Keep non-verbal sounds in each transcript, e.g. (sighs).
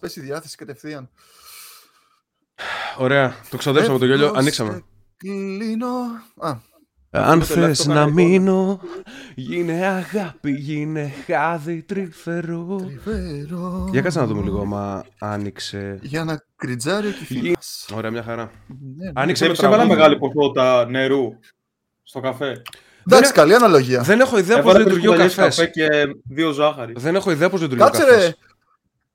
πέσει η διάθεση κατευθείαν. Ωραία. Το ξοδέψαμε το γέλιο. Ανοίξαμε. Κλείνω. Α, Αν το θες ελάχιστο να κανονικό. μείνω, γίνε αγάπη, γίνε χάδι τρυφερό. τριβέρω. Για κάτσε να δούμε λίγο, μα άνοιξε. Για να κριτζάρει ο κυφίλας. Ωραία, μια χαρά. Ναι, ναι. Άνοιξε Σε το έβαλα τραγούδι. μεγάλη ποσότητα νερού στο καφέ; Εντάξει, καλή αναλογία. Δεν έχω ιδέα πώς Έβαλα τρεις λειτουργεί ο κουταλιές καφές. καφέ και δύο ζάχαρη. Δεν έχω ιδέα πώς λειτουργεί ο Κάτσε καφές.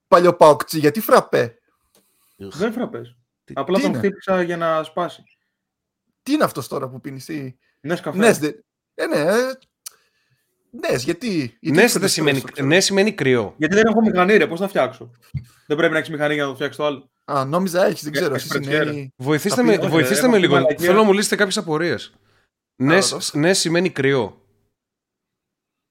Ρε, παλιοπαοκτσί, γιατί φραπέ; Δεν φραπές. Τι- Απλά τι τον είναι; χτύπησα για να σπάσει. Τι είναι αυτός τώρα που πίνεις, τι... Ναι, καφέ. Νες, δε... Ε, ναι, ε... Νες, γιατί... γιατί Ναι, είσαι δεν σημαίνει, espresso, ξέρω. ναι σημαίνει κρυό. Γιατί δεν έχω μηχανή, ρε, πώς θα φτιάξω; Δεν πρέπει να έχεις μηχανή για να το φτιάξει το άλλο. Α, νόμιζα έχεις, δεν Ε, ξέρω. Εσύ εσπρετσιέρα. σημαίνει... Βοηθήστε Θα με, πει, όχι, βοηθήστε ρε, με έχω λίγο. μαλακία. Θέλω να μου λύσετε κάποιες απορίες. Ναι, Άρα, σ- ναι σημαίνει κρυό.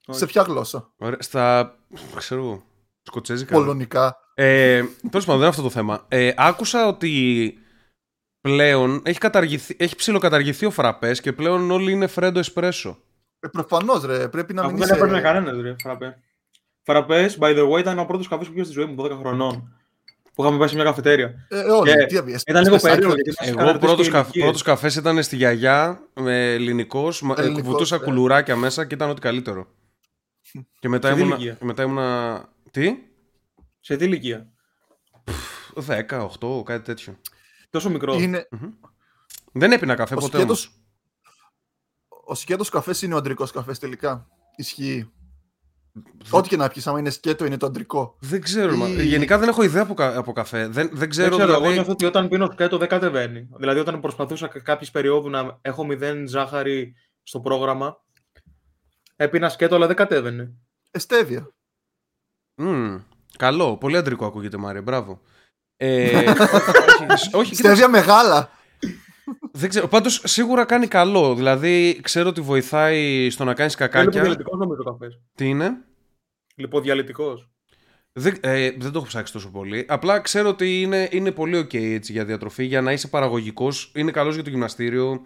Σε ποια γλώσσα; Ωραία, στα. ξέρω εγώ. Σκοτσέζικα. Πολωνικά. Ε, Τέλος πάντων, δεν είναι αυτό το θέμα. Ε, άκουσα ότι πλέον έχει, καταργηθεί, έχει ψιλοκαταργηθεί ο φραπές και πλέον όλοι είναι φρέντο εσπρέσο. Ε, προφανώς ρε, πρέπει να Αυτό μην δεν είσαι... έπαιρνε κανένας, ρε, φραπέ. Φραπές, by the way, ήταν ο πρώτος καφές που πήρα στη ζωή μου, 12 χρονών. Που είχαμε πάει σε μια καφετέρια. Ε, όλοι, Και τι αβίες. Ήταν λίγο Σπεσάκι, περίεργο γιατί μας Εγώ κάνανε πρώτος, τέτοιες κα, ηλικίες. πρώτος καφές ήταν στη γιαγιά με ελληνικός, μα- ε, Ελληνικός, βουτούσα ε. κουλουράκια μέσα και ήταν ό,τι καλύτερο. Και μετά Σε τι ήμουνα, ηλικία; μετά ήμουνα... Τι; Σε τι ηλικία; 10, 8, κάτι τέτοιο. Τόσο μικρό. Είναι... Δεν έπινα καφέ Ο ποτέ σκέτος, όμως. ο σκέτος καφές είναι ο αντρικός καφές τελικά. Ισχύει. Ό,τι και να πιεις, άμα είναι σκέτο είναι το αντρικό. Δεν ξέρω. μα- Ή- Γενικά δεν έχω ιδέα από, κα- από καφέ. Δεν, δεν Δεν ξέρω, ξέρω, εγώ δηλαδή... νιώθω ότι όταν πίνω σκέτο δεν κατεβαίνει. Δηλαδή, όταν προσπαθούσα κάποιες περιόδου να έχω μηδέν ζάχαρη στο πρόγραμμα, έπινα σκέτο, αλλά δεν κατέβαινε. Εστέβια. Μμμ, καλό. Πολύ αντρικό ακούγεται, Μάρια. Μπράβο. Ε, (laughs) όχι, όχι, κοίτα, Στέβια μεγάλα. δεν ξέρω. Πάντως σίγουρα κάνει καλό. Δηλαδή ξέρω ότι βοηθάει στο να κάνεις Είναι κακάκια. λιποδιαλυτικό νομίζω ο καφέ. Τι είναι; Λιποδιαλυτικός. Δεν, ε, δεν το έχω ψάξει τόσο πολύ. Απλά ξέρω ότι είναι, είναι πολύ ok έτσι, για διατροφή, για να είσαι παραγωγικός. Είναι καλός για το γυμναστήριο.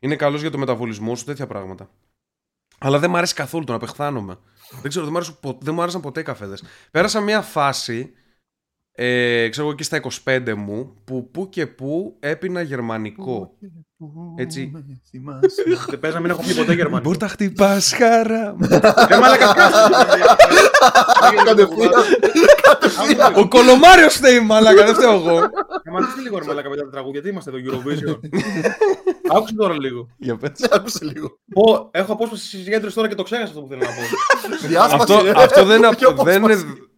Είναι καλός για το μεταβολισμό σου, τέτοια πράγματα. Αλλά δεν μου αρέσει καθόλου το να πεχθάνομαι. Δεν ξέρω, δεν μου, άρεσαν, πο- δεν μου άρεσαν ποτέ οι καφέδες. Πέρασα μια φάση, ε, ξέρω εγώ εκεί στα 25 μου, που που και που έπινα γερμανικό. Έτσι. Δεν παίζει να μην έχω πει ποτέ Γερμανικό. Μπορεί να χτυπάς χαρά. μου. Ρε μαλάκα, Κατευθείαν. Κατευθείαν. Ο Κολομάριος φταίει, μαλάκα, δεν φταίω εγώ. Σταματήστε λίγο ρε μαλάκα μετά τα τραγούδια, γιατί είμαστε εδώ Eurovision. Άκουσε τώρα λίγο. Για πες. (laughs) Άκουσε λίγο. Πω, έχω απόσπαση συγκέντρωση τώρα και το ξέχασα αυτό που θέλω να πω. (laughs) Διάσπαση. Αυτό, ρε. αυτό δεν, (laughs) είναι, Και απόσπαση. δεν είναι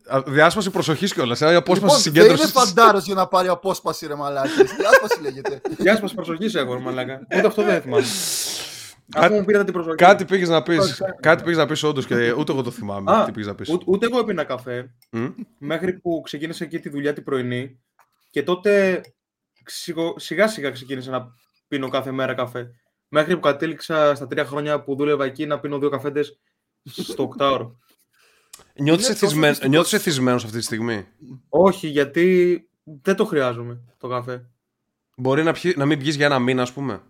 α, διάσπαση προσοχής κιόλας. Είναι απόσπαση Λοιπόν, συγκέντρωσης. Δεν είναι φαντάρος για να πάρει απόσπαση ρε μαλάκες. Διάσπαση λέγεται. Γεια σα, προσοχής έχω, ρε μαλάκα. Ούτε αυτό δεν θυμάμαι. Αφού μου πήρατε την προσοχή. Κάτι πήγες να πεις. Όχι, Κάτι πήγες να πεις, όντως και ούτε εγώ το θυμάμαι. Α, τι πήγες να πεις. Ούτε, ούτε εγώ έπινα καφέ μέχρι που ξεκίνησα εκεί τη δουλειά την πρωινή και τότε σιγο- σιγά σιγά ξεκίνησα να πίνω κάθε μέρα καφέ. Μέχρι που κατέληξα στα τρία χρόνια που δούλευα εκεί να πίνω δύο καφέντες στο οκτάωρο. Νιώθεις Είναι τόσο εθισμένο δυστυχώς. εθισμένος αυτή τη στιγμή; Όχι, γιατί δεν το χρειάζομαι το καφέ. Μπορεί να, πιει- να μην πιεις για ένα μήνα, ας πούμε.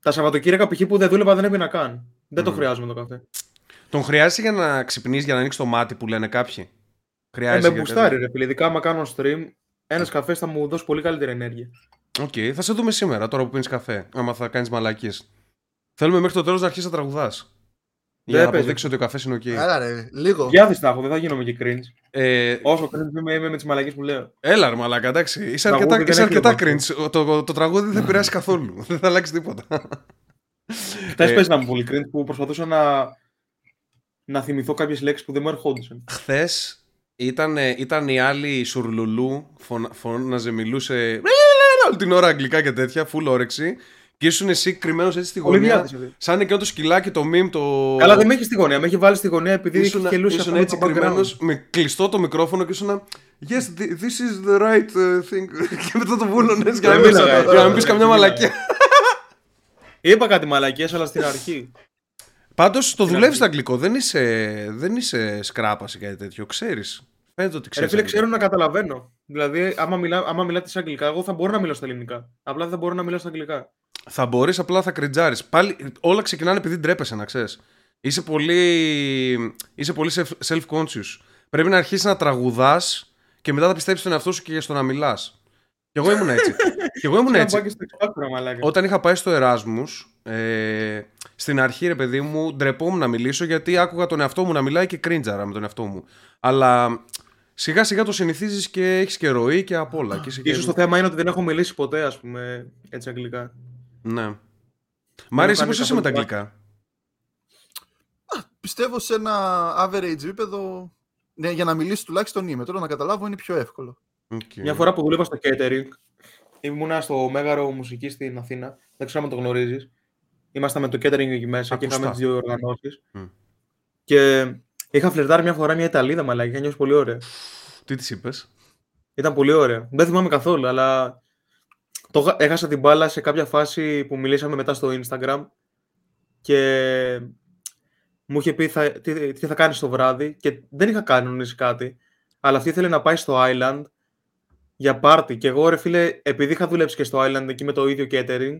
Τα Σαββατοκύριακα π.χ. που δεν δούλευα δεν έπινα καν. Δεν το Μμμ. χρειάζομαι το καφέ. Τον χρειάζεσαι για να ξυπνήσει, για να ανοίξεις το μάτι που λένε κάποιοι; Ε, Χρειάζεσαι. με μπουστάρει, κάτι. ρε φίλε. Ειδικά άμα κάνω stream, ένας καφές θα μου δώσει πολύ καλύτερη ενέργεια. Οκ, θα σε δούμε σήμερα τώρα που πίνεις καφέ. Άμα θα κάνεις μαλακίε. Θέλουμε μέχρι το τέλος να αρχίσεις να τραγουδάς. Για Δεν να παίζει. αποδείξεις ότι ο καφές είναι οκ. Έλα ρε, λίγο. Διάθεση θα έχω, δεν θα γίνομαι και cringe. Ε, Όσο cringe είμαι, είμαι με τις μαλακίε που λέω. Έλα ρε μαλάκα, εντάξει. Είσαι Τραγούδι αρκετά, δεν είσαι έχει αρκετά λοιπόν. cringe. Το, το, το τραγούδι δεν (laughs) επηρεάσει καθόλου. (laughs) δεν θα αλλάξει τίποτα. Χθε Ε, πες να μου πολύ cringe που προσπαθούσα να, να θυμηθώ κάποιες λέξεις που δεν μου ερχόντουσαν. Χθες ήταν, ήταν η άλλη σουρλουλού, φωνα, φώναζε, μιλούσε όλη την ώρα αγγλικά και τέτοια, full όρεξη. Και ήσουν εσύ κρυμμένος έτσι στη Πολύ γωνία. διάθεση. αυτή. Σαν εκείνο το σκυλάκι, το meme, το. Καλά, δεν με έχεις στη γωνία. Με έχει βάλει στη γωνία επειδή Ήσουν, χελούσε ήσουν αυτό έτσι το background. κρυμμένος με κλειστό το μικρόφωνο και ήσουν. Yes, thi- this is the right uh, thing. (laughs) και μετά το βούλωνες για να Δεν μην- μίλαγα, για να μην πεις δεν καμιά μίλαγα. μαλακία. Είπα κάτι μαλακίες, αλλά στην αρχή. Πάντως το δουλεύεις αρχή. στο αγγλικό. Δεν είσαι, δεν είσαι σκράπα ή κάτι τέτοιο. Ξέρεις. Φαίνεται ότι Ρε ξέρεις. φίλε, ξέρω να καταλαβαίνω. Δηλαδή, άμα, μιλά, άμα μιλάτε σε αγγλικά, εγώ θα μπορώ να μιλάω στα ελληνικά. Απλά δεν θα μπορώ να μιλάω στα αγγλικά. Θα μπορείς, απλά θα κριτζάρει. Πάλι όλα ξεκινάνε επειδή ντρέπεσαι, να ξέρεις. Είσαι πολύ, είσαι πολύ self- self-conscious. Πρέπει να αρχίσεις να τραγουδάς και μετά θα πιστέψεις στον εαυτό σου και στο να μιλάς. Και εγώ ήμουν έτσι. (laughs) και εγώ ήμουν έτσι. Όταν είχα πάει στο Εράσμους, ε, στην αρχή, ρε παιδί μου, ντρεπόμουν να μιλήσω γιατί άκουγα τον εαυτό μου να μιλάει και κρίντζαρα με τον εαυτό μου. Αλλά σιγά σιγά το συνηθίζεις και έχεις και ροή και απ' όλα. Και ίσως το θέμα είναι ότι δεν έχω μιλήσει ποτέ, ας πούμε, έτσι αγγλικά. Ναι. Μ' αρέσει πώς είσαι με τα αγγλικά. πιστεύω σε ένα average επίπεδο. Ναι, για να μιλήσεις τουλάχιστον είμαι. Τώρα να καταλάβω είναι πιο εύκολο. Okay. Μια φορά που δούλευα στο catering, ήμουνα στο Μέγαρο Μουσική στην Αθήνα. Δεν ξέρω αν το γνωρίζεις. Ήμασταν με το catering εκεί μέσα και είχαμε τις δύο οργανώσεις. Mm. Και είχα φλερτάρει μια φορά μια Ιταλίδα, μαλάκι. Είχα νιώσει πολύ ωραία. Τι της είπες; Ήταν πολύ ωραία. Δεν θυμάμαι καθόλου, αλλά το έχασα την μπάλα σε κάποια φάση που μιλήσαμε μετά στο Instagram και μου είχε πει θα, τι, τι θα κάνεις το βράδυ και δεν είχα κάνει κάτι αλλά αυτή ήθελε να πάει στο Island για πάρτι και εγώ ρε φίλε επειδή είχα δουλέψει και στο Island εκεί με το ίδιο catering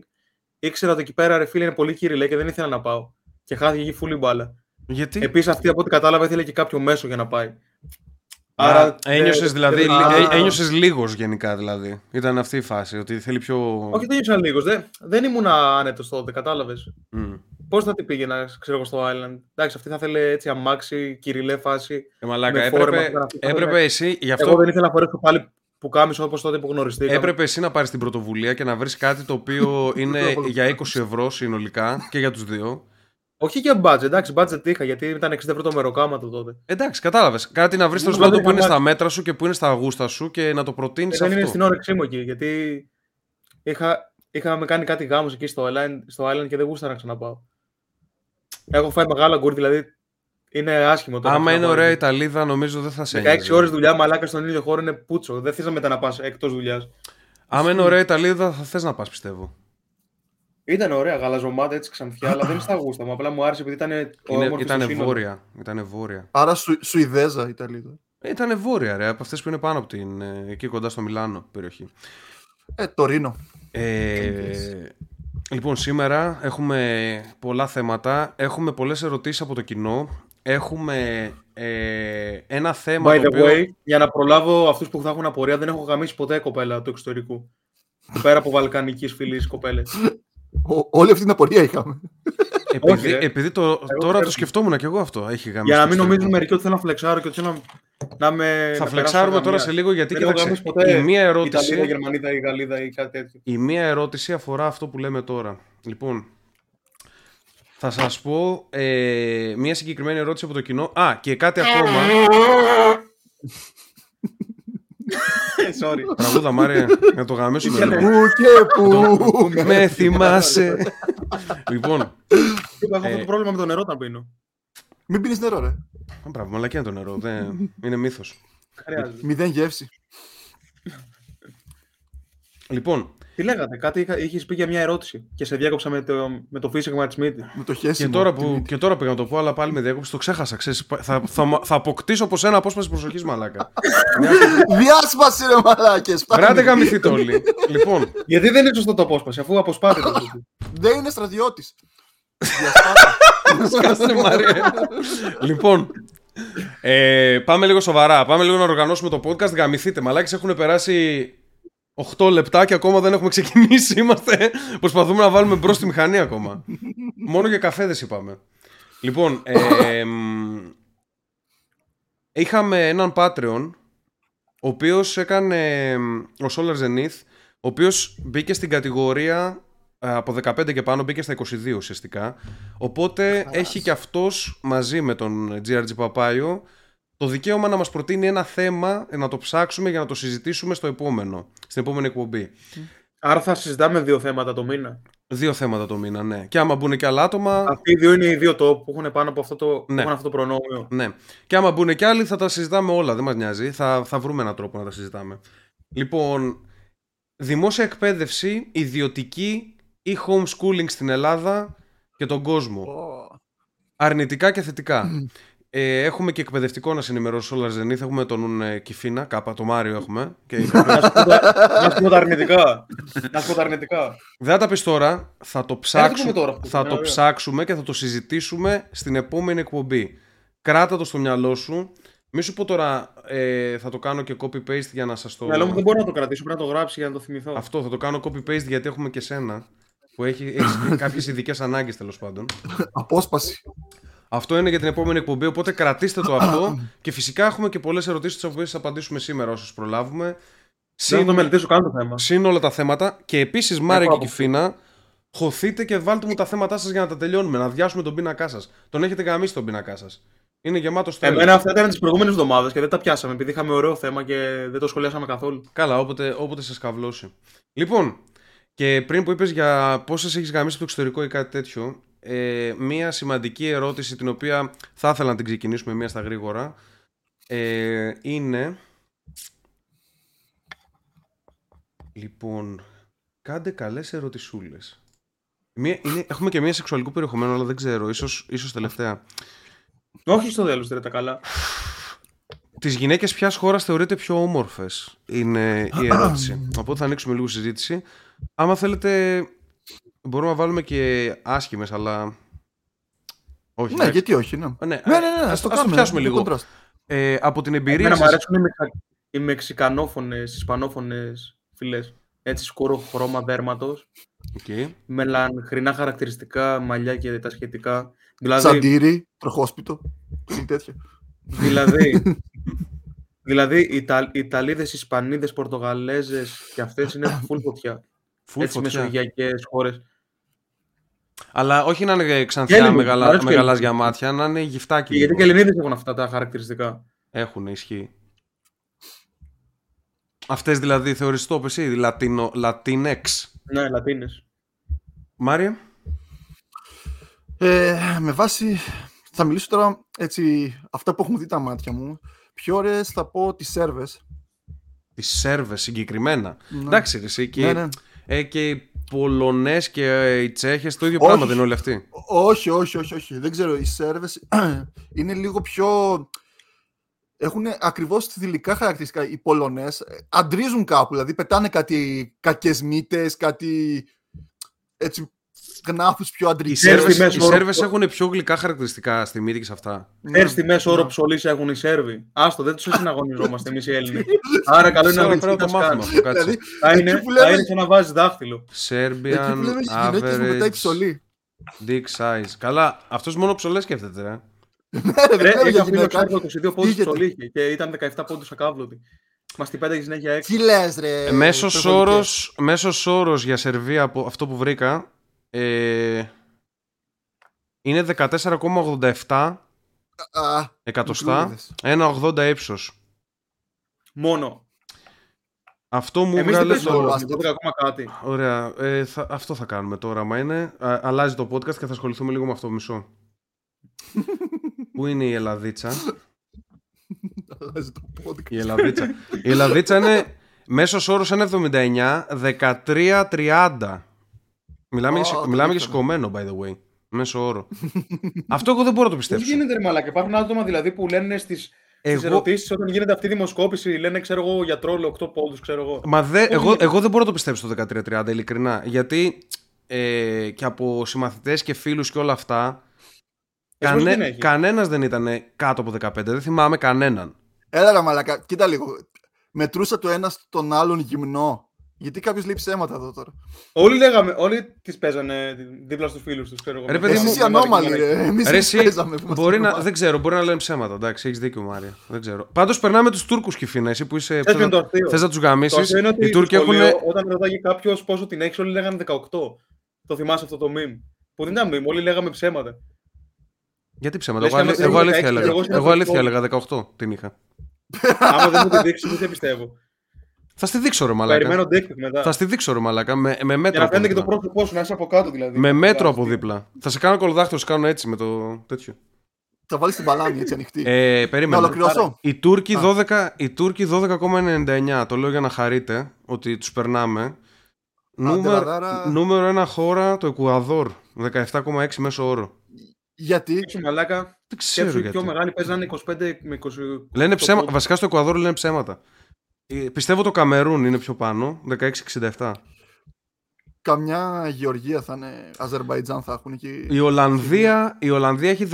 ήξερα ότι εκεί πέρα ρε φίλε είναι πολύ κυριλέ και δεν ήθελα να πάω και χάθηκε εκεί φούλη μπάλα γιατί; Επίσης, αυτή από ό,τι κατάλαβα ήθελε και κάποιο μέσο για να πάει. Άρα, ένιωσες, δηλαδή, ε, ένιωσες λίγος γενικά δηλαδή. Ήταν αυτή η φάση, ότι θέλει πιο... Όχι, δεν ένιωσα λίγος. Δεν, δεν ήμουν άνετος τότε, κατάλαβες. Mm. Πώς θα την πήγαινα, ξέρω εγώ, στο Island. Εντάξει, αυτή θα θέλει έτσι αμάξι, κυριλέ φάση. Ε, μαλάκα, έπρεπε, έπρεπε εσύ... Γι αυτό... Εγώ δεν ήθελα να φορέσω πάλι που κάμισο όπως τότε που γνωριστήκαμε. Έπρεπε εσύ να πάρεις την πρωτοβουλία και να βρεις κάτι το οποίο (laughs) είναι για 20 ευρώ συνολικά και για τους δύο όχι για budget, εντάξει, budget είχα γιατί ήταν 60 ευρώ το μεροκάματο τότε. Εντάξει, κατάλαβες. Κάτι να βρεις το σπίτι που είναι στα μέτρα σου και που είναι στα αγούστα σου και να το προτείνεις αυτό. Δεν είναι στην όρεξή μου εκεί γιατί είχα, είχαμε κάνει κάτι γάμο εκεί στο Island, στο Island και δεν γούσταρα να ξαναπάω. Έχω φάει μεγάλα γκουρ, δηλαδή είναι άσχημο τώρα. Άμα είναι ωραία η Ιταλίδα, νομίζω δεν θα σε 16 ώρες δουλειά, μαλάκα στον ίδιο χώρο είναι πούτσο. Δεν θες να μετά να πα εκτός δουλειάς. Άμα είναι ωραία η Ιταλίδα, θα θες να πας, πιστεύω. Ήταν ωραία, γαλαζομάτα έτσι ξανθιά, αλλά δεν είναι στα γούστα μου. Απλά μου άρεσε επειδή ήταν. Είναι, ήτανε βόρεια. Ήτανε βόρεια. Άρα σου, Σουηδέζα Ιταλίδα. Ήταν βόρεια, ρε, από αυτές που είναι πάνω από την. Ε, εκεί κοντά στο Μιλάνο περιοχή. Ε, το Ρήνο. Ε, λοιπόν, σήμερα έχουμε πολλά θέματα. Έχουμε πολλές ερωτήσεις από το κοινό. Έχουμε ε, ένα θέμα. By the οποίο... way, για να προλάβω αυτούς που θα έχουν απορία, δεν έχω γαμίσει ποτέ κοπέλα του εξωτερικού. Πέρα από βαλκανικής φυλή κοπέλες. Όλη αυτή την απορία είχαμε. Επειδή, επειδή το, τώρα το σκεφτόμουν και εγώ αυτό. Έχει γάμιση Για να μην νομίζουν μερικοί ότι θέλω να φλεξάρω και ότι θέλω να, να με. Θα φλεξάρουμε τώρα σε λίγο γιατί κοίταξε. Η μία ερώτηση. Ιταλία, Γερμανίδα ή Γαλλίδα ή κάτι τέτοιο. Η μία ερώτηση αφορά αυτό που λέμε τώρα. Λοιπόν, θα σας πω ε, μία συγκεκριμένη ερώτηση από το κοινό. Α, και κάτι ακόμα. Sorry. Τραγούδα, Μάρια, να το γαμίσουμε. Πού και πού με θυμάσαι. λοιπόν. Έχω αυτό το πρόβλημα με το νερό όταν πίνω. Μην πίνεις νερό, ρε. Μπράβο, μαλακία το νερό. Είναι μύθος. Μηδέν γεύση. Λοιπόν, τι λέγατε, κάτι είχες πει για μια ερώτηση και σε διάκοψα με το, με το φύσιγμα της μύτη. Με το χέσιμο. Και τώρα, που, και τώρα πήγα να το πω, αλλά πάλι με διάκοψε, το ξέχασα. Ξέρεις, θα, θα, θα αποκτήσω από σένα απόσπαση προσοχής, μαλάκα. (laughs) Διάσπαση, ρε μαλάκες. Βράτε γαμηθείτε όλοι. λοιπόν. Γιατί δεν είναι σωστό το απόσπαση, αφού αποσπάτε το. δεν είναι στρατιώτης. Σκάστε Μαρία. λοιπόν, ε, πάμε λίγο σοβαρά. Πάμε λίγο να οργανώσουμε το podcast. Γαμηθείτε. Μαλάκες έχουν περάσει 8 λεπτά και ακόμα δεν έχουμε ξεκινήσει. (laughs) Είμαστε, προσπαθούμε να βάλουμε μπρος τη μηχανή ακόμα. Μόνο για καφέδες είπαμε. Λοιπόν, ε, είχαμε έναν Patreon, ο οποίος έκανε, ο Solar Zenith, ο οποίος μπήκε στην κατηγορία ε, από 15 και πάνω, μπήκε στα 22 ουσιαστικά. Οπότε έχει και αυτός μαζί με τον GRG Παπάιο το δικαίωμα να μας προτείνει ένα θέμα, να το ψάξουμε για να το συζητήσουμε στο επόμενο, στην επόμενη εκπομπή. Άρα θα συζητάμε δύο θέματα το μήνα. Δύο θέματα το μήνα, ναι. Και άμα μπουν και άλλα άτομα. Αυτοί οι δύο είναι οι δύο top που έχουν πάνω από αυτό το, ναι. αυτό το προνόμιο. Ναι. Και άμα μπουν και άλλοι θα τα συζητάμε όλα, δεν μας νοιάζει. Θα, θα βρούμε έναν τρόπο να τα συζητάμε. Λοιπόν, δημόσια εκπαίδευση, ιδιωτική ή homeschooling στην Ελλάδα και τον κόσμο. Αρνητικά και θετικά. Ε, έχουμε και εκπαιδευτικό να συνημερώσω όλα Zenith. Έχουμε τον ε, Κιφίνα, κάπα, το Μάριο έχουμε. Και... να σου πω τα αρνητικά. Να σου πω τα αρνητικά. Δεν θα τα πεις τώρα. Θα το, ψάξουμε, τώρα, θα το ψάξουμε και θα το συζητήσουμε στην επόμενη εκπομπή. Κράτα το στο μυαλό σου. Μη σου πω τώρα ε, θα το κάνω και copy-paste για να σας το... Αλλά μου δεν μπορώ να το κρατήσω, πρέπει να το γράψει για να το θυμηθώ. Αυτό θα το κάνω copy-paste γιατί έχουμε και σένα που έχει, έχεις κάποιες ειδικές ανάγκες τέλος πάντων. Απόσπαση. Αυτό είναι για την επόμενη εκπομπή, οπότε κρατήστε το αυτό (coughs) και φυσικά έχουμε και πολλές ερωτήσεις τις οποίες θα απαντήσουμε σήμερα όσες προλάβουμε. Δεν Συν, θα το μελετήσω καν το θέμα. συν όλα τα θέματα και επίσης Μάρε και άποψη. Κυφίνα χωθείτε και βάλτε μου τα θέματά σας για να τα τελειώνουμε, να διάσουμε τον πίνακά σας. Τον έχετε γαμίσει τον πίνακά σας. Είναι γεμάτο στο Εμένα αυτά ήταν τις προηγούμενες εβδομάδες και δεν τα πιάσαμε επειδή είχαμε ωραίο θέμα και δεν το σχολιάσαμε καθόλου. Καλά, όποτε, όποτε σε σκαβλώσει. Λοιπόν, και πριν που είπες για πόσες έχεις γαμίσει από το εξωτερικό ή κάτι τέτοιο, ε, μία σημαντική ερώτηση την οποία θα ήθελα να την ξεκινήσουμε μία στα γρήγορα ε, είναι... Λοιπόν, κάντε καλές ερωτησούλες. Μία, είναι, έχουμε και μία σεξουαλικού περιεχομένου, αλλά δεν ξέρω, ίσως, ίσως τελευταία. Όχι στο τέλος, δεν τα καλά. Τις γυναίκες ποιας χώρας θεωρείτε πιο όμορφες είναι η ερώτηση. (clears throat) Οπότε θα ανοίξουμε λίγο συζήτηση. Άμα θέλετε μπορούμε να βάλουμε και άσχημες αλλά... Όχι, Ναι, εντάξει. γιατί όχι, ναι. ναι, Ναι, ναι, ναι, ας, ας το ας κάνουμε. πιάσουμε για λίγο. contrast. Ε, από την εμπειρία Εμένα μου σας... αρέσουν οι, μεξα... οι μεξικανόφωνες φυλές. Έτσι σκούρο χρώμα δέρματος, Οκ. με μελαχρινά χαρακτηριστικά, μαλλιά και τα σχετικά. Δηλαδή, Τσαντίρι, τροχόσπιτο. ή τέτοια. δηλαδή, (laughs) δηλαδή οι Ιτα... Ιταλίδες, Ισπανίδες, Πορτογαλέζες και αυτές είναι (laughs) full φωτιά. Full έτσι φωτιά. μεσογειακές χώρες. Αλλά όχι να είναι Και ξανθιά Έλληνες, μου μεγαλα... αρέσουν και με γαλάζια Έλληνες. μάτια, να είναι γυφτάκι. Και γιατί λίγο. και Ελληνίδες έχουν αυτά τα χαρακτηριστικά; Έχουν, ισχύει. Αυτές δηλαδή θεωρείς το εσύ, Λατίνο, Latinx. Ναι, Λατίνες. Μάρια. Ε, με βάση. Θα μιλήσω τώρα έτσι. Αυτά που έχουν δει τα μάτια μου. Πιο ωραίες θα πω τις Σέρβες. Τις Σέρβες συγκεκριμένα. Εντάξει, ρε, εσύ, και, Ναι, ναι. Ε, και οι Πολωνές και ε, οι Τσέχες το ίδιο Όχι. πράγμα δεν είναι όλοι αυτοί. Όχι, όχι, όχι, όχι. Δεν ξέρω. Οι Σέρβες (clears throat) είναι λίγο πιο. Έχουν ακριβώς θηλυκά χαρακτηριστικά. Οι Πολωνές αντρίζουν κάπου. Δηλαδή πετάνε κάτι κακές μύτες, κάτι. Έτσι. Γνάθου πιο Οι αντρικέ. Σέρβοι Σέρβες, μέσω οι όρο- Σέρβες έχουν πιο γλυκά χαρακτηριστικά στη μύτη και σε αυτά. Ξέρεις τι μέσο όρο ναι. ψωλής έχουν οι Σέρβοι. Άστο, δεν τους συναγωνιζόμαστε εμείς οι Έλληνες. (laughs) Άρα καλό είναι να Τώρα δεις πρέπει τι να το θα μάθουμε σκάνει. αυτό, κάτσε. Δηλαδή, Θα εκεί είναι, που θα λέμε- είναι σαν να βάζεις δάχτυλο. Εκεί Serbian που λέμε στις γυναίκες μου πετάει average ψωλή. dick size. Καλά, αυτός μόνο ψωλές σκέφτεται, ρε. (laughs) Ναι, ρε, δεν Ρε, λέω για είχα φίλο γυναίκα. Σέρβο 22 πόντους Πήγαινε. ψωλή είχε και ήταν 17 πόντους ακάβλωτη. Μας την πέταγε συνέχεια έξω. Τι λες ρε. Ε, μέσος, υπερβολικές. όρος, μέσος όρος για Σερβία από αυτό που βρήκα ε, είναι 14,87 Α, εκατοστά, μικρούλιδες. 1,80 ύψος. Μόνο. Αυτό μου Εμείς δεν βγάλες παίζουμε το... το- μπάσκετ, 12 ακόμα κάτι. Ωραία, ε, θα, αυτό θα κάνουμε τώρα, μα είναι. Α, αλλάζει το podcast και θα ασχοληθούμε λίγο με αυτό μισό. Πού είναι η Ελλαδίτσα, αλλάζει το podcast. η Ελλαδίτσα. η Ελλαδίτσα είναι μέσος όρος 1,79, 13,30. Μιλάμε, για, Ω, το μιλάμε για ήξερα. σηκωμένο, by the way. Μέσο όρο. (laughs) αυτό εγώ δεν μπορώ να το Πώς πιστέψω. γίνεται ρε μαλάκα, υπάρχουν άτομα δηλαδή που λένε στις, στις Εγώ, ερωτήσεις όταν γίνεται αυτή η δημοσκόπηση, λένε ξέρω εγώ για τρόλο 8 πόντους, ξέρω εγώ. μα δε, Πώς εγώ, γίνεται; εγώ δεν μπορώ να το πιστέψω το 13,30, ειλικρινά. Γιατί ε, και από συμμαθητές και φίλους και όλα αυτά, Εσύ πώς την κανέ, έχεις; κανένας δεν ήταν κάτω από 15. Δεν θυμάμαι κανέναν. Έλα ρε μαλακα, κοίτα λίγο. Μετρούσα το ένα στον άλλον γυμνό. Γιατί κάποιος λέει ψέματα εδώ τώρα. Όλοι λέγαμε, όλοι τις παίζανε δίπλα στους φίλους τους, ξέρω εγώ. Ρε, παιδί μου, Εσείς οι ανώμαλοι, ρε. Εμείς Ρε, εμείς εσύ, παίζαμε. που μας μπορεί να, θυμάσαι. δεν ξέρω, μπορεί να λένε ψέματα. Εντάξει, έχεις δίκιο, Μάρια. Δεν ξέρω. Πάντως περνάμε τους Τούρκους Κυφίνα. Εσύ που είσαι. Ξέρεις ποιο είναι το αστείο; Θες να τους Το γαμίσει. αστείο είναι ότι Οι Τούρκοι στο έχουν. σχολείο, όταν ρωτάγε κάποιος πόσο την έχεις, όλοι λέγανε 18. Το θυμάσαι αυτό το meme; Που δεν ήταν meme, όλοι λέγαμε ψέματα. Γιατί ψέματα; Λες Εγώ, και αλη- άμα εγώ δεν αλήθεια είναι έλεγα. 16, Εγώ εγώ αλήθεια είναι έλεγα 18 την είχα. Άμα δεν μου τη δείξεις, δεν σε πιστεύω. Θα στη δείξω ρε μαλάκα. Περιμένω dick pic μετά. Θα στη δείξω ρε μαλάκα. Με, με Για μέτρο. να από φαίνεται και το δίπλα. πρόσωπό σου, να είσαι από κάτω δηλαδή. Με μέτρο από Αστείο. δίπλα. Θα σε κάνω κολοδάχτυλο, σε κάνω έτσι με το τέτοιο. Θα βάλεις την μπαλάμη έτσι ανοιχτή. Ε, Να περίμενε. ολοκληρώσω. Οι Τούρκοι Α. 12, οι Τούρκοι 12,99. Το λέω για να χαρείτε ότι τους περνάμε. Νούμερο, Αντελαδάρα. νούμερο ένα χώρα το Εκουαδόρ. 17,6 μέσο όρο. Γιατί; Σκέψου μαλάκα, Δεν ξέρω σκέψου οι γιατί. πιο μεγάλοι παίζανε 25 με 20. Λένε ψέμα, πόντους. βασικά στο Εκουαδόρ λένε ψέματα. Ε, πιστεύω το Καμερούν είναι πιο πάνω, 16,67. καμιά Γεωργία θα είναι, Αζερβαϊτζάν θα έχουν εκεί. Η Ολλανδία, η Ολλανδία έχει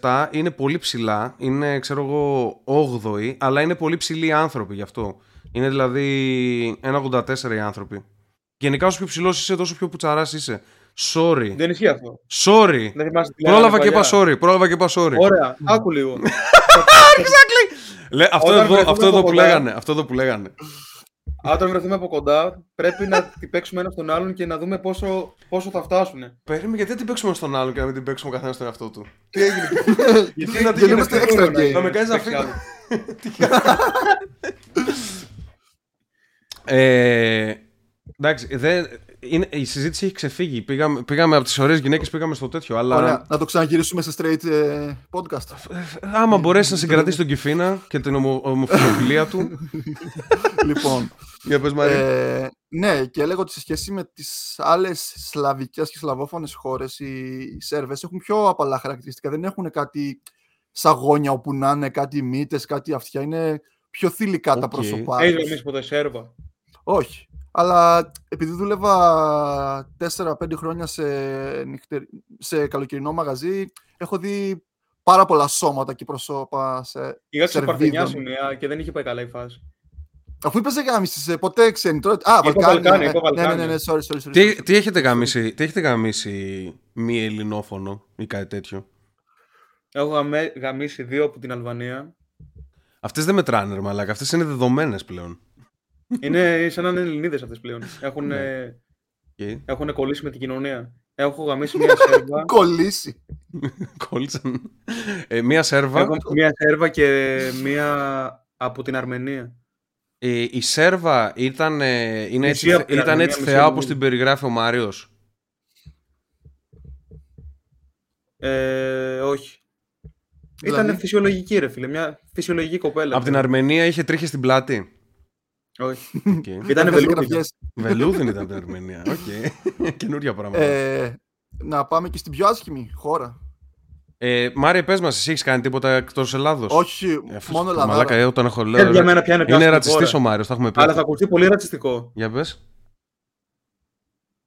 15,87, είναι πολύ ψηλά, είναι ξέρω εγώ 8η, αλλά είναι πολύ ψηλοί οι άνθρωποι γι' αυτό. Είναι δηλαδή 1,84 οι άνθρωποι. Γενικά όσο πιο ψηλός είσαι, τόσο πιο πουτσαράς είσαι. Sorry. Δεν ισχύει αυτό. Sorry. Δεν θυμάστε τι Πρόλαβα λέγανε και είπα παλιά. sorry. Πρόλαβα και είπα sorry. Ωραία, άκου λίγο. (laughs) Λέ, αυτό, Όταν εδώ, βρεθούμε αυτό, εδώ από που κοντά- λέγανε, αυτό εδώ που λέγανε. Όταν βρεθούμε από κοντά, πρέπει να (laughs) την παίξουμε ένα στον άλλον και να δούμε πόσο, πόσο θα φτάσουν. Περίμενε, γιατί δεν την παίξουμε στον άλλον και να μην την παίξουμε καθένα στον εαυτό του; (laughs) Τι έγινε; Γιατί να Γιατί είμαστε extra gay. Να με κάνεις να παίξει φύγω. άλλο. (laughs) Ε, εντάξει, δεν, είναι, η συζήτηση έχει ξεφύγει. Πήγαμε, πήγαμε από τι ωραίε γυναίκε, πήγαμε στο τέτοιο. Αλλά Ωραία. Να το ξαναγυρίσουμε σε straight ε, podcast. άμα μπορέσει να συγκρατήσει τον Κυφίνα και την ομο, ομοφιλοφιλία του. λοιπόν. Για πες Μαρία. Ε, ναι, και έλεγα ότι σε σχέση με τις άλλες σλαβικές και σλαβόφωνες χώρες, οι, οι Σέρβες έχουν πιο απαλά χαρακτηριστικά. Δεν έχουν κάτι σαγόνια όπου να είναι, κάτι μύτες, κάτι αυτιά. Είναι πιο θηλυκά τα Οκ. πρόσωπά Έχει τους. εμεί ποτέ Σέρβα. Όχι. Αλλά επειδή δούλευα 4-5 χρόνια σε, νυχτερ... σε καλοκαιρινό μαγαζί, έχω δει πάρα πολλά σώματα και πρόσωπα σε... Πήγα σε Σερβίδων. Παρθενιά σου μια και δεν είχε πάει καλά η φάση. Αφού είπες γάμισες, ε, ποτέ ξένοι τώρα... Α, Είπα Βαλκάνια. Βαλκάνια, ε, είπα ναι, ναι, ναι, Βαλκάνια. ναι, sorry, sorry, sorry. τι, τι, έχετε γαμίσει, τι έχετε γαμίσει μη ελληνόφωνο ή κάτι τέτοιο; Έχω γαμέ- γαμίσει δύο από την Αλβανία. Αυτές δεν μετράνε, ρε μαλάκα. Αυτές είναι δεδομένες πλέον. Είναι σαν να είναι Ελληνίδες αυτές πλέον. Έχουν, Ναι. Okay. έχουν κολλήσει με την κοινωνία. Έχω γαμίσει μια Σέρβα. (laughs) Κολλήσει. Κόλλησαν. Ε, μία Σέρβα. Έχω μια Σέρβα και μια από την Αρμενία. Ε, η Σέρβα ήταν, ε, είναι Μισή έτσι, από την ήταν Αρμενία, έτσι μισή θεά από όπως την- την περιγράφει ο Μάριος. Ε, όχι. Δηλαδή; Ήταν φυσιολογική ρε φίλε, μια φυσιολογική κοπέλα. Από την Αρμενία είχε τρίχες στην πλάτη. Όχι. Okay. Ήταν Έβγαζε βελούδι. γραφιές. Βελούδινη ήταν από την Αρμενία. Οκ. (laughs) Καινούρια πράγματα. Ε, να πάμε και στην πιο άσχημη χώρα. Ε, Μάρια, πες μας, εσύ έχεις κάνει τίποτα εκτός Ελλάδος; Όχι, Ε, αυτός- μόνο Μαλάκα, Ελλάδα. ε, όταν έχω Ε, λέω, για ρε, μένα ποια είναι πιο Είναι άσχημη ρατσιστής χώρα; ο Μάριος, τα έχουμε πει. Αλλά θα ακουστεί πολύ ρατσιστικό. Για πες.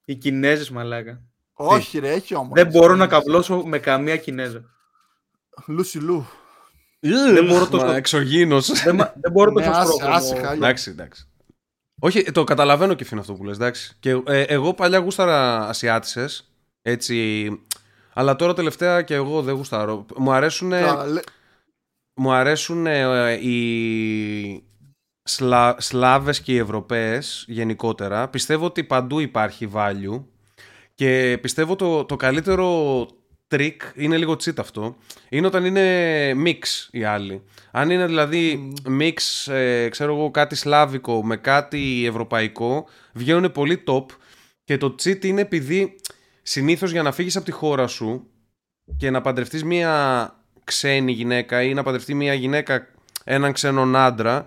Οι Κινέζες, μαλάκα. Όχι, ρε, έχει όμως. Δεν μπορώ να καβλώσω με καμία Κινέζα. Λούσι Λου. Δεν μπορώ τόσο- Μα, Εξωγήινος. δεν, μα- δεν μπορώ Ναι, τόσο άσε, σπρώχο. άσε, χάλια. Εντάξει, εντάξει. Όχι, το καταλαβαίνω και φύγει αυτό που λες, εντάξει. Και ε, εγώ παλιά γούσταρα Ασιάτισες, έτσι, αλλά τώρα τελευταία και εγώ δεν γουστάρω. Μου αρέσουν, Τα λε- μου αρέσουν ε, οι Σλα, Σλάβες και οι Ευρωπαίες γενικότερα. Πιστεύω ότι παντού υπάρχει value και πιστεύω το, το καλύτερο trick, είναι λίγο cheat αυτό, είναι όταν είναι mix οι άλλοι. Αν είναι δηλαδή mix, ε, ξέρω εγώ, κάτι σλάβικο με κάτι ευρωπαϊκό, βγαίνουν πολύ top και το cheat είναι επειδή συνήθως για να φύγεις από τη χώρα σου και να παντρευτείς μία ξένη γυναίκα ή να παντρευτεί μία γυναίκα έναν ξένον άντρα,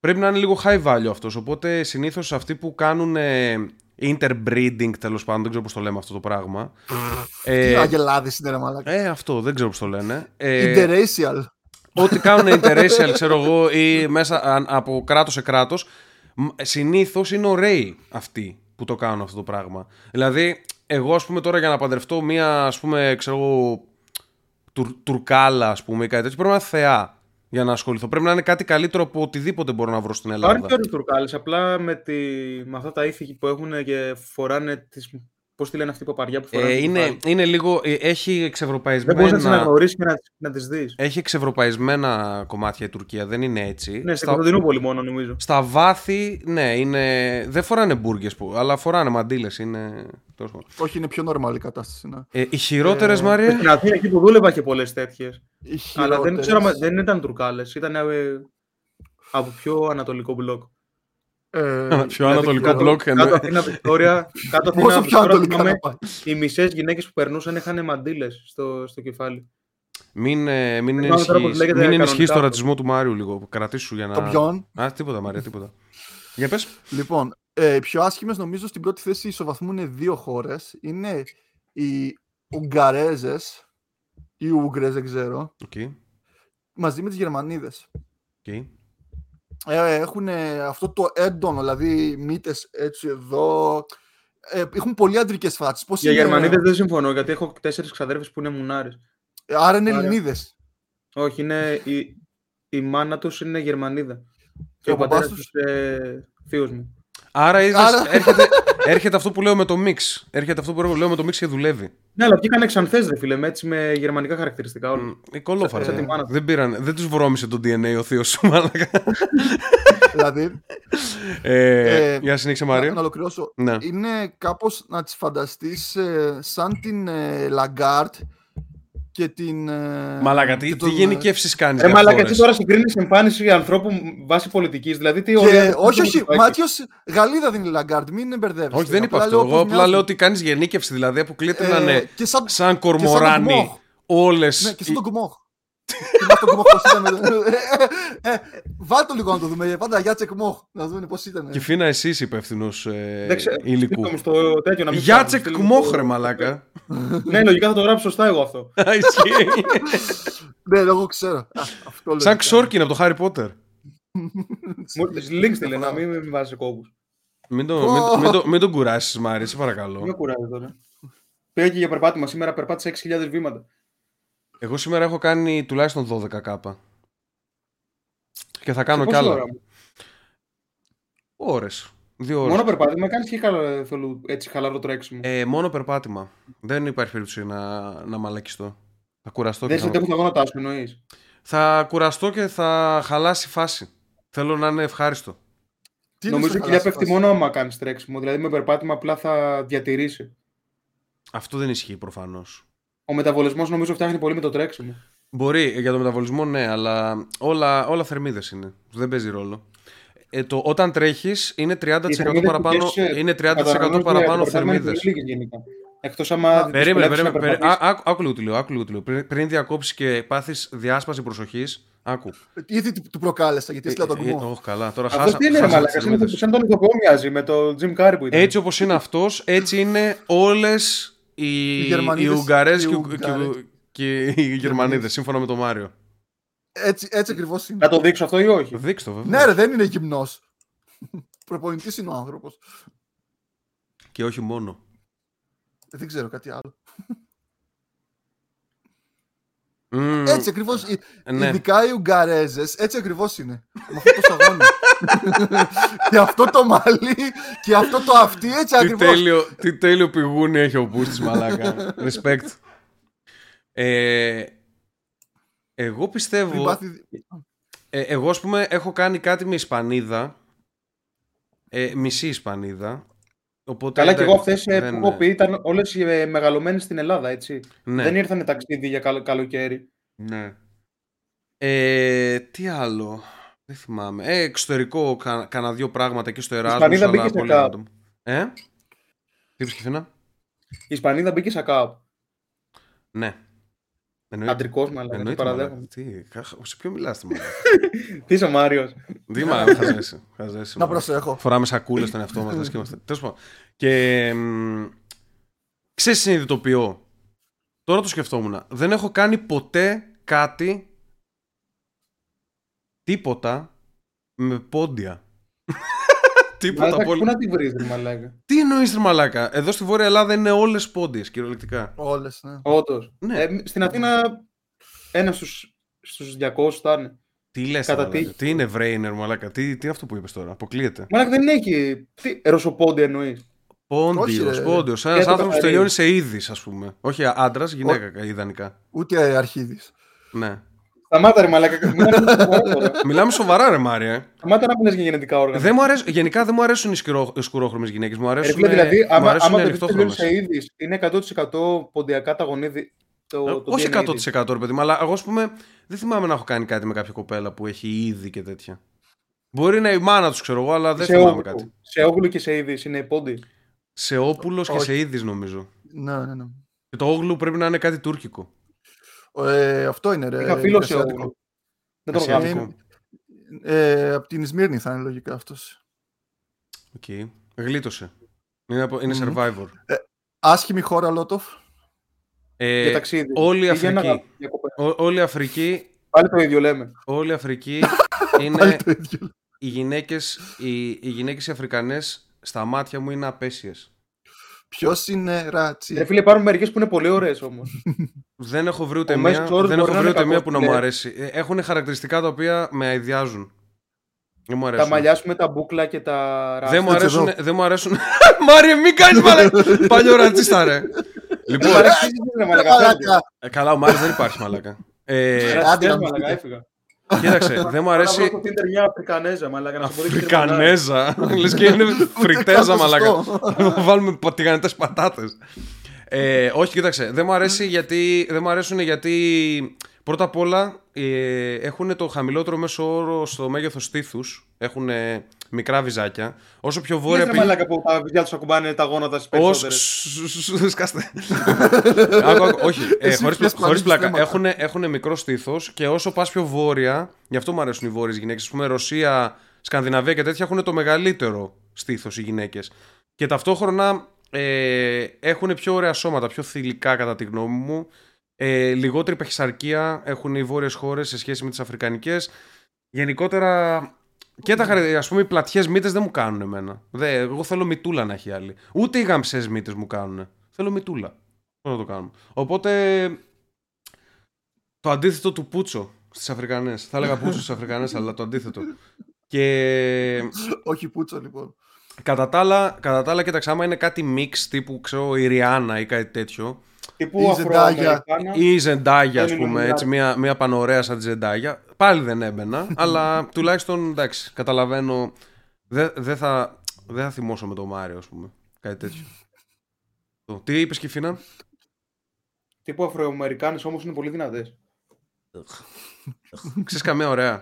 πρέπει να είναι λίγο high value αυτός. Οπότε συνήθως αυτοί που κάνουν ε, interbreeding τέλος πάντων, δεν ξέρω πώς το λέμε αυτό το πράγμα. Τι ε, αγελάδες είναι, ρε μαλάκα. ε, αυτό, δεν ξέρω πώς το λένε. Ε, Interracial. ό,τι κάνουν interracial, ξέρω εγώ, ή μέσα α- από κράτος σε κράτος, μ, συνήθως είναι ωραίοι αυτοί που το κάνουν αυτό το πράγμα. Δηλαδή, εγώ ας πούμε τώρα για να παντρευτώ μία, ας πούμε, ξέρω εγώ, τουρ, τουρκάλα, ας πούμε, ή κάτι τέτοιο, πρέπει να είναι θεά για να ασχοληθώ. Πρέπει να είναι κάτι καλύτερο από οτιδήποτε μπορώ να βρω στην Ελλάδα. Υπάρχουν και άλλοι Τουρκάλε. Απλά με, τη... με αυτά τα ήθη που έχουν και φοράνε. Τις... Πώς τη λένε αυτή η παπαριά που φοράνε. Ε, στο είναι, κεφάλι. είναι λίγο, ε, έχει Δεν εξευρωπαϊσμένα... μπορείς να τις αναγνωρίσεις και να, να τις δεις. Έχει εξευρωπαϊσμένα κομμάτια η Τουρκία, δεν είναι έτσι. Ναι, στην Στα- Κωνσταντινούπολη μόνο νομίζω. Στα βάθη, ναι, είναι... δεν φοράνε μπουργκε που, αλλά φοράνε μαντήλες. Είναι... τέλος πάντων. Όχι, είναι πιο normal η κατάσταση. Ναι. Ε, οι χειρότερες, Ε, Μάρια. Στην Αθήνα εκεί που δούλευα και πολλές τέτοιες. Οι Αλλά δεν, χειρότερες. ξέρω, άμα- δεν ήταν Τουρκάλες. Ήταν ε, από πιο ανατολικό μπλοκ. Ε, (laughs) Πιο δηλαδή, ανατολικό κάτω- μπλοκ Κάτω εννοεί. Αθήνα, Βικτόρια. Κάτω Αθήνα, Πόσο πιο Βικτόρια, ανατολικά θυμάμαι, να πάει. Οι μισές γυναίκες που περνούσαν είχαν μαντήλες στο, στο κεφάλι. Μην, ε, μην θυμάμαι τώρα πώς ενισχύεις, λέγεται μην ενισχύεις κανονικά το αυτό. ρατσισμό του Μάριου λίγο. Κρατήσου για να. Το ποιον; Α, τίποτα, Μάρια, τίποτα. Για πες. Λοιπόν, ε, οι πιο άσχημες νομίζω στην πρώτη θέση ισοβαθμούνε δύο χώρες. Είναι οι Ουγγαρέζες ή Ούγγρες, δεν ξέρω, Οκ. μαζί με τις Γερμανίδες. οκ. Ε, έχουν αυτό το έντονο, δηλαδή μύτες έτσι εδώ, ε, έχουν πολύ αντρικές φάτσες. Για Γερμανίδες δεν συμφωνώ, γιατί έχω τέσσερις ξαδέρφες που είναι μουνάρες. Άρα είναι Ελληνίδες. Όχι, είναι, η, η μάνα τους είναι Γερμανίδα. Και, ο, ο πατέρας τους είναι θείος μου. Άρα, είδες, Άρα... Έρχεται, έρχεται αυτό που λέω με το mix. Έρχεται αυτό που λέω με το mix και δουλεύει. Ναι, αλλά βγήκαν ξανθές, ρε φίλε, με, έτσι, με γερμανικά χαρακτηριστικά όλα. Mm, η κωλόφαρα. Ε, δεν, πήραν, δεν τους βρώμησε το DNA ο θείος σου, μαλάκα. (laughs) δηλαδή. Ε, ε, για συνέχισε, Μαρία. Να, να ολοκληρώσω. Ναι. Είναι κάπως να τις φανταστείς ε, σαν την ε, Lagertha και την. Ε, μαλάκα, τι, τι γενικεύσεις κάνεις. Ε, μαλάκα, τι τώρα συγκρίνεις εμφάνιση ανθρώπου βάση πολιτικής. Δηλαδή, τι ωραία. Όχι, όχι. Μάτιος Γαλλίδα δεν είναι Λαγκάρντ, μην μπερδεύει. Όχι, δεν είπα αυτό. Εγώ απλά λέω ότι κάνεις γενίκευση. Δηλαδή, αποκλείεται να είναι σαν κορμοράνι όλες. Ναι, και σαν τον Κουμόχ. Ε, ε, Βάλτε το λίγο να το δούμε. Πάντα Γιάτσεκ Μοχ. Να δούμε πώς ήταν. Και φίνα εσύ υπεύθυνος υλικού. Γιάτσεκ Μοχ, ρε μαλάκα. Ναι, λογικά θα το γράψω σωστά εγώ αυτό. Ναι, εγώ ξέρω. Σαν Ξόρκιν από το Χάρι Πότερ. Link στείλε να μην βάζεις κόμπους. Μην τον κουράσεις, Μάρι, σε παρακαλώ. Μην κουράζεις τώρα. Πήγα και για περπάτημα σήμερα, περπάτησα 6.000 βήματα. Εγώ σήμερα έχω κάνει τουλάχιστον 12 κάπα. Και θα κάνω κι άλλα. Ώρες. Δύο ώρες. Μόνο περπάτημα, κάνεις και χαλα... έτσι χαλαρό τρέξιμο. Ε, μόνο περπάτημα. Δεν υπάρχει περίπτωση να, να μαλακιστώ. Θα κουραστώ Δεν και θα... θα γόνατά σου εννοείς; Θα κουραστώ και θα χαλάσει φάση. Θέλω να είναι ευχάριστο. Τι Νομίζω ότι πέφτει μόνο άμα κάνεις τρέξιμο. Δηλαδή με περπάτημα απλά θα διατηρήσει. Αυτό δεν ισχύει προφανώς. Ο μεταβολισμός νομίζω φτιάχνει πολύ με το τρέξιμο. Μπορεί για το μεταβολισμό, ναι, αλλά όλα, όλα θερμίδες είναι. Δεν παίζει ρόλο. Ε, το, όταν τρέχεις είναι 30% παραπάνω, είναι 30% παραπάνω θερμίδες. Εκτός άμα. Περίμενε, περίμενε. Άκου λίγο τι λέω. Άκου λίγο τι λέω. Πριν, πριν διακόψεις και πάθεις διάσπαση προσοχής, άκου. Ήδη του προκάλεσα γιατί έστειλα τον κουμό. Όχι, καλά. Τώρα χάσα. τι είναι, Μαλάκα. Σαν τον ηθοποιό μοιάζει με τον Jim Carrey που ήταν. Έτσι όπως είναι αυτός, έτσι είναι όλες οι, οι Ουγγαρές και, και, οι Γερμανίδες, σύμφωνα με τον Μάριο. Έτσι, έτσι ακριβώς είναι. Να το δείξω αυτό ή όχι; Δείξτε το, βέβαια. Ναι, ρε, δεν είναι γυμνός. (laughs) Προπονητής είναι ο άνθρωπος. Και όχι μόνο. Ε, δεν ξέρω κάτι άλλο. Mm. Έτσι ακριβώς. Ναι. Ειδικά οι Ουγγαρέζες, έτσι ακριβώς είναι. Με αυτό το σαγόνι. (laughs) και αυτό το μαλλί και αυτό το αυτί, έτσι ακριβώς. Τι τέλειο, τι τέλειο πηγούνι έχει ο Μπούστη, μαλάκα. Respect. Ε, εγώ πιστεύω. Ε, εγώ, ας πούμε, έχω κάνει κάτι με Ισπανίδα. Ε, μισή Ισπανίδα. Οπότε Καλά, και εγώ αυτέ ε, που έχω πει ήταν όλες ε, μεγαλωμένες στην Ελλάδα, έτσι. Ναι. Δεν ήρθαν ταξίδι για καλοκαίρι. Ναι. Ε, τι άλλο. Δεν θυμάμαι. Ε, εξωτερικό, κα, κανένα δύο πράγματα εκεί στο Εράσμος. Η Ισπανίδα μπήκε σε ΚΑΠ. Ε, τι είπες Η Ισπανίδα μπήκε σε ΚΑΠ. Ναι. Αντρικός μάλλον. παραδέχομαι. Τι, σε ποιο μιλάς τι Τι (laughs) είσαι ο Μάριος. Τι μα, χαζέσει. Να προσέχω. Φοράμε σακούλες στον εαυτό μας. Τέλος πάντων. Και ξέρεις, συνειδητοποιώ; Τώρα το σκεφτόμουν. Δεν έχω κάνει ποτέ κάτι τίποτα με πόντια. Τίποτα πολύ. Πού να τη βρεις, Μαλάκα; Τι εννοείς, Μαλάκα; Εδώ στη Βόρεια Ελλάδα είναι όλες πόντιες, κυριολεκτικά. Όλες, ναι. Όντως. Ναι. Ε, στην Αθήνα ένας στους στους 200 θα είναι. Τι λες, τι είναι Βρέινερ, Μαλάκα; Τι, τι είναι αυτό που είπες τώρα; Αποκλείεται. Μαλάκα δεν έχει. Τι, ρωσοπόντια εννοείς. Πόντιος, πόντιος. Ένας άνθρωπος που τελειώνει σε είδης, ας πούμε. Όχι άντρας, γυναίκα, Ο... ιδανικά. Ούτε αρχίδης. Ναι. Σταμάτα ρε μαλάκα. Μιλάμε σοβαρά ρε Μάρια. Σταμάτα να μιλάς για γενετικά όργανα. Δεν μου αρέσουν, γενικά δεν μου αρέσουν οι σκουρόχρωμες γυναίκες. Μου αρέσουν, ε, δηλαδή, άμα, άμα το δεις σε είδης, είναι 100% ποντιακά τα γονίδι. Το, το Όχι 100% ρε παιδί μου, αλλά εγώ ας πούμε δεν θυμάμαι να έχω κάνει κάτι με κάποια κοπέλα που έχει είδη και τέτοια. Μπορεί να είναι η μάνα τους, ξέρω εγώ, αλλά δεν σε θυμάμαι κάτι. Σεόγλου και σε είδης είναι πόντι. Σε όπουλο και σε είδης νομίζω. Ναι, ναι, ναι. Και τοόγλου πρέπει να είναι κάτι τουρκικό. Ε, αυτό είναι ρε. Είχα φίλος σε όπουλο. Δεν το βγάζω. Ε, από την Ισμύρνη θα είναι λογικά αυτός. Οκ. Okay. Γλίτωσε. Είναι, είναι survivor. Ε, άσχημη χώρα, Λότοφ. Ε, ταξίδι. Όλη η Αφρική. όλη η Αφρική. Πάλι το ίδιο λέμε. Όλη η Αφρική (laughs) είναι. οι γυναίκες, οι, οι γυναίκες οι Αφρικανές στα μάτια μου είναι απέσιες. Ποιος είναι ρατσί; Ρε φίλε, υπάρχουν μερικές που είναι πολύ ωραίες όμως. (laughs) Δεν έχω βρει ούτε Ο μία, Μέσος όρος δεν μπορεί έχω να βρει είναι ούτε μία κακός, που να μου λέει. αρέσει. Ε, Έχουν χαρακτηριστικά τα οποία με αειδιάζουν. Δεν μου τα αρέσουν. μαλλιά σου με τα μπούκλα και τα ράστα. Δεν μου Έτσι αρέσουν. εδώ. Δεν μου αρέσουν. (laughs) Μάριε, μην κάνεις μαλακά. (laughs) Παλιό ρατσίστα, ρε. Λοιπόν, Δεν μ' αρέσει, ρε μαλακά, φεύγει. Μαλάκα. ε, καλά, ο Μάριος δεν υπάρχει μαλακά. Ε, Ρε, Άντε, φεύγει, να μου μαλακά, πείτε. έφυγα. Κοίταξε, δεν μου Να βρω αρέσει. στο Tinder μια Αφρικανέζα, μαλακά, να σου πω τι κύριε μαλάκα. Αφρικανέζα. (laughs) Λες και είναι (laughs) φρικτέζα, καν μαλακά. σωστό. Θα (laughs) βάλουμε τηγανιτές πατάτες. Ε, όχι, κοίταξε. Δεν μου, αρέσει γιατί, δεν μου αρέσουν γιατί πρώτα απ' όλα ε, έχουν το χαμηλότερο μέσο όρο στο μέγεθος στήθους. Έχουν μικρά βυζάκια. Όσο πιο Τι βόρεια λες, ρε πηγαίνει. μαλάκα που τα βιβλία τους ακουμπάνε τα γόνατα στις Ως... περισσότερες. Σκάστε. (laughs) Άκου, άκου, όχι, ε, Εσύ χωρίς, ποιος πλα- χωρίς πανείς πλάκα. θέματα. Έχουν, έχουν μικρό στήθος και όσο πας πιο βόρεια, γι' αυτό μου αρέσουν οι βόρειες γυναίκες. Α πούμε, Ρωσία, Σκανδιναβία και τέτοια έχουν το μεγαλύτερο στήθος οι γυναίκες. Και ταυτόχρονα ε, έχουν πιο ωραία σώματα, πιο θηλυκά κατά τη γνώμη μου. Ε, λιγότερη παχυσαρκία έχουν οι βόρειες χώρες σε σχέση με τις αφρικανικές. Γενικότερα και τα χαρακτηριστικά, ας πούμε, οι πλατιές μύτες δεν μου κάνουν εμένα. Δε, εγώ θέλω μητούλα να έχει άλλη. Ούτε οι γαμψές μύτες μου κάνουν. Θέλω μητούλα. Πώ να το κάνουμε. Οπότε. Το αντίθετο του Πούτσο στις Αφρικανές. Θα έλεγα Πούτσο στις Αφρικανές, αλλά το αντίθετο. Και Όχι πούτσο λοιπόν. κατά τα άλλα, κατά τα άλλα, κοίταξε, άμα είναι κάτι μίξ τύπου ξέρω, η Ριάννα ή κάτι τέτοιο, Τύπου Ή Ζεντάγια. Αφροαμερικάνα. ή η Ζεντάγια, ας Δεν είναι πούμε, μιλάτε. έτσι, μια, μια πανωρέα σαν τη Ζεντάγια, πάλι δεν έμπαινα, (laughs) αλλά τουλάχιστον εντάξει, καταλαβαίνω. Δεν δεν θα, δεν θα θυμώσω με τον Μάριο, ας πούμε. Κάτι τέτοιο. Το, Τι είπες, Κιφίνα; Τύπου Αφροαμερικάνες όμως είναι πολύ δυνατές. Ξέρεις καμία ωραία.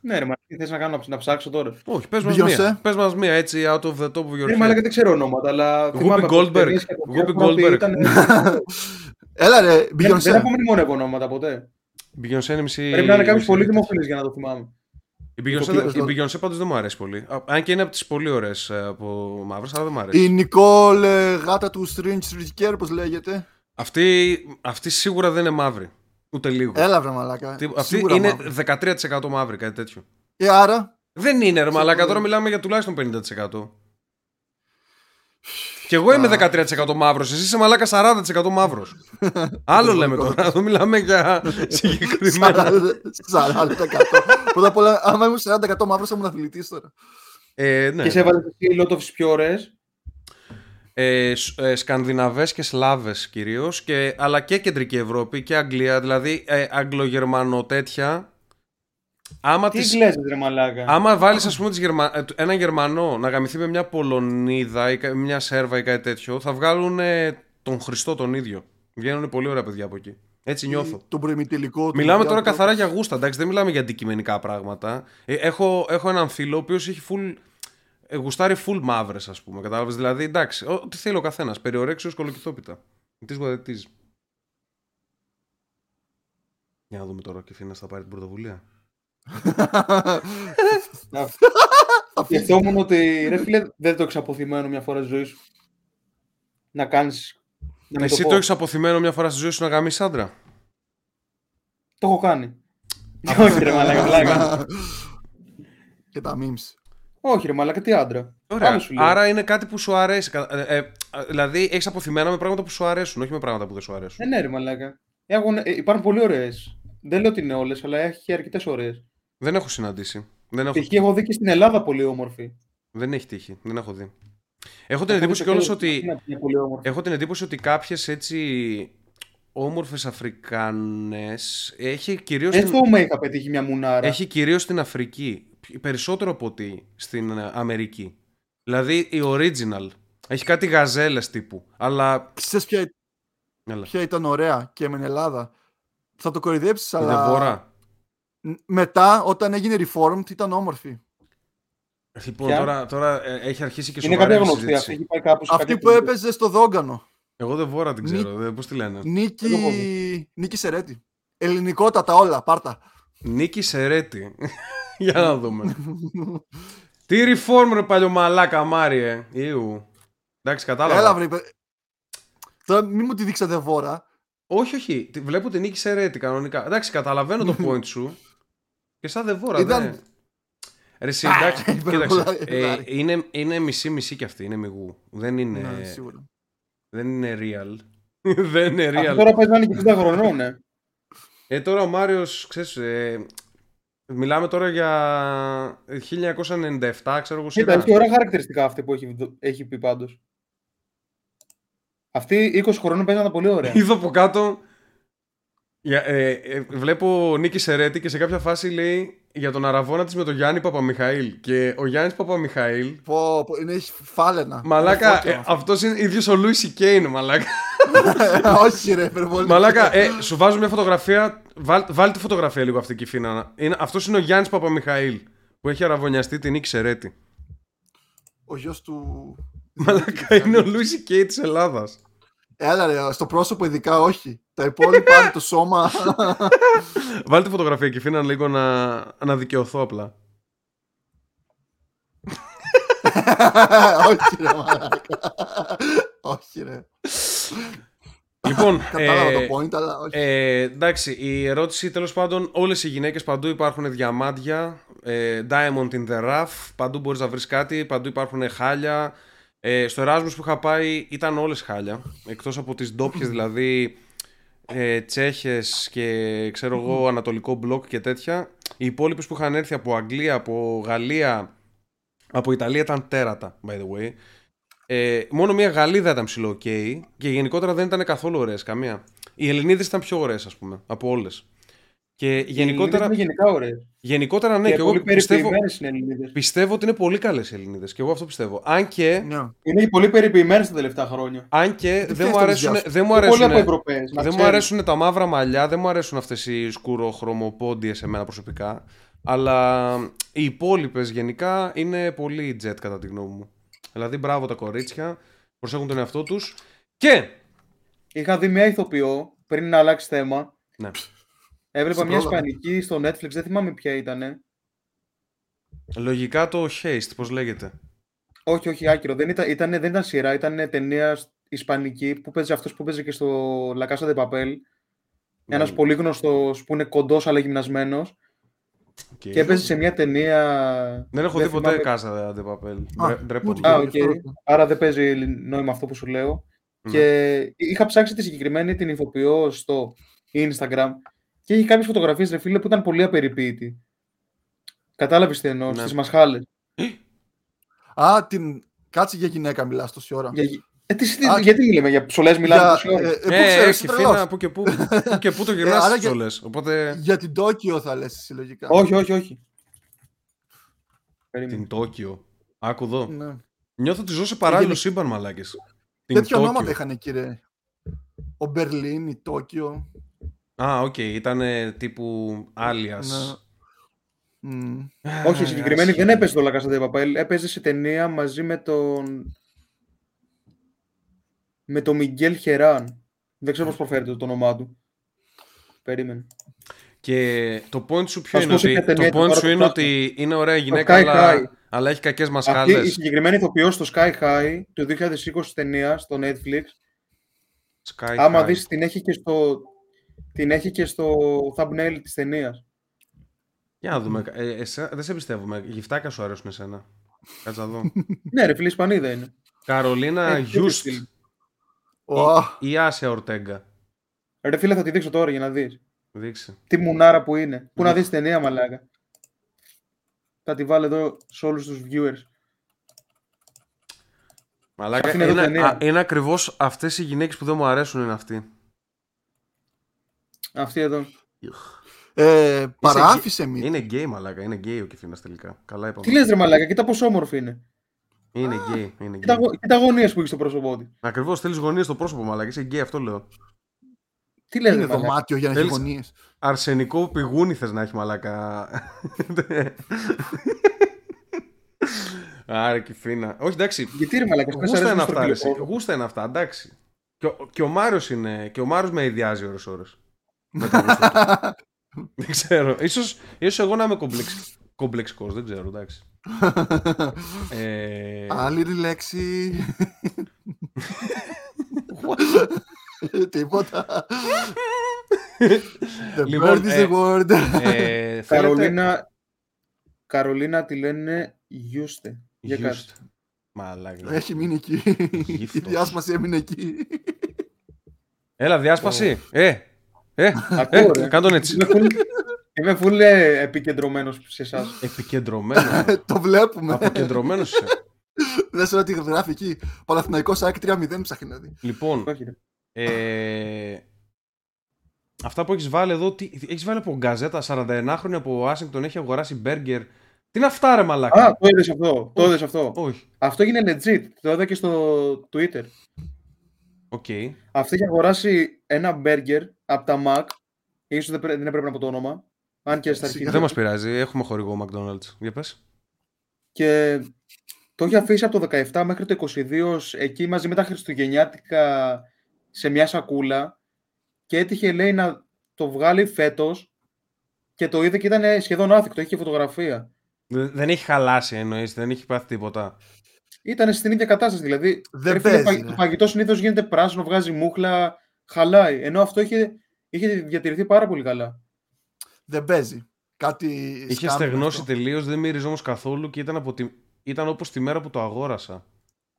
Ναι, ρε, μα τι θες να κάνω, να ψάξω τώρα. Όχι, πες μας Beyoncé. μία. Πες μας μία έτσι out of the top of your Ναι, head. μαλάκα δεν ξέρω ονόματα, αλλά. Whoopi θυμάμαι από Goldberg. ταινίες και από Whoopi διάφορα ότι Goldberg. ήταν- (laughs) Έλα ρε, Δεν δεν Beyoncé. έχω μνημονεύω ονόματα ποτέ. Beyoncé είναι μισή... Πρέπει να είναι κάποιος μισή πολύ τέτοια. δημοφιλής για να το θυμάμαι. Η Beyoncé, Ηθοποιός, η το- Beyoncé πάντως δεν μου αρέσει πολύ. Α, Αν και είναι από τις πολύ ωραίες ε, από μαύρες, αλλά δεν μου αρέσει. Η Νικόλ ε, γάτα του Strange Ricker, πώς λέγεται. Αυτή, αυτή σίγουρα δεν είναι μαύρη. Ούτε λίγο. Έλα βρε μαλάκα. Τι- Αυτή Σίγουρα είναι μαύρη. 13% μαύρη, κάτι τέτοιο. Ε, άρα, Δεν είναι ρε μαλάκα, Σίγουρα. τώρα μιλάμε για τουλάχιστον 50%. Και εγώ είμαι 13% μαύρος, εσύ είσαι μαλάκα 40% μαύρος. (laughs) Άλλο λέμε τώρα, εδώ μιλάμε για (laughs) συγκεκριμένα. 40%. Πρώτα απ' όλα, άμα ήμουν 40% μαύρος θα ήμουν αθλητής τώρα. Ε, ναι. Και σε έβαλες εσύ lot of τις πιο ωραίε. Ε, σ- ε, Σκανδιναβές και Σλάβες κυρίως και, αλλά και Κεντρική Ευρώπη και Αγγλία δηλαδή ε, Αγγλογερμανο τέτοια άμα, Τι τις, γκλέζε, ρε μαλάκα. άμα βάλεις ας πούμε τις Γερμα... ε, έναν Γερμανό να γαμηθεί με μια Πολωνίδα ή κα- μια Σέρβα ή κάτι τέτοιο θα βγάλουν ε, τον Χριστό τον ίδιο βγαίνουν πολύ ωραία παιδιά από εκεί έτσι νιώθω Τον προημιτελικό του. Μιλάμε τώρα διάφορο. καθαρά για γούστα, εντάξει, δεν μιλάμε για αντικειμενικά πράγματα. Ε, έχω, έχω έναν φίλο ο οποίος έχει full. Ε, γουστάρει full μαύρες, ας πούμε. Κατάλαβες; Δηλαδή, εντάξει, ο- τι θέλει ο καθένας. Περιορέξιος κολοκυθόπιτα. Τις γουαδετή. Για να δούμε τώρα και φίνα θα πάρει την πρωτοβουλία. Σκεφτόμουν ότι ρε φίλε δεν το έχεις αποθυμένο μια φορά στη ζωή σου. Να κάνεις. Να μην Εσύ το, το πω. έχεις αποθυμένο μια φορά στη ζωή σου να γαμίσεις άντρα; Το έχω κάνει. (laughs) Όχι ρε μαλάκα, πλάκα. Και τα memes. Όχι ρε μαλάκα, τι άντρα. Ωραία. Άλλο σου λέω. Άρα είναι κάτι που σου αρέσει. Κα- ε, ε, δηλαδή έχεις αποθυμένα με πράγματα που σου αρέσουν, όχι με πράγματα που δεν σου αρέσουν. Ε, ναι ρε μαλάκα. Έχουν, ε, υπάρχουν πολύ ωραίες. Δεν λέω ότι είναι όλες, αλλά έχει αρκετές ωραίες. Δεν έχω συναντήσει. Δεν έχω, Π.χ. έχω δει και στην Ελλάδα πολύ όμορφη. δεν έχει τύχει. Δεν έχω δει. Έχω την εντύπωση κιόλας ότι Είναι είναι πολύ όμορφη. Έχω την εντύπωση ότι κάποιες έτσι όμορφες Αφρικανές έχει κυρίως, Έτσι στην, το make-up πετύχει μια μουνάρα. έχει κυρίως στην Αφρική. Περισσότερο από ότι στην ε, Αμερική. Δηλαδή η original. Έχει κάτι γαζέλες τύπου. Αλλά... Ξέρεις ποια, Έλα. ποια ήταν ωραία και με την Ελλάδα. Θα το κορυδέψεις, Η αλλά Δεβόρα. ν- μετά όταν έγινε reformed ήταν όμορφη. Λοιπόν, Ποια; τώρα, τώρα ε, έχει αρχίσει και είναι σοβαρή κάποια γνωστή. συζήτηση. Αυτή έχει πάει κάπου σε Αυτή κάποια που εκπομπή. έπαιζε στο Δόγκανο. Εγώ δεν βόρα την ξέρω. Δεν, πώς τη λένε; Νίκη, Δεν το έχω δει. Νίκη Σερέτη. Ελληνικότατα όλα, πάρτα. Νίκη Σερέτη. (laughs) Για να δούμε. Τι reform ρε παλιωμαλάκα Μάριε. Ιου. Εντάξει, κατάλαβα. Έλα βρε. είπε- Τώρα μην μου τη δείξατε βόρα. Όχι, όχι. Τη- Βλέπω την νίκη σε ρέτη κανονικά. Εντάξει, καταλαβαίνω το point σου. Και σαν δεν βόρα, Ήταν- ναι. Ρε, εσύ, εντάξει, Α, κοίταξε. υπερβολά- ε, είναι, είναι μισή-μισή κι αυτή, είναι μιγού. Δεν είναι, Ναι, σίγουρα. δεν είναι real. (laughs) δεν είναι Αυτό real. τώρα παίζει να είναι και 60 χρονών, ναι. Ε, τώρα ο Μάριος, ξέρεις, ε, μιλάμε τώρα για 1997, ξέρω εγώ Κοίτα, σειρά. έχει ωραία χαρακτηριστικά αυτή που έχει, δο- έχει πει πάντως. Αυτή 20 χρονών παίζανε πολύ ωραία. Είδα από κάτω. Για, ε, ε, βλέπω Νίκη Σερέτη και σε κάποια φάση λέει για τον αραβόνα της με τον Γιάννη Παπαμιχαήλ. Και ο Γιάννης Παπαμιχαήλ. Πω, πω, είναι έχει φάλαινα. Μαλάκα, Είναι φώτιο. ε, αυτός είναι ίδιος ο Λούις Σικέ είναι μαλάκα. (laughs) Όχι, ρε, υπερβολή. μαλάκα, ε, σου βάζω μια φωτογραφία. Βάλ, βάλ τη φωτογραφία λίγο αυτή και φίνα. Είναι, αυτός είναι ο Γιάννης Παπαμιχαήλ που έχει αραβωνιαστεί την Νίκη Σερέτη. Ο γιος του. Μαλάκα, είναι ο Λούις Σικέ της Ελλάδας. Έλα, ρε, στο πρόσωπο ειδικά όχι. Τα υπόλοιπα είναι το σώμα. (laughs) Βάλτε φωτογραφία και φίνα λίγο να, να δικαιωθώ απλά. (laughs) όχι, ρε, μαλάκα. όχι, ρε. Λοιπόν, Κατάλαβα ε, το point, αλλά όχι. Ε, εντάξει, η ερώτηση τέλος πάντων, όλες οι γυναίκες παντού υπάρχουν διαμάντια, ε, diamond in the rough, παντού μπορείς να βρεις κάτι, παντού υπάρχουν χάλια. Ε, στο Erasmus που είχα πάει ήταν όλες χάλια, εκτός από τις ντόπιες δηλαδή ε, Τσέχες και ξέρω εγώ Ανατολικό μπλοκ και τέτοια. Οι υπόλοιπες που είχαν έρθει από Αγγλία, από Γαλλία, από Ιταλία ήταν τέρατα, by the way. Ε, μόνο μια Γαλλίδα ήταν ψηλό ok και γενικότερα δεν ήταν καθόλου ωραίες καμία. Οι Ελληνίδες ήταν πιο ωραίες, ας πούμε, από όλες. Και γενικότερα, Είναι γενικά ωραίε. γενικότερα ναι, και και εγώ πολύ πιστεύω, περιποιημένες είναι Ελληνίδε. πιστεύω ότι είναι πολύ καλές οι Ελληνίδε. Και εγώ αυτό πιστεύω. Αν και, Ναι. Είναι και πολύ περιποιημένες τα τελευταία χρόνια. αν και Τι δεν μου φτιάχνεις αρέσουν, γεια σου. δεν μου Πολύ αρέσουν, από Ευρωπαίε. δεν μου αρέσουν τα μαύρα μαλλιά, δεν μου αρέσουν αυτές οι σκουροχρωμοπόντιες σε μένα προσωπικά. Αλλά οι υπόλοιπες γενικά είναι πολύ jet κατά τη γνώμη μου. Δηλαδή, μπράβο τα κορίτσια, προσέχουν τον εαυτό τους. Και Είχα δει μια ηθοποιό πριν να αλλάξει θέμα. Ναι. Έβλεπα Σε μια πρόλαβα. ισπανική στο Netflix, δεν θυμάμαι ποια ήταν. λογικά το Haste, πώς λέγεται. Όχι, όχι, άκυρο. Δεν ήταν, ήταν, δεν ήταν σειρά, ήταν ταινία ισπανική που παίζει αυτός που παίζει και στο La Casa de Papel. Ένας Mm. πολύ γνωστός που είναι κοντός αλλά γυμνασμένος. Οκ. Και έπαιζε σε μια ταινία. Δεν έχω δει ποτέ θυμάμαι- Casa de Papel. Α, Ντρε- ντρέπομαι. ούτε Α, και οκ. αυτό. Άρα δεν παίζει νόημα αυτό που σου λέω. Ναι. Και είχα ψάξει τη συγκεκριμένη την ηθοποιό στο Instagram και είχε κάποιες φωτογραφίες, ρε φίλε, που ήταν πολύ απεριποίητη. Κατάλαβες τι εννοώ, Ναι. στις μασχάλες. Α, την... κάτσε για γυναίκα μιλάς τόση ώρα. Για... Ε, τι, τι- Α, γιατί μιλάμε, για ψολέ μιλάμε Για- τόση ώρα; ε, ε, πού Ε, ξέρεις, έχει είσαι φίνα τρελός. που και που, που (laughs) και που το γυρνάς άρα στις για- ψωλές. Οπότε Για την Τόκιο θα λες συλλογικά. όχι, όχι, όχι. Περίμενε. την Τόκιο. Άκου εδώ. Ναι. Νιώθω ότι ζω σε παράλληλο γενικ- σύμπαν, μαλάκες. Την Τέτοια ονόματα Τόκιο. είχαν εκεί, ρε. Ο Μπερλίν, η Τόκιο. Α, οκ, ήταν τύπου Alias. Ναι. Μμ. (sighs) Όχι, η συγκεκριμένη άσχημη. δεν έπαιζε στο La Casa de Papel. Έπαιζε σε ταινία μαζί με τον. με τον Μιγκέλ Χεράν. Δεν ξέρω πώς προφέρεται το όνομά του. Περίμενε. Και το point σου ποιο Ας είναι πω σε ότι, ποια ταινία το ήταν, point τώρα σου το είναι ψάχνω. ότι είναι ωραία γυναίκα, Sky αλλά, High. αλλά έχει κακές Αυτή η μασχάλες. συγκεκριμένη ηθοποιός στο Sky High του 2020 ταινία στο Netflix. Sky Άμα High. δεις την έχει και στο, την έχει και στο thumbnail της ταινίας. Για να δούμε. Ε, εσέ- δεν σε πιστεύουμε. Γυφτάκια σου αρέσουν εσένα. Κάτσε να δω. (laughs) ναι, ρε φίλε, Ισπανίδα είναι. Καρολίνα Ε, τέτοιο Γιούστ στυλ. Ω, ή Άσια Ορτέγκα. Ρε φίλε, θα τη δείξω τώρα για να δεις. Δείξε. Τι μουνάρα που είναι. Πού να Ναι. δεις ταινία, μαλάκα. Θα τη βάλω εδώ σε όλους τους viewers. Μαλάκα, Αυτή είναι εδώ είναι, ταινία. α, είναι ακριβώς αυτές οι γυναίκες που δεν μου αρέσουν είναι αυτοί. Αυτή εδώ. ε, παράτησέ με. Είναι γκέι μαλάκα, είναι γκέι ο Κεφίνας τελικά. Καλά είπαμε. Τι λες ρε μαλάκα, κοίτα πόσο όμορφη είναι. Είναι γκέι, είναι Κοίτα, γκέι. γο- κοίτα γωνίες που έχει στο πρόσωπό της. Ακριβώς θέλεις γωνίες στο πρόσωπο μαλάκα, είσαι γκέι αυτό λέω. Τι λες ρε Είναι μαλάκα. δωμάτιο για να έχει Θέλεις- γωνίες. Αρσενικό πηγούνι θες να έχει μαλάκα. Άρα Κεφίνα. Όχι εντάξει, Γιατί ρε μαλάκα, πες Γούστα αρέσουν είναι στο αυτά, ρε, τηλεφώνο. εσύ. Γούστα είναι αυτά, εντάξει. Και ο, και ο Μάριος είναι. Και ο Μάριος με ιδιάζει ώρες (laughs) δεν ξέρω. Ίσως, ίσως εγώ να είμαι κομπλεξ, κομπλεξικός, δεν ξέρω, εντάξει. (laughs) ε, Άλλη λέξη. (laughs) Τίποτα. The Λοιπόν, bird is ε, the word. ε, θέλετε, Καρολίνα, Καρολίνα τη λένε Γιούστε. Για κάτσε. Γιούστ. Μαλάκα. Έχει μείνει εκεί. Η Γύφτος. διάσπαση έμεινε εκεί. Έλα, διάσπαση. Ε, ε, Ακούω, ε, ρε. κάνε τον έτσι. Είμαι full, είμαι full ε, επικεντρωμένος σε εσάς. Επικεντρωμένο. (laughs) Το βλέπουμε. Αποκεντρωμένος είσαι. Δεν ξέρω τι γράφει εκεί. Παναθηναϊκός ΑΕΚ 3-0 ψάχνει να δει. Λοιπόν, Όχι, ρε. ε, αυτά που έχεις βάλει εδώ, τι, έχεις βάλει από γκαζέτα 41 χρόνια Ουάσιγκτον έχει αγοράσει μπέργκερ. Τι είναι αυτά, ρε μαλάκα; Α, το είδες αυτό. Το είδες αυτό. Όχι. Αυτό έγινε legit. Το είδα και στο Twitter. Οκ. Αυτό είχε αγοράσει ένα burger από τα Mac. Ίσως δεν, πρέ- δεν έπρεπε να πω το όνομα. Αν και στα αρχή. Δεν μας πειράζει, έχουμε χορηγό McDonald's. Για πες. Και το είχε αφήσει από το 17 μέχρι το 22 ως εκεί μαζί με τα Χριστουγεννιάτικα σε μια σακούλα και έτυχε λέει να το βγάλει φέτος και το είδε και ήταν σχεδόν άθικτο, είχε φωτογραφία. Δεν δεν έχει χαλάσει εννοείς, δεν έχει πάθει τίποτα. Ήταν στην ίδια κατάσταση, δηλαδή Δεν ρε φίλε, παίζει, πα- ρε. το φαγητό συνήθως γίνεται πράσινο, βγάζει μούχλα, χαλάει, ενώ αυτό είχε, είχε διατηρηθεί πάρα πολύ καλά. Δεν παίζει. Κάτι. Είχε scam είναι στεγνώσει αυτό. τελείως, δεν μύριζε όμως καθόλου και ήταν, από τη... ήταν όπως τη μέρα που το αγόρασα.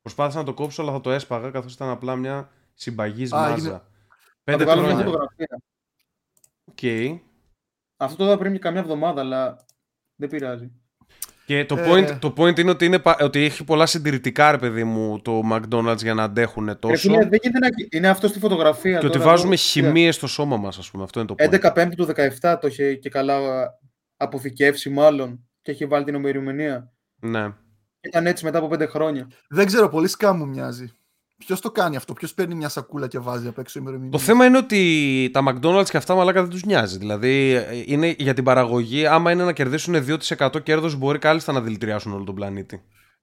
Προσπάθησα να το κόψω, αλλά θα το έσπαγα καθώς ήταν απλά μια συμπαγής Α, μάζα. έγινε- Θα Πέντε το βάλω μια χρόνια. φωτογραφία. Οκ. Αυτό το είδα πριν και καμιά εβδομάδα, αλλά δεν πειράζει. Και το, Ε. point, το point είναι ότι, είναι πα- ότι έχει πολλά συντηρητικά, ρε παιδί μου, το McDonald's για να αντέχουν Ρε τόσο. φίλε, δεν γίνεται να... Είναι αυτό στη φωτογραφία. και ότι τώρα, βάζουμε εδώ. χημίες στο σώμα μας, ας πούμε. Αυτό είναι το point. 11 Πέμπτη του 17 το είχε και καλά αποθηκεύσει μάλλον και έχει βάλει την ημερομηνία. Ναι. Ήταν έτσι μετά από 5 χρόνια. Δεν ξέρω, πολύ σκάμ μου μοιάζει. Ποιος το κάνει αυτό, ποιος παίρνει μια σακούλα και βάζει απ' έξω ημερομηνία; Το θέμα είναι ότι τα McDonald's και αυτά μαλάκα δεν τους νοιάζει. Δηλαδή ε, είναι για την παραγωγή, άμα είναι να κερδίσουν 2% κέρδος, μπορεί κάλλιστα να δηλητηριάσουν όλο τον πλανήτη.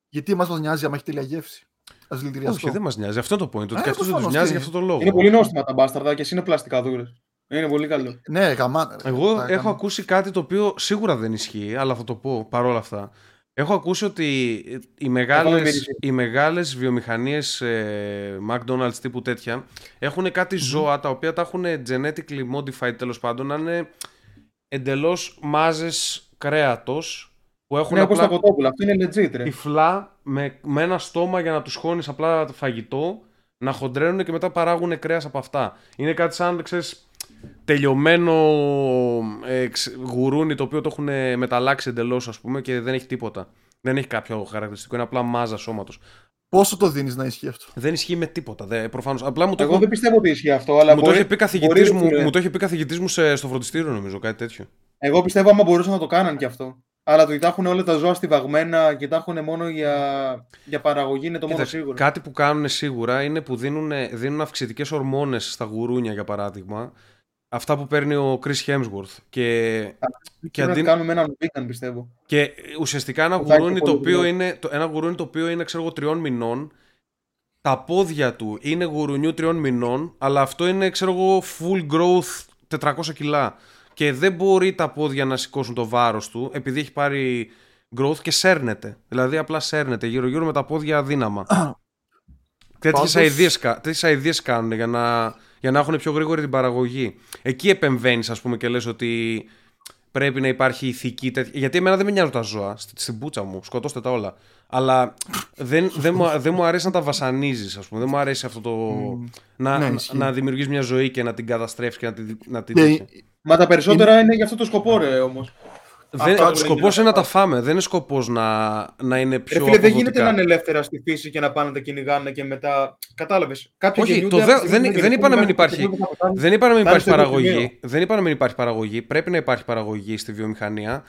Γιατί εμάς μας νοιάζει άμα έχει τέλεια γεύση. Α δηλητηριαστώ. Όχι, δεν μας νοιάζει. Αυτό είναι το point. Ότι Ε, και αυτούς δεν τους προφανώς, νοιάζει τι. για αυτό το λόγο. Είναι πολύ νόστιμα τα μπάσταρδα και εσύ είναι πλαστικά δούλε. Είναι πολύ καλό. Ναι, γαμάτα. ρε. Εγώ Τα έχω γαμά- ακούσει κάτι το οποίο σίγουρα δεν ισχύει, αλλά θα το πω παρόλα αυτά. Έχω ακούσει ότι οι μεγάλες, μυρίσει. οι μεγάλες βιομηχανίες ε, McDonald's τύπου τέτοια έχουν κάτι ζώα τα οποία τα έχουν genetically modified τέλος πάντων να είναι εντελώς μάζες κρέατος που έχουν Είναι όπως απλά τα κοτόπουλα. Αυτό είναι legit, ρε. τυφλά με, με ένα στόμα για να τους χώνεις απλά το φαγητό να χοντρένουν και μετά παράγουν κρέας από αυτά. Είναι κάτι σαν, ξέρεις, τελειωμένο ε, ξ- γουρούνι το οποίο το έχουν μεταλλάξει εντελώς, ας πούμε, και δεν έχει τίποτα. Δεν έχει κάποιο χαρακτηριστικό, είναι απλά μάζα σώματος. Πόσο το δίνεις να ισχύει αυτό; Δεν ισχύει με τίποτα. Δε, προφανώς. Απλά μου το, Εγώ έχω- δεν πιστεύω ότι ισχύει αυτό, αλλά μου το μπορεί, είχε πει καθηγητής μπορεί, μου, ρε, μου το είχε πει καθηγητής μου σε- στο φροντιστήριο, νομίζω, κάτι τέτοιο. Εγώ πιστεύω άμα μπορούσαν να το κάναν κι αυτό. Αλλά το ότι τα έχουν όλα τα ζώα στιβαγμένα και τα έχουν μόνο για, για παραγωγή είναι το μόνο Κοίταξε, σίγουρο. κάτι που κάνουν σίγουρα είναι που δίνουν, δίνουν αυξητικές ορμόνες στα γουρούνια, για παράδειγμα. Αυτά που παίρνει ο Chris Hemsworth. Και, και, Και να αντί, το κάνουμε με έναν vegan, πιστεύω. και ουσιαστικά ένα Που θα έχει γουρούνι, το πολύ οποίο δουλειά. είναι, το, ένα γουρούνι το οποίο είναι ξέρω εγώ τριών μηνών τα πόδια του είναι γουρουνιού τριών μηνών αλλά αυτό είναι ξέρω εγώ full growth 400 κιλά και δεν μπορεί τα πόδια να σηκώσουν το βάρος του επειδή έχει πάρει growth και σέρνεται δηλαδή απλά σέρνεται γύρω γύρω με τα πόδια αδύναμα τέτοιες Πάντως- αηδίες, κα- τέτοιες αηδίες κάνουν για να, για να έχουν πιο γρήγορη την παραγωγή εκεί επεμβαίνεις ας πούμε και λες ότι πρέπει να υπάρχει ηθική τέτοια. Γιατί εμένα δεν με νοιάζουν τα ζώα στη- στην πούτσα μου. Σκοτώστε τα όλα. Αλλά δεν, δεν, μου, δεν μου αρέσει να τα βασανίζεις, ας πούμε. Δεν μου αρέσει αυτό το. να, ναι, να, ισχύει. να δημιουργείς μια ζωή και να την καταστρέφει και να την. Να την Και τέτοια. Μα τα περισσότερα είναι για αυτό το σκοπό, ρε όμως. Δεν, αυτό σκοπός είναι είναι να αυτό. τα φάμε. Δεν είναι σκοπός να, να είναι πιο. Ρε φίλε, δεν γίνεται αποδοτικά. να είναι ελεύθερα στη φύση και να πάνε να τα κυνηγάνε και μετά. Κατάλαβες. Κάποιοι Όχι, γεννιούνται το από δε- τη στιγμή δεν- που δεν είπα να μην γεννηθούν υπάρχει. μέχρι τη στιγμή που θα πεθάνουν. Δεν είπα να μην Θα υπάρχει είναι στο ίδιο παραγωγή. σημείο. Δεν είπα να μην υπάρχει παραγωγή. Πρέπει να υπάρχει παραγωγή στη βιομηχανία.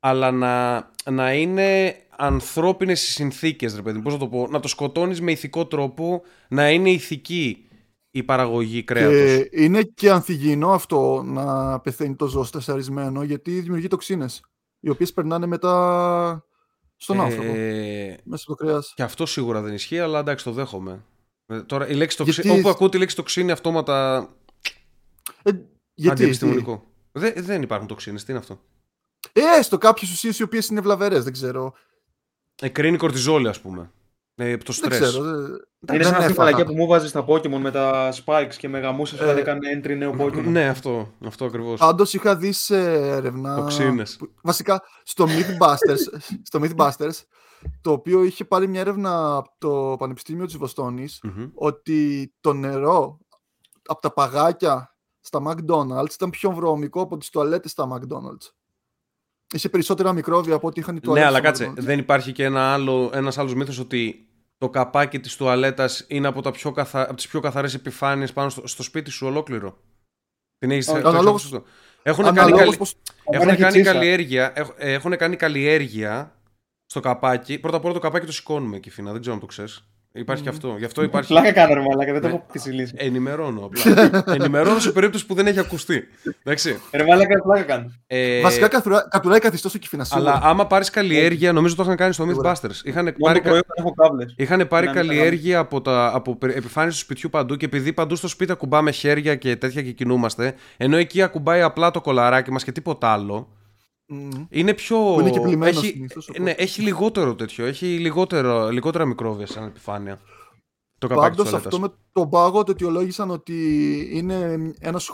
Αλλά να, να είναι ανθρώπινες οι συνθήκες, ρε παιδί μου. Πώς να το πω; Να το σκοτώνεις με ηθικό τρόπο. Να είναι ηθική η παραγωγή κρέατος. Και είναι και ανθυγιεινό αυτό να πεθαίνει το ζώο στρεσαρισμένο γιατί δημιουργεί τοξίνες οι οποίες περνάνε μετά στον άνθρωπο. Ε, Μέσα στο κρέας. και αυτό σίγουρα δεν ισχύει, αλλά εντάξει, το δέχομαι. Ε, Τώρα, η λέξη τοξίνη, Γιατί- όπου ακούω τη λέξη τοξίνη αυτόματα Ε, γιατί, αντιεπιστημονικό. Δεν, δεν υπάρχουν τοξίνες, τι είναι αυτό; τι; Ε, έστω κάποιες ουσίες οι οποίες είναι βλαβερές, δεν ξέρω. Εκρίνει κορτιζόλη, ας πούμε. Ε, το Δεν stress. ξέρω. δεν- Είναι δεν σαν αυτή η έφαγα. μαλακιά που μου βάζεις στα Pokémon με τα spikes και με γαμούσε Ε, όταν έκανε entry νέο Pokémon. Ναι, αυτό, αυτό ακριβώς. Πάντως είχα δεις σε έρευνα. Τοξίνες. που- Βασικά στο Mythbusters, (laughs) στο Mythbusters, το οποίο είχε πάρει μια έρευνα από το Πανεπιστήμιο της Βοστόνης, Μμμ. ότι το νερό από τα παγάκια στα McDonald's ήταν πιο βρώμικο από τις τουαλέτες στα McDonald's. Είχε περισσότερα μικρόβια από ό,τι είχαν οι Ναι, τουαλέτες αλλά στα κάτσε. McDonald's. Δεν υπάρχει και ένα άλλο, ένας άλλος μύθος ότι το καπάκι της τουαλέτας είναι από, τα πιο καθα... από τις πιο καθαρές επιφάνειες πάνω στο, στο σπίτι σου ολόκληρο. Την έχεις Όχι, το έχεις αναλόγως- ακούσει αυτό. Έχουν κάνει, Αναλόγως καλη... πως- έχουν έχει κάνει τσίσα. καλλιέργεια, έχ- ε, έχουν κάνει καλλιέργεια στο καπάκι. Πρώτα απ' όλα το καπάκι το σηκώνουμε εκεί, Φίνα. Δεν ξέρω αν το ξέρεις. Υπάρχει και αυτό. Γι' αυτό υπάρχει. Πλάκα κάνω ρε μαλάκα, δεν το Ναι. έχω τη λύση. Ενημερώνω απλά. Ενημερώνω σε περίπτωση που δεν έχει ακουστεί. Εντάξει. Ρε μαλάκα, πλάκα κάνω. Ε, Βασικά καθουρά- κατουράει καθιστό στο κυφίνα αλλά σίγουρα. άμα πάρεις καλλιέργεια, νομίζω το είχαν κάνει στο Σίγουρα. Mythbusters. Είχαν Μόνο πάρει, το πρωί όταν έχω κάβλες. είχαν πάρει Να μην καλλιέργεια από, τα, από περι- επιφάνειες του σπιτιού παντού και επειδή παντού στο σπίτι ακουμπάμε χέρια και τέτοια και κινούμαστε, ενώ εκεί ακουμπάει απλά το κολαράκι μας και τίποτα άλλο, Μμμ. είναι πιο. Που είναι και πλημμένο έχει, συνήθως, οπότε. ναι, έχει λιγότερο τέτοιο. Έχει λιγότερο, λιγότερα μικρόβια σαν επιφάνεια. Το καπάκι Πάντως της αυτό τουαλέτας. με τον πάγο το αιτιολόγησαν ότι είναι ένας,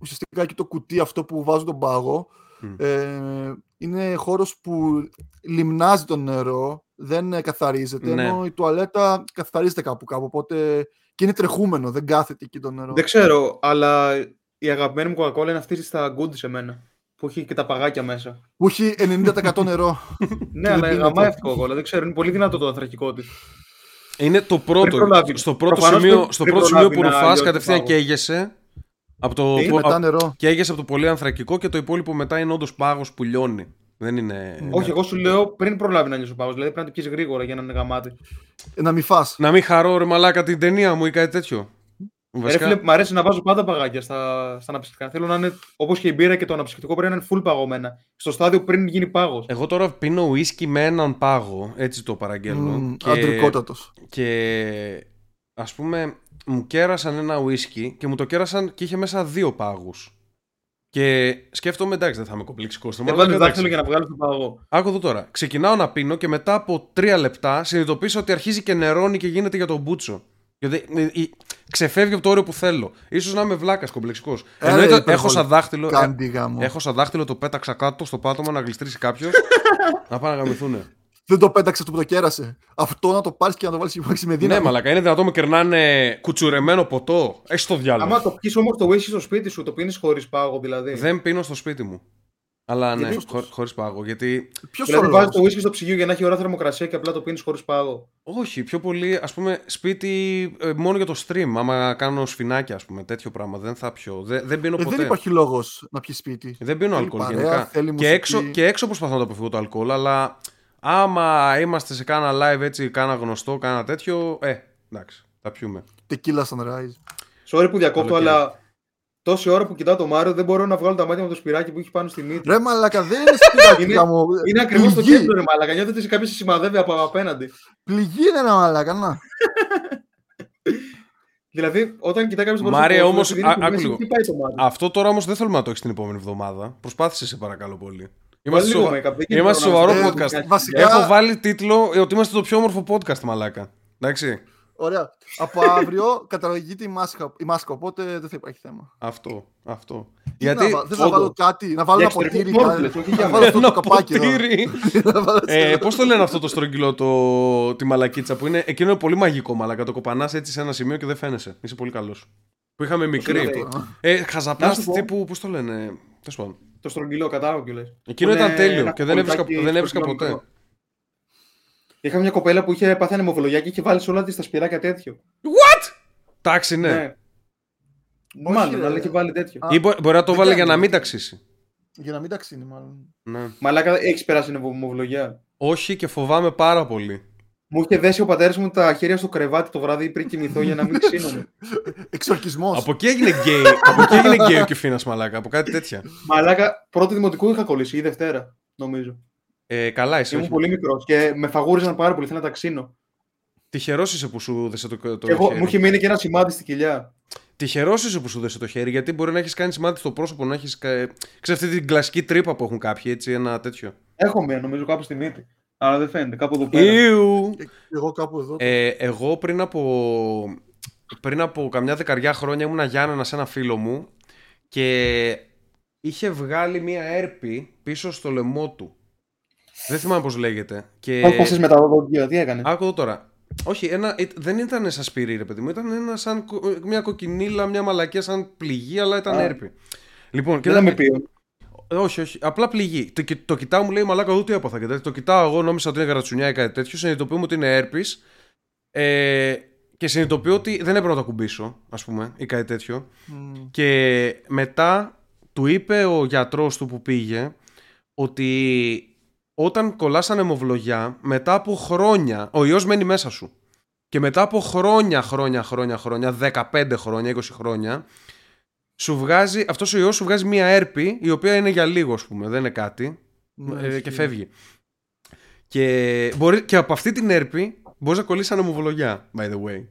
ουσιαστικά και το κουτί αυτό που βάζουν τον πάγο Μμ. ε, είναι χώρος που λιμνάζει το νερό, δεν ε, καθαρίζεται, Ναι. ενώ η τουαλέτα καθαρίζεται κάπου κάπου, οπότε και είναι τρεχούμενο, δεν κάθεται εκεί το νερό. Δεν ξέρω, αλλά η αγαπημένη μου Coca-Cola είναι αυτή στα good σε μένα. Που έχει και τα παγάκια μέσα. Που έχει 90% νερό. (laughs) ναι, αλλά πίνεται. γαμάει αυτή η Coca-Cola. Δεν ξέρω, είναι πολύ δυνατό το ανθρακικό της. Είναι το Πριν πρώτο. προλάβει. Στο πρώτο Προφανώς σημείο, πριν- στο πριν πρώτο σημείο που προλάβει να ρουφάς λιώσει το κατευθείαν πάγο. καίγεσαι. Από το, Και που- μετά α- νερό. καίγεσαι από το πολύ ανθρακικό και το υπόλοιπο μετά είναι όντως πάγος που λιώνει. Δεν είναι. Όχι, εγώ σου λέω πριν προλάβει να νιώσει ο πάγος. Δηλαδή πρέπει να το πιεις γρήγορα για να είναι γαμάτι. Ε, Να μην φας. Να μην χαρώ ρε μαλάκα την ταινία μου ή κάτι τέτοιο. Ρε Βασικά, φίλε, μ' αρέσει να βάζω πάντα παγάκια στα, στα αναψυκτικά. Θέλω να είναι όπως και η μπύρα και το αναψυκτικό πρέπει να είναι full παγωμένα. Στο στάδιο πριν γίνει πάγος. εγώ τώρα πίνω ουίσκι με έναν πάγο, έτσι το παραγγέλνω. Μμ, και, Αντρικότατος. και ας πούμε μου κέρασαν ένα ουίσκι και μου το κέρασαν και είχε μέσα δύο πάγους. Και σκέφτομαι εντάξει δεν θα είμαι κομπλεξικός. Δεν βάλει δάχτυλο για να βγάλει το παγό. Άκου εδώ τώρα. Ξεκινάω να πίνω και μετά από τρία λεπτά συνειδητοποιήσω ότι αρχίζει και νερώνει και γίνεται για τον μπούτσο. Γιατί ε, ε, ξεφεύγει από το όριο που θέλω. σω να είμαι βλάκας κομπλεξικός. Ε, Ενώ ρε, έχω υπερβολή. σαν δάχτυλο. ε, Κάντι γάμο. έχω σαν δάχτυλο το πέταξα κάτω στο πάτωμα να γλιστρήσει κάποιος. (laughs) να πάνε να γαμηθούνε. Δεν το πέταξε αυτό που το κέρασε. Αυτό να το πάρεις και να το βάλεις με ναι, δύναμη. μαλακά, είναι δυνατόν με κερνάνε κουτσουρεμένο ποτό. Έχεις το διάλογο. Άμα το πιεις όμως το whisky στο σπίτι σου, το πίνεις χωρίς πάγο δηλαδή. Δεν πίνω στο σπίτι μου. Αλλά ναι, Γιατί; χω, χωρίς πάγο. Γιατί. Ποιος Δηλαδή ο βάζει λόγος; το whisky στο ψυγείο για να έχει ωραία θερμοκρασία και απλά το πίνεις χωρίς πάγο. Όχι, πιο πολύ, ας πούμε, σπίτι ε, μόνο για το stream. Άμα κάνω σφινάκια, ας πούμε, τέτοιο πράγμα. Δεν θα πιω. Δεν, δεν πίνω Ε, ποτέ. δεν υπάρχει λόγος να πιεις σπίτι. Δεν πίνω Θέλει αλκοόλ παρέα, γενικά. θέλει Και μουσική. έξω, και έξω προσπαθώ να το αποφύγω το αλκοόλ, αλλά άμα είμαστε σε κάνα live έτσι, κάνα γνωστό, κάνα τέτοιο, ε, εντάξει, θα πιούμε. Tequila sunrise. Sorry που διακόπτω, Καλοκαίρι. αλλά τόση ώρα που κοιτάω το Μάριο δεν μπορώ να βγάλω τα μάτια με το σπυράκι που έχει πάνω στη μύτη. Ρε μαλακα δεν είναι σπιτάκι (laughs) Είναι- γάμο. Είναι ακριβώς το Πληγή. κέντρο, ρε Μάλακα. Νιώθετε σε κάποιο σε σημαδεύει από απέναντι. Πληγή είναι ένα μαλακα, να. Δηλαδή, όταν κοιτάει κάποιος Μάρια, όμως, α- άκου άκου λίγο. Τι πάει το Μάριο; Αυτό τώρα όμως δεν θέλουμε να το έχεις την επόμενη εβδομάδα. Προσπάθησε, σε παρακαλώ πολύ. Είμαστε, λίγο σοβα... make-up, δεν γίνεται είμαστε να- σοβαρό Ε, podcast. βασικά- Έχω βάλει τίτλο ε, ότι είμαστε το πιο όμορφο podcast, μαλάκα. Εντάξει. Ωραία. Από (laughs) αύριο καταργείται η μάσκα, η μάσκα, οπότε δεν θα υπάρχει θέμα. Αυτό. Αυτό. Τι να βα- θες να όντως. βάλω κάτι, να βάλω Για ένα ποτήρι. εξωτερικό κα- μόρφλες, όχι Να για βάλω αυτό το Ένα καπάκι εδώ. ποτήρι. (laughs) Να βάλω Ε, αυτό. Πώς το λένε αυτό το στρογγυλό, το... τη μαλακίτσα που είναι. Εκείνο είναι πολύ μαγικό, μαλακά. Το κοπανάς έτσι σε ένα σημείο και δεν φαίνεσαι. Είσαι πολύ καλός. Που είχαμε μικρή. λέει. Ε, Να χαζαπλάστη σου πω. τύπου. Πώς το λένε. Τέλος πάντων. Το στρογγυλό, κατάλαβα κιόλας. Εκείνο Που ήταν είναι τέλειο ένα και δεν έβρισκα, κολλητάκι δεν έβρισκα στρογγυλό ποτέ. Μικρό. Είχα μια κοπέλα που είχε πάθει ανεμοβολογιά και είχε βάλει σε όλα της τα σπυράκια τέτοιο. Εντάξει, ναι. Ναι. Μάλλον, ρε. αλλά είχε βάλει τέτοιο. Α, Ή μπο- μπορεί να το δεν βάλει για κάνει. να μην ταξίσει. Για να μην ταξίνει, μάλλον. Ναι. Μαλάκα, έχεις περάσει ανεμοβολογιά. Όχι και φοβάμαι πάρα πολύ. Μου είχε δέσει ο πατέρας μου τα χέρια στο κρεβάτι το βράδυ πριν κοιμηθώ για να μην ξύνομαι. (laughs) Εξορκισμός. Από εκεί έγινε γκέι. (laughs) από εκεί έγινε γκέι ο Κιφίνας μαλάκα. Από κάτι τέτοια. Μαλάκα, πρώτη δημοτικού είχα κολλήσει ή Δευτέρα, νομίζω. Ε, καλά, εσύ. Ήμουν όχι. πολύ μικρός και με φαγούριζαν πάρα πολύ. Θέλω να τα ξύνω. Τυχερός είσαι που σου δέσε το, το Και εγώ, χέρι. μου είχε μείνει και ένα σημάδι στη κοιλιά. Τυχερός είσαι που σου δέσε το χέρι, γιατί μπορεί να έχεις κάνει σημάδι στο πρόσωπο, να έχεις. Ξέρετε αυτή την κλασική τρύπα που έχουν κάποιοι, έτσι, ένα τέτοιο. Έχω μία, νομίζω, κάπου στη μύτη. Αλλά δεν φαίνεται, κάπου εδώ πέρα. Ιου. Εγώ κάπου εδώ. Ε, εγώ πριν από, πριν από καμιά δεκαριά χρόνια ήμουν Γιάννενα σε ένα φίλο μου και είχε βγάλει μία έρπη πίσω στο λαιμό του. Δεν θυμάμαι πώς λέγεται. Και... Πώς πόσες με τα δόντια, τι έκανε; Άκου εδώ τώρα. Όχι, ένα, ε, δεν ήταν σαν σπυρί, ρε παιδί μου. Ήταν ένα, σαν, κο- μια κοκκινίλα, μια μαλακία σαν πληγή, αλλά ήταν Α. έρπη. Λοιπόν, και Δεν θα ήταν- με πει. όχι, όχι. Απλά πληγή. Το, κοι- το κοιτάω, μου λέει Μαλάκα, εδώ τι έπαθα και τέτοιο. Το κοιτάω, εγώ νόμιζα ότι είναι γρατσουνιά ή κάτι τέτοιο. Συνειδητοποιούμε ότι είναι έρπης. Ε, και συνειδητοποιώ ότι δεν έπρεπε να το ακουμπήσω, ας πούμε, ή κάτι τέτοιο. Μμ. Και μετά του είπε ο γιατρός του που πήγε ότι όταν κολλάς ανεμοβλογιά, μετά από χρόνια, ο ιός μένει μέσα σου. Και μετά από χρόνια, χρόνια, χρόνια, χρόνια, 15 χρόνια, 20 χρόνια, σου βγάζει, αυτός ο ιός σου βγάζει μία έρπη, η οποία είναι για λίγο, ας πούμε, δεν είναι κάτι, Ναι, ε, ισχύει. και φεύγει. Και, μπορεί, και από αυτή την έρπη μπορείς να κολλήσεις ανεμοβλογιά, by the way.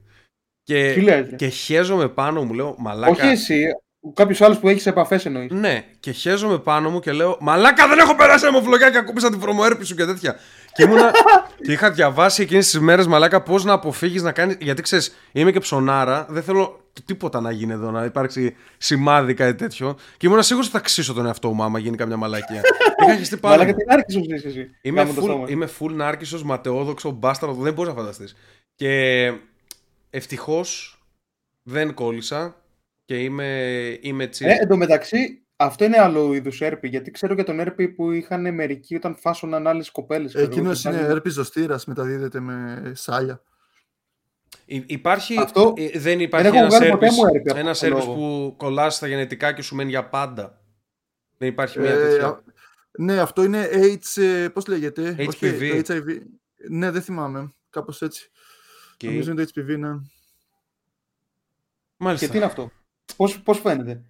Τι Και, λες, ρε. και χέζομαι πάνω μου, λέω, μαλάκα. Όχι εσύ, κάποιος άλλος που έχεις επαφές εννοείς. Ναι, και χέζομαι πάνω μου και λέω Μαλάκα δεν έχω περάσει αιμοφλογιά και ακούμπησα την προμοέρπη σου και τέτοια. και, ήμουνα, (laughs) και είχα διαβάσει εκείνες τις μέρες, Μαλάκα, πώς να αποφύγεις να κάνει. Γιατί ξέρεις, είμαι και ψωνάρα, δεν θέλω τίποτα να γίνει εδώ, να υπάρξει σημάδι κάτι τέτοιο. Και ήμουν σίγουρος ότι θα ξύσω τον εαυτό μου άμα γίνει καμιά μαλακία. είχα χεστεί πάνω. Μαλάκα μου. την άρχισε σου είσαι εσύ. Είμαι Κάμε το full, στόμα. είμαι full νάρκισσος, ματαιόδοξο, μπάσταρδο, δεν μπορείς να φανταστείς. Και ευτυχώς δεν κόλλησα και είμαι, είμαι chill. Ε, εν τω μεταξύ, αυτό είναι άλλο είδους έρπη. Γιατί ξέρω για τον έρπη που είχαν μερικοί όταν φάσωναν άλλε κοπέλες. Εκείνος είναι έρπης ζωστήρας, μεταδίδεται με σάλια. Υ- Υπάρχει, Αυτό- ε, δεν υπάρχει έχω ένας βγάλει ποτέ έρπης, μου έρπη από ένας αυτό το έρπης λόγο. που κολλάς στα γενετικά και σου μένει για πάντα. Δεν υπάρχει μια Ε, τέτοια. α- ναι, αυτό είναι H. ε, Πώς λέγεται, HPV. Όχι, το HIV. Ναι, δεν θυμάμαι. Κάπως έτσι. Και- Νομίζω είναι το HPV, ναι. Μάλιστα. Και τι είναι αυτό; Πώς, πώς φαίνεται;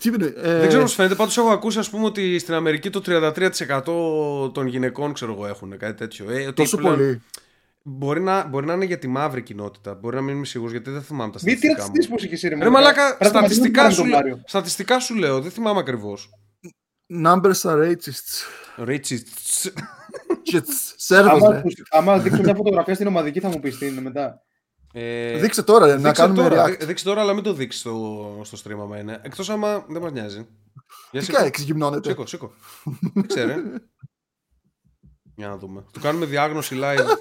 Τι είναι, ε, Δεν ξέρω πώς φαίνεται, πάντως έχω ακούσει ας πούμε ότι στην Αμερική το 33% των γυναικών ξέρω εγώ έχουν κάτι τέτοιο. Ε, ότι Τόσο πλέον- πολύ. Μπορεί να, μπορεί να είναι για τη μαύρη κοινότητα. Μπορεί να μην είμαι σίγουρος γιατί δεν θυμάμαι τα Μη τι στατιστικά μου. ρατσιστής που είσαι και εσύ, ρε Ρε μαλάκα, Πρέπει να στατιστικά πατήσουμε σου, τον λέω, Μάριο. στατιστικά σου λέω, δεν θυμάμαι ακριβώς. Numbers are racists. Ρίτσι. Shits. Σέρβος, Άμα, ρε. τους- άμα δείξω μια φωτογραφία στην ομαδική θα μου πεις τι είναι μετά. Ε, Δείξε τώρα, ρε, να δείξε κάνουμε τώρα, react. δεί- δείξε τώρα, αλλά μην το δείξεις στο, στο stream άμα είναι. Εκτός άμα δεν μα νοιάζει. Για Τι σήκω, κάνει, ξεγυμνώνεται. σήκω, σήκω. Δεν ξέρω. (laughs) Για να δούμε. Του κάνουμε διάγνωση live. (laughs)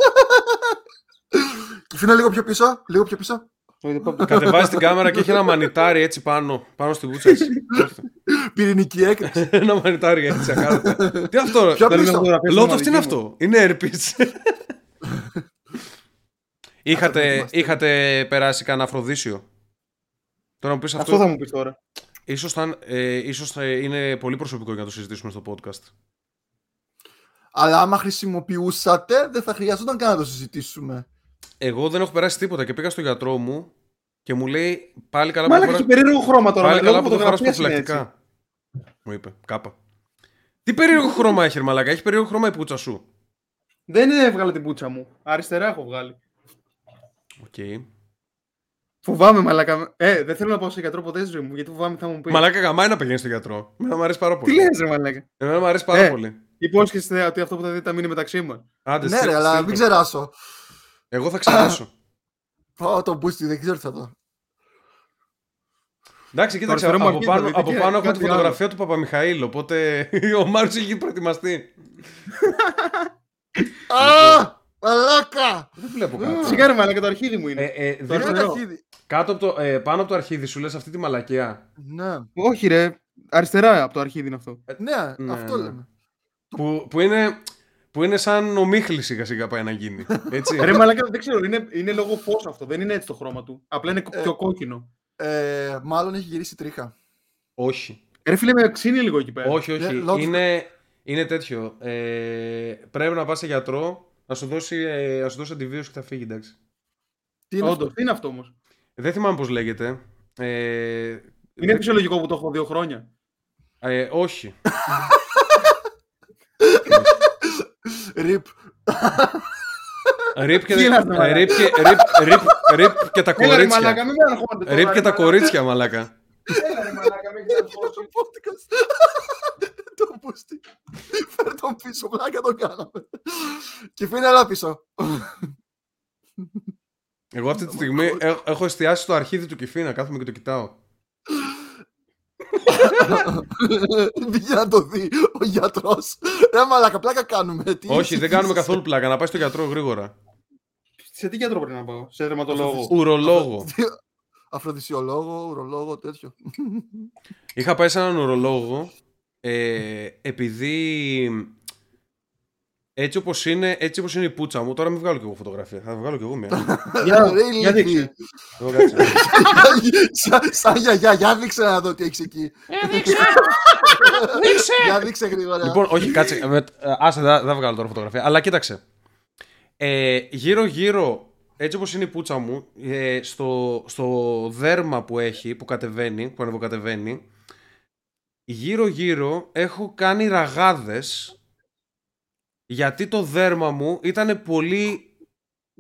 Φύνα λίγο πιο πίσω, λίγο πιο πίσω. Κατεβάζει την κάμερα και έχει ένα μανιτάρι έτσι πάνω, πάνω στη βούτσα έτσι. (laughs) Πυρηνική έκρηξη. ένα μανιτάρι έτσι ακάρτα. Τι αυτό, ρε. Πιο Θέλει πίσω. να φωτογραφία στην Λότοφ, τι είναι ομαδική μου. αυτό; Είναι herpes. Είχατε, είμαστε. είχατε περάσει κανένα αφροδίσιο; Τώρα μου πεις αυτό, Αυτό θα μου πεις τώρα. ίσως, θα, ε, ίσως θα είναι πολύ προσωπικό για να το συζητήσουμε στο podcast. Αλλά άμα χρησιμοποιούσατε, δεν θα χρειαζόταν καν να το συζητήσουμε. Εγώ δεν έχω περάσει τίποτα και πήγα στο γιατρό μου και μου λέει πάλι καλά που μαλάκα φοράς- έχει περίεργο χρώμα τώρα. πάλι με καλά λόγω που το φοράς φωτογραφίας είναι έτσι. προφυλακτικά. Μου είπε, Kappa. Τι περίεργο χρώμα έχει, ρε μαλάκα. Έχει περίεργο χρώμα η πουτσα σου. Δεν έβγαλε την πούτσα μου. Αριστερά έχω βγάλει. Οκ. Φοβάμαι, μαλάκα. Ε, δεν θέλω να πάω σε γιατρό ποτέ στη ζωή μου, γιατί φοβάμαι τι θα μου πεις. Μαλάκα γαμάει να πηγαίνεις στο γιατρό. Εμένα μου αρέσει πάρα Τι πολύ. λες, ρε μαλάκα; Εμένα μου αρέσει πάρα Ε. πολύ. Υπόσχεστε ότι αυτό που θα δείτε θα μείνει μεταξύ μας. Άντε, Ναι, στείλ- ρε, αλλά στείλ μην το. ξεράσω. Εγώ θα ξεράσω. (coughs) Ω, το μπούστι, δεν ξέρω τι θα δω. Εντάξει, κοίταξε, αριστερό μου από αρχίζει πάνω, να δείτε από και πάνω έχουμε τη κάτι φωτογραφία του Παπαμιχαήλ, οπότε (laughs) ο Μάριος έχει προετοιμαστεί. Α, μαλάκα! Δεν βλέπω κάτι. Σιγά ρε μαλάκα, το αρχίδι μου είναι. Ε, ε, Το δίπλα- Είναι αριστερό. ταχύδι. κάτω από το, ε, πάνω από το αρχίδι σου λες αυτή τη μαλακία. Ναι, Όχι ρε, αριστερά από το αρχίδι είναι αυτό. ναι, Ναι, αυτό ναι. λέμε. Που, που, είναι, που είναι σαν ο Μίχλης σιγά σιγά πάει να γίνει. Έτσι. ρε μαλάκα, δεν ξέρω, είναι, είναι λόγω φως αυτό, δεν είναι έτσι το χρώμα του. Απλά είναι Ε. πιο κόκκινο. Ε, μάλλον έχει γυρίσει τρίχα. όχι. Ρε φίλε, με ξύνει λίγο εκεί πέρα. όχι, όχι. Ε, λόγω- είναι, είναι τέτοιο. Ε, πρέπει να πας σε γιατρό να σου δώσει, ε, να σου δώσει αντιβίωση και θα φύγει, εντάξει. Τι είναι αυτό. Όντως, τι είναι αυτό όμως; Δεν θυμάμαι πώς λέγεται. Ε, Είναι δεν- φυσιολογικό που το έχω δύο χρόνια. ε, όχι. Ριπ. Ρίπ και, Τι είναι αυτό, ε, μαλάκα; ρίπ και, ρίπ, ρίπ, ρίπ και τα Έλα ρε μαλάκα, κορίτσια. μην με αγχώνετε τώρα, Ρίπ ρε και τα μαλάκα. κορίτσια, μαλάκα. Έλα ρε μαλάκα, μην με αγχώσεις. (laughs) το πούστη. Φέρ τον πίσω, πλάκα το κάναμε. Και φύγει έλα πίσω. Εγώ αυτή τη στιγμή ε, έχω εστιάσει στο αρχίδι του Κιφίνα, κάθομαι και το κοιτάω. Πήγε να το δει ο γιατρός. Ρε μαλακα, πλάκα κάνουμε. Τι Όχι, δεν κάνουμε καθόλου πλάκα. Να πάει στο γιατρό γρήγορα. Σε τι γιατρό πρέπει να πάω, σε δερματολόγο. Ουρολόγο. Αφροδισιολόγο, ουρολόγο, τέτοιο. Είχα πάει σε έναν ουρολόγο ε, επειδή έτσι όπως, είναι, έτσι όπως είναι η πούτσα μου, τώρα μην βγάλω και εγώ φωτογραφία, θα βγάλω και εγώ μια. (laughs) Για, Ρε, για ηλίθι. δείξε. Εγώ κάτσε. Σαν- Σαν γιαγιά, για δείξε να δω τι έχεις εκεί. Δείξε! Δείξε! Για δείξε γρήγορα. λοιπόν, όχι, κάτσε. με- ε, Άσε, δεν θα βγάλω τώρα φωτογραφία. Αλλά κοίταξε. Ε, γύρω-γύρω, έτσι όπως είναι η πούτσα μου, ε, στο, στο δέρμα που έχει, που κατεβαίνει, που ανεβοκατεβαίνει, γύρω-γύρω έχω κάνει ραγάδες γιατί το δέρμα μου ήταν πολύ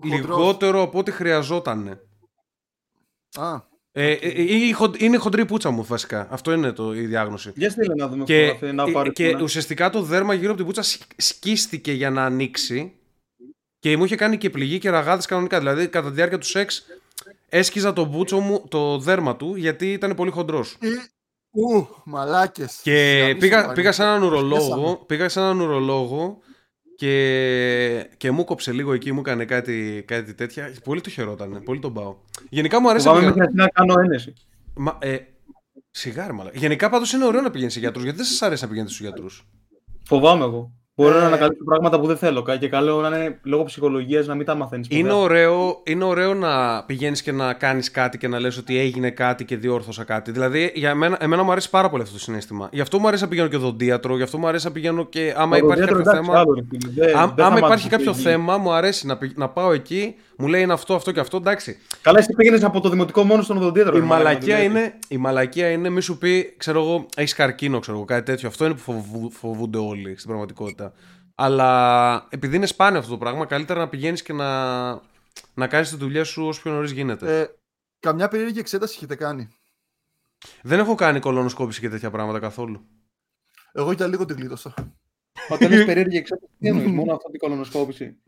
Χοντρός. λιγότερο από ό,τι χρειαζόταν. Α, Ε, ε, ε, η χον- είναι η χοντρή πούτσα μου βασικά. Αυτό είναι το, η διάγνωση. Για στείλε να δούμε Και, φωτογραφία, να ε, πάρω και εικόνα. ουσιαστικά το δέρμα γύρω από την πούτσα σκ- σκίστηκε για να ανοίξει και μου είχε κάνει και πληγή και ραγάδες κανονικά. Δηλαδή κατά τη διάρκεια του σεξ έσκιζα το μπούτσο μου, το δέρμα του γιατί ήταν πολύ χοντρός. Ή- Ου, μαλάκες. Και Γαμίσου πήγα, πάλι. πήγα σε έναν ουρολόγο, Πιάσαμε. πήγα σε έναν ουρολόγο και, και μου κόψε λίγο εκεί, μου έκανε κάτι, κάτι τέτοια. Πολύ το χαιρόταν, πολύ τον πάω. Γενικά μου αρέσει να Φοβάμαι πηγαίνω- μέχρι να κάνω ένεση. Μα, ε, σιγάρι, μαλάκα. Γενικά πάντως είναι ωραίο να πηγαίνεις σε γιατρούς. Γιατί δεν σας αρέσει να πηγαίνετε στους γιατρούς; Φοβάμαι εγώ. Μπορώ Ε. να ανακαλύψω πράγματα που δεν θέλω. κα- Και καλό να είναι λόγω ψυχολογίας να μην τα μαθαίνεις. Είναι ωραίο, είναι ωραίο να πηγαίνεις και να κάνεις κάτι και να λες ότι έγινε κάτι και διόρθωσα κάτι. Δηλαδή, για μένα, εμένα μου αρέσει πάρα πολύ αυτό το συνέστημα. Γι' αυτό μου αρέσει να πηγαίνω και οδοντίατρο, γι' αυτό μου αρέσει να πηγαίνω και άμα υπάρχει κάποιο θέμα. Ά- άμα υπάρχει κάποιο θέμα, μου αρέσει να, πη- να πάω εκεί, μου λέει είναι αυτό, αυτό και αυτό. Εντάξει. Καλά, εσύ πήγαινες από το δημοτικό μόνο στον οδοντίατρο. Η ρε μαλάκα, μαλακία, δηλαδή. είναι, η μαλακία είναι μη σου πει, ξέρω εγώ, έχεις καρκίνο, ξέρω εγώ, κάτι τέτοιο. Αυτό είναι που φοβού- φοβούνται όλοι στην πραγματικότητα. Αλλά επειδή είναι σπάνιο αυτό το πράγμα, καλύτερα να πηγαίνεις και να, να κάνεις τη δουλειά σου όσο πιο νωρίς γίνεται. Ε, καμιά περίεργη εξέταση έχετε κάνει. Δεν έχω κάνει κολονοσκόπηση και τέτοια πράγματα καθόλου. Εγώ για λίγο τη γλίτωσα. Όταν λες (laughs) περίεργη εξέταση, τι εννοείς, μόνο αυτή την κολονοσκόπηση;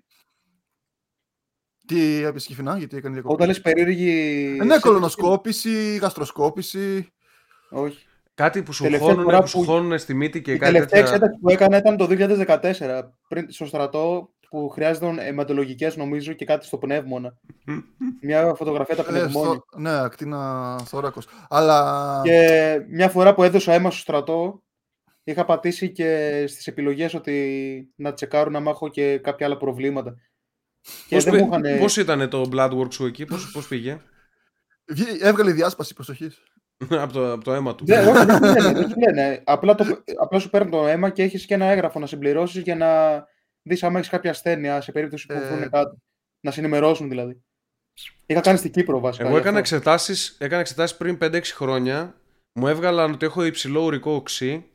Τι έπεισε Κυφινά, γιατί έκανε διακοπή. Όταν λες περίεργη. Ε, Ναι, εξέταση, κολονοσκόπηση, γαστροσκόπηση. Όχι. Κάτι που σου Τελευταία χώνουν, φορά που σου που- χώνουν στη μύτη και Η κάτι τελευταία τέτοια. εξέταση που έκανα ήταν το 2014 πριν, στο στρατό που χρειάζονταν αιματολογικές νομίζω και κάτι στο πνεύμονα. Μια φωτογραφία τα Ε, πνευμόνια. στο- ναι, ακτίνα θώρακος. Αλλά Και μια φορά που έδωσα αίμα στο στρατό, είχα πατήσει και στις επιλογές ότι να τσεκάρουν άμα έχω και κάποια άλλα προβλήματα. Και Πώς, δεν πη- μου είχαν... πώς ήταν το bloodwork σου εκεί, πώς, πώς πήγε; Βγή- έβγαλε διάσπαση προσοχής. (laughs) από, το, από το αίμα του. Δεν, όχι, δεν σου λένε, δεν σου λένε. Απλά, το, απλά σου παίρνουν το αίμα και έχεις και ένα έγγραφο να συμπληρώσεις για να δεις άμα έχεις κάποια ασθένεια σε περίπτωση που Ε, βρουν κάτι. Να σε ενημερώσουν δηλαδή. Είχα κάνει στην Κύπρο βασικά. Εγώ γι' έκανα αυτό. εξετάσεις, έκανα εξετάσεις πριν 5-6 χρόνια. Μου έβγαλαν ότι έχω υψηλό ουρικό οξύ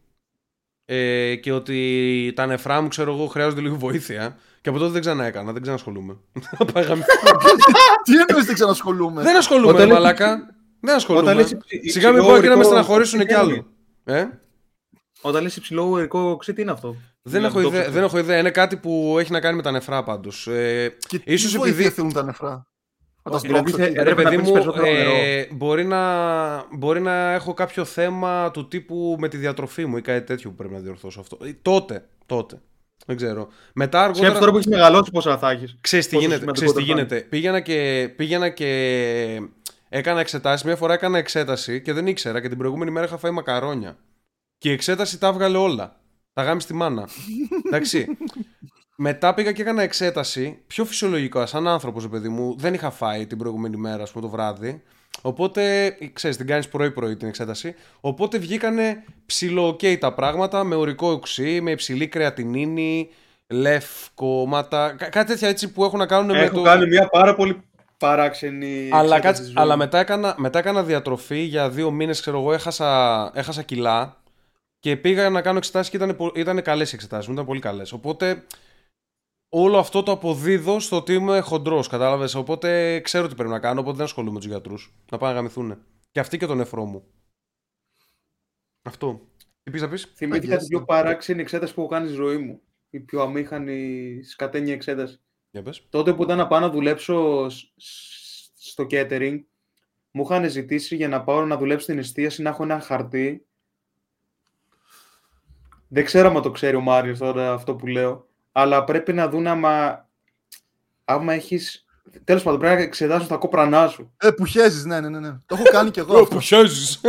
ε, και ότι τα νεφρά μου, ξέρω εγώ, χρειάζονται λίγο βοήθεια. Και από τότε δεν ξανά έκανα, δεν ξανασχολούμαι. (laughs) Πάει γαμηθώ. Τι εννοείς δεν ξανασχολούμαι; δεν ασχολούμαι, Όταν ρε λες- μαλάκα. Δεν ασχολούμαι. Όταν λες υψη- Σιγά μην υψηλό πω και να με ουρικό στεναχωρήσουν οξύ, κι τι άλλο. είναι; Ε; Όταν λες υψηλό ουρικό οξύ, τι είναι αυτό; Δεν, Να έχω το ιδέα, ξέρω. δεν έχω ιδέα. Είναι κάτι που έχει να κάνει με τα νεφρά πάντως. Ε, Και ίσως τι βοήθεια επειδή- θέλουν τα νεφρά; Να τα Δηλαδή, σπρώξω θε- εκεί. Ρε Πρέπει να παιδί πίνεις μου, περισσότερο νερό. ε, μπορεί, να, μπορεί να έχω κάποιο θέμα του τύπου με τη διατροφή μου ή κάτι τέτοιο που πρέπει να διορθώσω αυτό. Ε, τότε, τότε. Δεν ξέρω. Μετά Σκέψου τώρα αργότερα. που έχεις μεγαλώσει πόσα θα έχεις. Ξέρεις τι πόσο γίνεται. σημαντικό Ξέρεις τι το γίνεται. Πήγαινα, και, πήγαινα και έκανα εξετάσεις. Μια φορά έκανα εξέταση και δεν ήξερα και την προηγούμενη μέρα είχα φάει μακαρόνια. Και η εξέταση τα έβγαλε όλα. Τα γάμει στη μάνα. Εντάξει. Μετά πήγα και έκανα εξέταση πιο φυσιολογικά, σαν άνθρωπος, παιδί μου. Δεν είχα φάει την προηγούμενη μέρα, ας πούμε, το βράδυ. Οπότε, ξέρεις, την κάνεις πρωί-πρωί την εξέταση. Οπότε βγήκανε ψηλό τα πράγματα με ορικό οξύ, με υψηλή κρεατινίνη, λευκόματα. Κά- κάτι τέτοια έτσι που έχουν να κάνουν με Έχω το. κάνει μια πάρα πολύ παράξενη. Αλλά, εξέταση κάτσε, στη ζωής αλλά μου. μετά, έκανα, μετά έκανα διατροφή για δύο μήνες, ξέρω εγώ, έχασα, έχασα κιλά και πήγα να κάνω εξετάσεις και ήταν, πο- ήταν καλές οι εξετάσεις μου, ήταν πολύ καλές. Οπότε όλο αυτό το αποδίδω στο ότι είμαι χοντρός, κατάλαβες. Οπότε ξέρω τι πρέπει να κάνω, οπότε δεν ασχολούμαι με τους γιατρούς. Να πάνε να γαμηθούν. Και αυτοί και τον νεφρό μου. Αυτό. Τι πεις να πεις; Θυμήθηκα Αγιές, την πιο ναι. παράξενη εξέταση που έχω κάνει στη ζωή μου. Η πιο αμήχανη σκατένια εξέταση. Για πες. Τότε που ήταν να πάω να δουλέψω σ- σ- στο catering, μου είχαν ζητήσει για να πάω να δουλέψω στην εστίαση να έχω ένα χαρτί. Δεν ξέρω αν το ξέρει ο Μάριος τώρα αυτό που λέω, αλλά πρέπει να δουν άμα, άμα έχεις... Τέλος πάντων, πρέπει να εξετάσουν τα κόπρανά σου. Ε, που χέζεις, ναι, ναι, ναι, ναι. Το έχω κάνει κι εγώ. αυτό. Που χιάζεις. (laughs)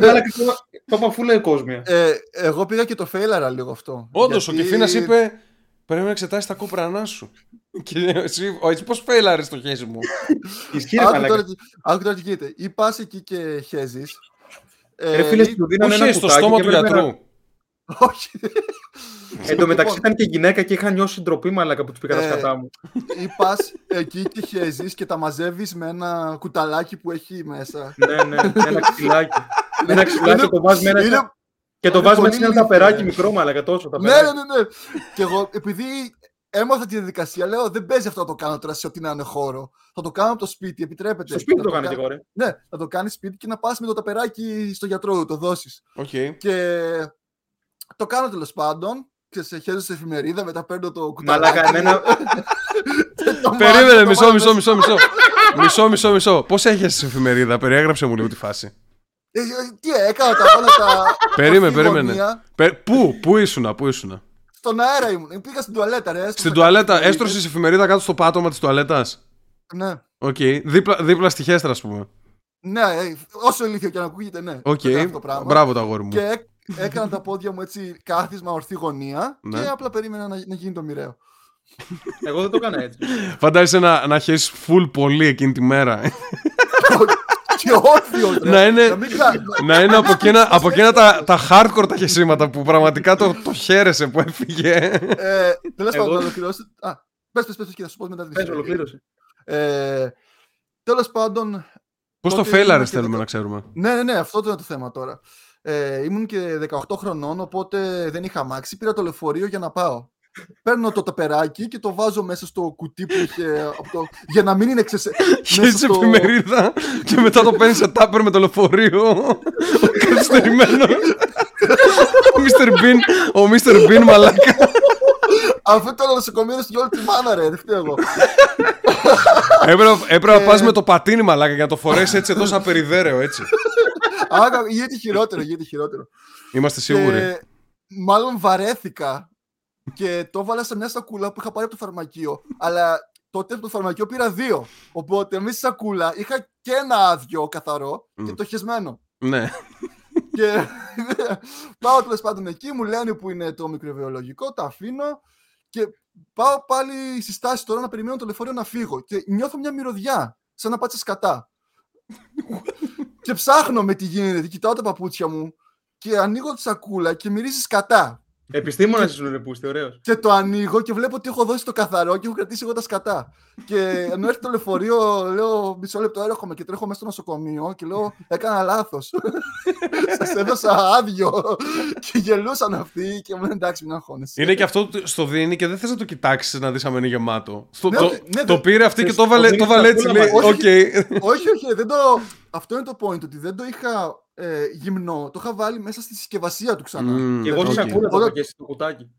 Ναι, αλλά και το, το είπα φούλε κόσμια. Ε, εγώ πήγα και το φέιλαρα λίγο αυτό. Όντως, ο Γιατί- Κεφίνας είπε πρέπει να εξετάσεις τα κόπρανά σου. (laughs) Και εσύ, ο, εσύ πώς φέιλαρες το χέρι μου; Ισχύει ρε Άκου μαλάκα. τώρα, τι- άκου τώρα τι γίνεται. Ή πας εκεί και χέζεις. Ε, Ρε φίλε, ή- του δίνανε Πώς ένα χέζεις στο κουτάκι στόμα και του έπρεπε να- γιατρού. (laughs) Όχι. Εν τω μεταξύ Λοιπόν, ήταν και γυναίκα και είχα νιώσει ντροπή μαλάκα που τους πήγα τα Ε, σκατά μου. Ή πας εκεί και χέζεις και τα μαζεύεις με ένα κουταλάκι που έχει μέσα. ναι, ναι, ένα ξυλάκι. ένα ξυλάκι και το βάζεις με ένα. Είναι- Και το είναι βάζει πολύ μέσα σε ένα ηλίθιο, ταπεράκι ρε. μικρό μαλάκα τόσο. Ναι, ταπεράκι. ναι, ναι, ναι. Και εγώ, επειδή έμαθα τη διαδικασία, λέω δεν παίζει αυτό να το κάνω τώρα σε ό,τι να είναι χώρο. Θα το κάνω από το σπίτι, επιτρέπεται. Στο σπίτι Να το κάνει και κα- εγώ, ρε. Ναι, θα το κάνεις σπίτι και να πας με το ταπεράκι στο γιατρό, το δώσεις. Οκ. Και το κάνω τέλος πάντων. Και σε χέζω σε εφημερίδα, μετά παίρνω το κουταλάκι. Μαλάκα, εμένα. και (laughs) το (laughs) μάζω, Περίμενε, το μισό, βάλω μισό, μέσα. μισό, μισό. Μισό, μισό, μισό. Πώς έχεις εφημερίδα, περιέγραψε μου λίγο τη φάση. Ε, ε, Τι έκανα, τα όλα τα. Περίμενε, στη περίμενε. γωνία. Πε- Πού, πού ήσουνα, πού ήσουνα; Στον αέρα ήμουν. Πήγα στην τουαλέτα, ρε. έστρωσα Στην κάτι τουαλέτα, εφημερίδες. έστρωσες εφημερίδα κάτω στο πάτωμα της τουαλέτας; Ναι. Οκ. Δίπλα, δίπλα στη χέστρα, ας πούμε. Ναι, ε, όσο ηλίθιο και να ακούγεται, ναι. Οκ. Το έκανα αυτό το πράγμα. Μπράβο το αγόρι μου. Και έκ- έκανα τα πόδια μου έτσι κάθισμα, ορθή γωνία Ναι. και απλά περίμενα να, να γίνει το μοιραίο. Εγώ δεν το έκανα έτσι. Φαντάζεσαι να, να έχεις full πολύ εκείνη τη μέρα. Και όρθιο. ρε. Να είναι- Να μην κα- να είναι από εκείνα, από εκείνα τα, τα hardcore τα χεσίματα που πραγματικά το, το χαίρεσαι που έφυγε. Ε, Τέλος Εγώ- πάντων, να ολοκληρώσω. Α, πες, πες, πες, και θα σου πω μετά την Πες, ιστορία. ολοκλήρωσε. Ε, Τέλος πάντων, Πώς το Τότε φέιλαρες ήμουν και θέλουμε δεκα- να ξέρουμε; ναι, ναι, ναι, αυτό ήταν το θέμα τώρα. Ε, ήμουν και 18 χρονών, οπότε δεν είχα αμάξι. Πήρα το λεωφορείο για να πάω. Παίρνω το ταπεράκι και το βάζω μέσα στο κουτί που είχε. Από το... για να μην είναι ξεσε... Χέσεις εφημερίδα και μετά το παίρνεις σε τάπερ με το λεωφορείο. Ο καθυστερημένος. Ο Mr. Bean, ο Mr. Bean μαλάκα. Αυτό ήταν νοσοκομείο στην όλη τη μάνα, ρε. Δεν φταίω εγώ. Έπρεπε, έπρεπε να Ε. πας με το πατίνι μαλάκα για να το φορέσεις έτσι εδώ σαν περιδέρεο έτσι. Άρα, γίνεται χειρότερο, γίνεται χειρότερο. Είμαστε σίγουροι. Και μάλλον βαρέθηκα και το έβαλα σε μια σακούλα που είχα πάρει από το φαρμακείο. Αλλά τότε από το φαρμακείο πήρα δύο. Οπότε μέσα στη σακούλα είχα και ένα άδειο καθαρό και Μμ. το χεσμένο. Ναι. και (laughs) πάω τέλος πάντων εκεί, μου λένε που είναι το μικροβιολογικό, το αφήνω και πάω πάλι στη στάση τώρα να περιμένω το λεωφορείο να φύγω. Και νιώθω μια μυρωδιά, σαν να πάτσα σκατά. (laughs) και ψάχνω με τι γίνεται, και κοιτάω τα παπούτσια μου και ανοίγω τη σακούλα και μυρίζει σκατά. Επιστήμονας ήσουν ρε πούστη, ωραίος. Και το ανοίγω και βλέπω ότι έχω δώσει το καθαρό και έχω κρατήσει εγώ τα σκατά. και ενώ έρχεται το λεωφορείο, λέω μισό λεπτό έρχομαι και τρέχω μέσα στο νοσοκομείο και λέω έκανα λάθος. (laughs) Σας έδωσα άδειο. και γελούσαν αυτοί και μου λένε εντάξει, μην αγχώνεσαι. Είναι και αυτό που στο δίνει και δεν θες να το κοιτάξεις να δεις αν είναι γεμάτο. Στο- Ναι, το, ναι, ναι, το δε- πήρε αυτή και θες- το το βάλε, δίνει το στα βάλε έτσι. πουλά Λέει, μας. οκ. όχι, όχι, δεν το. Αυτό είναι το point, ότι δεν το είχα ε, γυμνό. Το είχα βάλει μέσα στη συσκευασία του ξανά. Μμμ, Και εγώ οκ, στη σακούλα το Όταν- είχα και στο κουτάκι.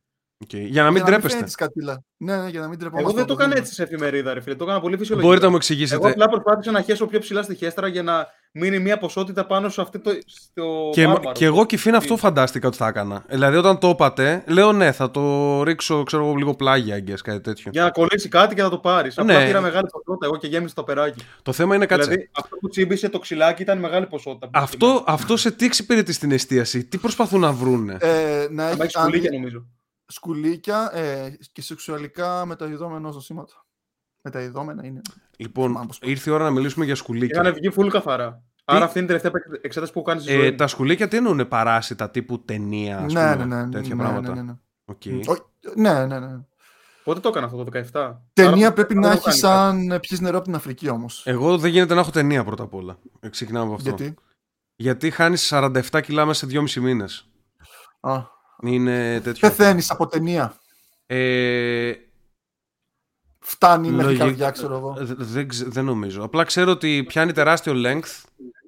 Οκ. Για να μην Για τρέπεστε. φαίνεται σκατήλα. Ναι, ναι, για να μην τρεπόμαστε. Εγώ δεν το από έκανα δίνω. έτσι σε εφημερίδα, ρε φίλε. Το έκανα πολύ φυσιολογικά. Μπορείτε να μου Εγώ εξηγήσετε. απλά προσπάθησα να χέσω πιο ψηλά στη χέστρα για να μείνει μια ποσότητα πάνω σε αυτό το. Στο Και, μάρμαρο. και εγώ Κιφίνα αυτό φαντάστηκα ότι θα έκανα. Δηλαδή όταν το είπατε, λέω ναι, θα το ρίξω, ξέρω εγώ, λίγο πλάγια, αγγές, κάτι τέτοιο. Για να κολλήσει κάτι και να το πάρεις. Ναι. Απλά πήρα μεγάλη ποσότητα εγώ και γέμισε το ταπεράκι. Το θέμα είναι κάτσε. Δηλαδή αυτό που τσίμπησε το ξυλάκι ήταν μεγάλη ποσότητα. Αυτό, αυτό σε τι εξυπηρετεί στην εστίαση, τι προσπαθούν να βρούνε; Ε, να Θα έχει έχει σκουλίκια νομίζω. Σκουλίκια ε, και σεξουαλικά μεταδιδόμενα νοσήματα. Μεταδιδόμενα είναι. λοιπόν, θυμάμαι πώς ήρθε η ώρα να μιλήσουμε για σκουλίκια. Είχαν βγει full καθαρά. Άρα αυτή είναι η τελευταία εξέταση που κάνεις στη ζωή. Ε, μου. τα σκουλίκια τι εννοούν, παράσιτα τύπου ταινία, ας Ναι, πούμε, ναι, ναι. τέτοια ναι, πράγματα; Ναι, ναι, ναι. Οκ. Όχι, ναι, ναι, ναι. Πότε το έκανα αυτό, το 17. Ταινία Άρα, πρέπει δεν να το έχει κάνει σαν ε, πιεις νερό από την Αφρική όμως. Εγώ δεν γίνεται να έχω ταινία πρώτα απ' όλα. Ε, Ξεκινάμε από αυτό. Γιατί; Γιατί χάνεις 47 κιλά μέσα σε 2,5 μήνες. Α, Είναι τέτοιο. πεθαίνει από ταινία. Ε, Φτάνει μέχρι λογι- καρδιά, ξέρω εγώ. ε, δε- δεν, ξε- δεν νομίζω. Απλά ξέρω ότι πιάνει τεράστιο length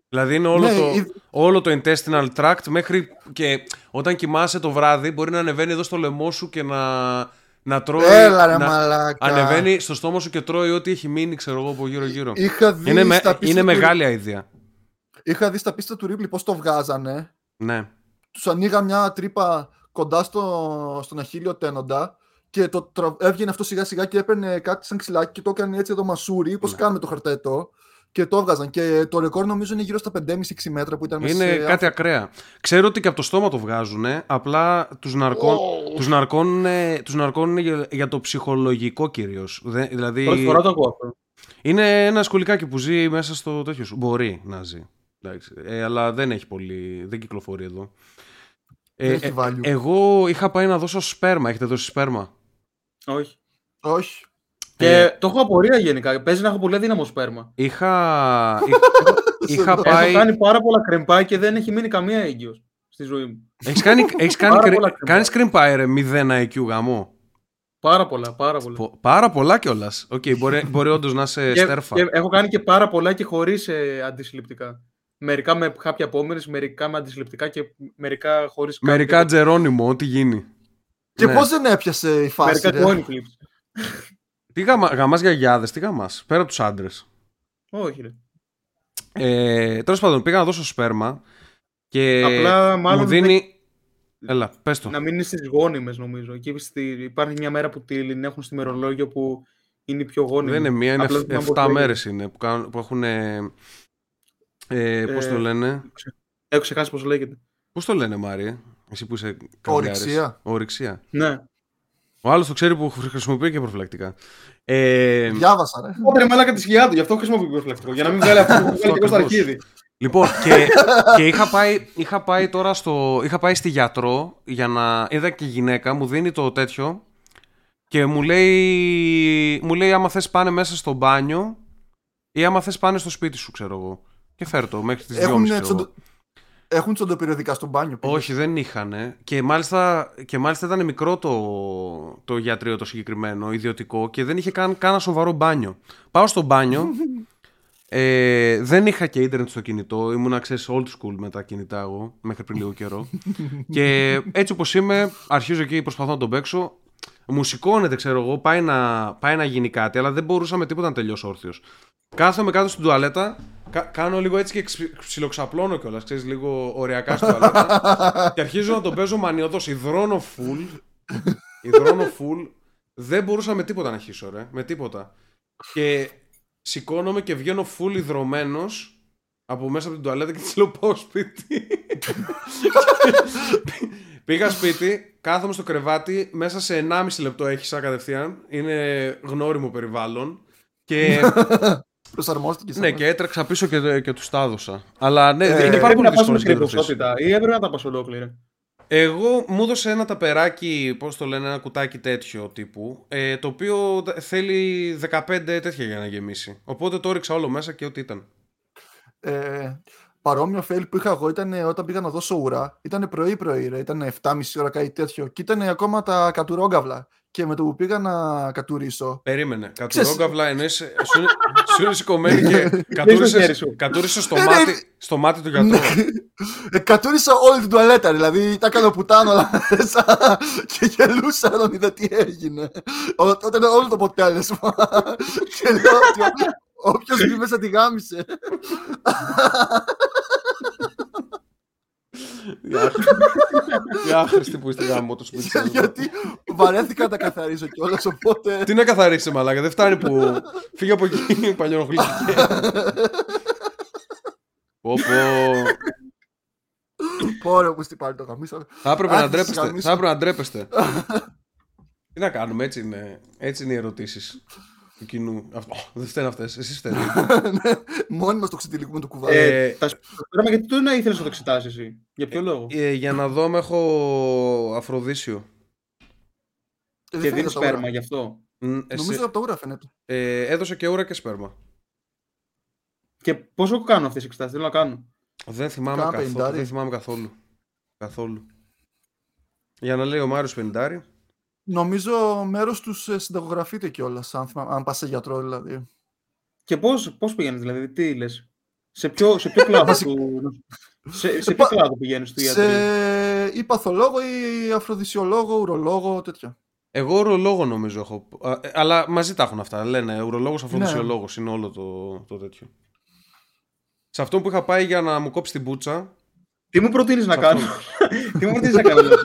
Δηλαδή είναι όλο, Ναι, το, η- όλο το intestinal tract μέχρι και όταν κοιμάσαι το βράδυ μπορεί να ανεβαίνει εδώ στο λαιμό σου και να, να τρώει. Έλα ρε να, μαλάκα. Ανεβαίνει στο στόμα σου και τρώει ό,τι έχει μείνει, ξέρω εγώ, από γύρω-γύρω. Είχα δει, Είναι, με- στα πίστα είναι του- μεγάλη αηδία. Είχα δει στα πίστα του Ripley πώς το βγάζανε. Ναι. Τους ανοίγα μια τρύπα κοντά στο, στον αχίλιο τένοντα και το τρα... έβγαινε αυτό σιγά σιγά και έπαιρνε κάτι σαν ξυλάκι και το έκανε έτσι εδώ μασούρι, πώς Ναι. κάνουμε το χαρτέτο και το έβγαζαν. Και το ρεκόρ νομίζω είναι γύρω στα 5,5-6 μέτρα που ήταν μέσα Είναι σε κάτι ακραία. Ξέρω ότι και από το στόμα το βγάζουν, απλά τους, ναρκών, Wow. τους, ναρκώνουν, τους ναρκώνουν για, για το ψυχολογικό κυρίως. Δε- Δηλαδή, Πρώτη φορά το ακούω αυτό. είναι ένα σκολικάκι που ζει μέσα στο τέτοιο σου. Μπορεί να ζει. Εντάξει. Ε, αλλά δεν έχει πολύ. Δεν κυκλοφορεί εδώ. Δεν Ε, έχει ε, value. εγώ είχα πάει να δώσω σπέρμα. Έχετε δώσει σπέρμα; Όχι. Όχι. Και το έχω απορία γενικά. Παίζει να έχω πολύ αδύναμο σπέρμα. Είχα, (laughs) είχα Έχω πάει. Έχω κάνει πάρα πολλά κρεμπά και δεν έχει μείνει καμία έγκυος στη ζωή μου. Έχεις κάνει, (laughs) έχεις κάνει, Πάρα κρε- πολλά creampie. κάνεις creampie ρε 0 IQ γαμό. Πάρα πολλά, πάρα πολλά. Πο- Πάρα πολλά κιόλας. Οκ, μπορεί, μπορεί όντως να είσαι Και, στέρφα. και έχω κάνει και πάρα πολλά και χωρίς αντισυλληπτικά. Μερικά με χάπια απόμερες, μερικά με αντισυλληπτικά και μερικά χωρίς. Μερικά Geronimo, ό,τι γίνει. Και Ναι. πώς δεν έπιασε η φάση, Μερικά ρε; coin flips. Τι γαμα, γαμάς γιαγιάδες, τι γαμάς, πέρα από τους άντρες. Όχι, ρε. Ε, Τέλος πάντων, πήγα να δώσω σπέρμα και Απλά μάλλον μου δίνει... Έλα, πες το. Να μην είναι στις γόνιμες, νομίζω. Εκεί στη... υπάρχει μια μέρα που την έχουν στη μερολόγιο που είναι η πιο γόνιμη. Δεν είναι μία, είναι Απλά δεν θυμάμαι 7 πώς λέγεται. μέρες είναι που, κάνουν, που έχουν... Ε, ε, πώς το Ε, λένε... Έχω ξεχάσει πώς λέγεται. Πώς το λένε, Μάρι, εσύ που είσαι καβλιάρης. Ορυξία. Ορυξία. Ναι. Ο άλλος το ξέρει που χρησιμοποιεί και προφυλακτικά. Ε, Διάβασα, ρε. Οπότε μαλάκα της σκιά του, γι' αυτό χρησιμοποιεί προφυλακτικό. Για να μην βγάλει αυτό που βγάλει και εγώ στο ακριβώς. αρχίδι. Λοιπόν, και, και είχα, πάει, είχα πάει τώρα στο. Είχα πάει στη γιατρό για να. Είδα και η γυναίκα, μου δίνει το τέτοιο και μου λέει. Μου λέει άμα θες πάνε μέσα στο μπάνιο ή άμα θες πάνε στο σπίτι σου, ξέρω εγώ. Και φέρ το μέχρι τις 2.30 Έχουν, ξέρω εγώ. τσοντο... Έχουν τσοντοπεριοδικά στο μπάνιο. πήγες. Όχι, δεν είχαν. Και μάλιστα, και μάλιστα ήταν μικρό το, το γιατρείο το συγκεκριμένο, ιδιωτικό, και δεν είχε καν κάνα σοβαρό μπάνιο. Πάω στο μπάνιο. (laughs) ε, δεν είχα και ίντερνετ στο κινητό. Ήμουν, ξέρεις, old school με τα κινητά εγώ, μέχρι πριν λίγο καιρό. (laughs) και έτσι όπως είμαι, αρχίζω εκεί, προσπαθώ να τον παίξω. Μου σηκώνεται, ξέρω εγώ, πάει να, πάει να γίνει κάτι, αλλά δεν μπορούσα με τίποτα να τελειώσω όρθιος. Κάθομαι κάτω στην τουαλέτα, κα- κάνω λίγο έτσι και ξυ- ψιλοξαπλώνω κιόλας, ξέρεις, λίγο ωριακά στην τουαλέτα. (laughs) και αρχίζω να τον παίζω μανιωδώ. Υδρώνω full. Υδρώνω full. Δεν μπορούσα με τίποτα να χύσω, ρε. Με τίποτα. Και σηκώνομαι και βγαίνω full υδρωμένος από μέσα από την τουαλέτα και τη λέω πάω σπίτι. (laughs) Πήγα σπίτι, κάθομαι στο κρεβάτι, μέσα σε 1,5 λεπτό έχισα κατευθείαν. Είναι γνώριμο περιβάλλον. Και, (laughs) Προσαρμόστηκε. ναι, και έτρεξα πίσω και, και τους τα έδωσα. Αλλά ναι, Ε, είναι πάρα Πρέπει πολύ να πας με δύσκολο να διατροφείς. κρυβοσότητα ή έπρεπε να τα πας ολόκληρα. Εγώ μου έδωσε ένα ταπεράκι, πώς το λένε, ένα κουτάκι τέτοιο τύπου, ε, το οποίο θέλει 15 τέτοια για να γεμίσει. Οπότε το έριξα όλο μέσα και ό,τι ήταν. Ε, παρόμοιο fail που είχα εγώ ήταν ε, όταν πήγα να δώσω ουρά. Ήταν πρωί-πρωί, ρε. Ήταν 7.30 ώρα κάτι τέτοιο. Και ήταν ακόμα τα κατουρόγκαυλα. Και με το που πήγα να κατουρίσω. Περίμενε. Ξέρεις- Κατουρόγκαυλα εννοείς, σου, είναι- σου είναι σηκωμένη και (laughs) χέρι κατούρισες, σου. κατούρισες στο, Ε, ναι, μάτι, στο μάτι του γιατρού. Ε, κατούρισα όλη την τουαλέτα. Δηλαδή τα έκανα πουτάνω όλα μέσα. και γελούσα όταν είδα τι έγινε. Ό, όταν ήταν όλο το αποτέλεσμα. και λέω ότι όποιος μπει μέσα τη γάμισε. Τι άχρηστη που είστε γάμο το σπίτι σας. Γιατί βαρέθηκα να τα καθαρίζω κιόλας. Οπότε. Τι να καθαρίσει μαλάκα, δεν φτάνει που φύγε από εκεί (laughs) παλιονοχλήθηκε. Πω πω. Πόρε που στην πάλι το γαμίσα. Θα έπρεπε να Άχι, ντρέπεστε. γαμίσω. Θα έπρεπε να ντρέπεστε. Τι να κάνουμε, έτσι είναι, έτσι είναι οι ερωτήσεις του κοινού. Αυτό, δεν φταίνε αυτές. Εσείς φταίνε. (laughs) Ναι, Μόνοι μας το ξετυλίγουμε το κουβάρι. Ε, Ε, τα σπέρμα γιατί το να ήθελες να το εξετάσεις εσύ; Για ποιο λόγο; Ε, για να δω, με έχω αφροδίσιο. Ε, δεν Και φαίνεται δίνεις από τα ούρα. σπέρμα γι' αυτό; Μ, εσύ- Νομίζω από τα ούρα φαίνεται. ε, έδωσα και ούρα και σπέρμα. Και πόσο κάνω αυτές τις εξετάσεις, θέλω να κάνω; Δεν θυμάμαι, Κάνα καθόλου, πενηντάρι. δεν θυμάμαι καθόλου. Καθόλου. Για να λέει ο Μάριος Πενιντάρη. Νομίζω μέρος τους συνταγογραφείται κιόλας. Αν, θυμάμαι- αν πας σε γιατρό δηλαδή. Και πώς πώς πήγαινε, δηλαδή, τι λες; Σε ποιο, σε ποιο κλάδο του... Σε, σε ποιο κλάδο πηγαίνεις του γιατρού; Σε ή παθολόγο ή αφροδισιολόγο, ουρολόγο, τέτοια. Εγώ ουρολόγο νομίζω έχω. Α, ε, Αλλά μαζί τα έχουν αυτά. Λένε ουρολόγος, αφροδισιολόγος. Είναι όλο το, το τέτοιο. Σε αυτό που είχα πάει για να μου κόψει την πούτσα, Τι μου προτείνεις να Σε κάνω; (laughs) Τι μου προτείνεις να κάνω; Λάζο;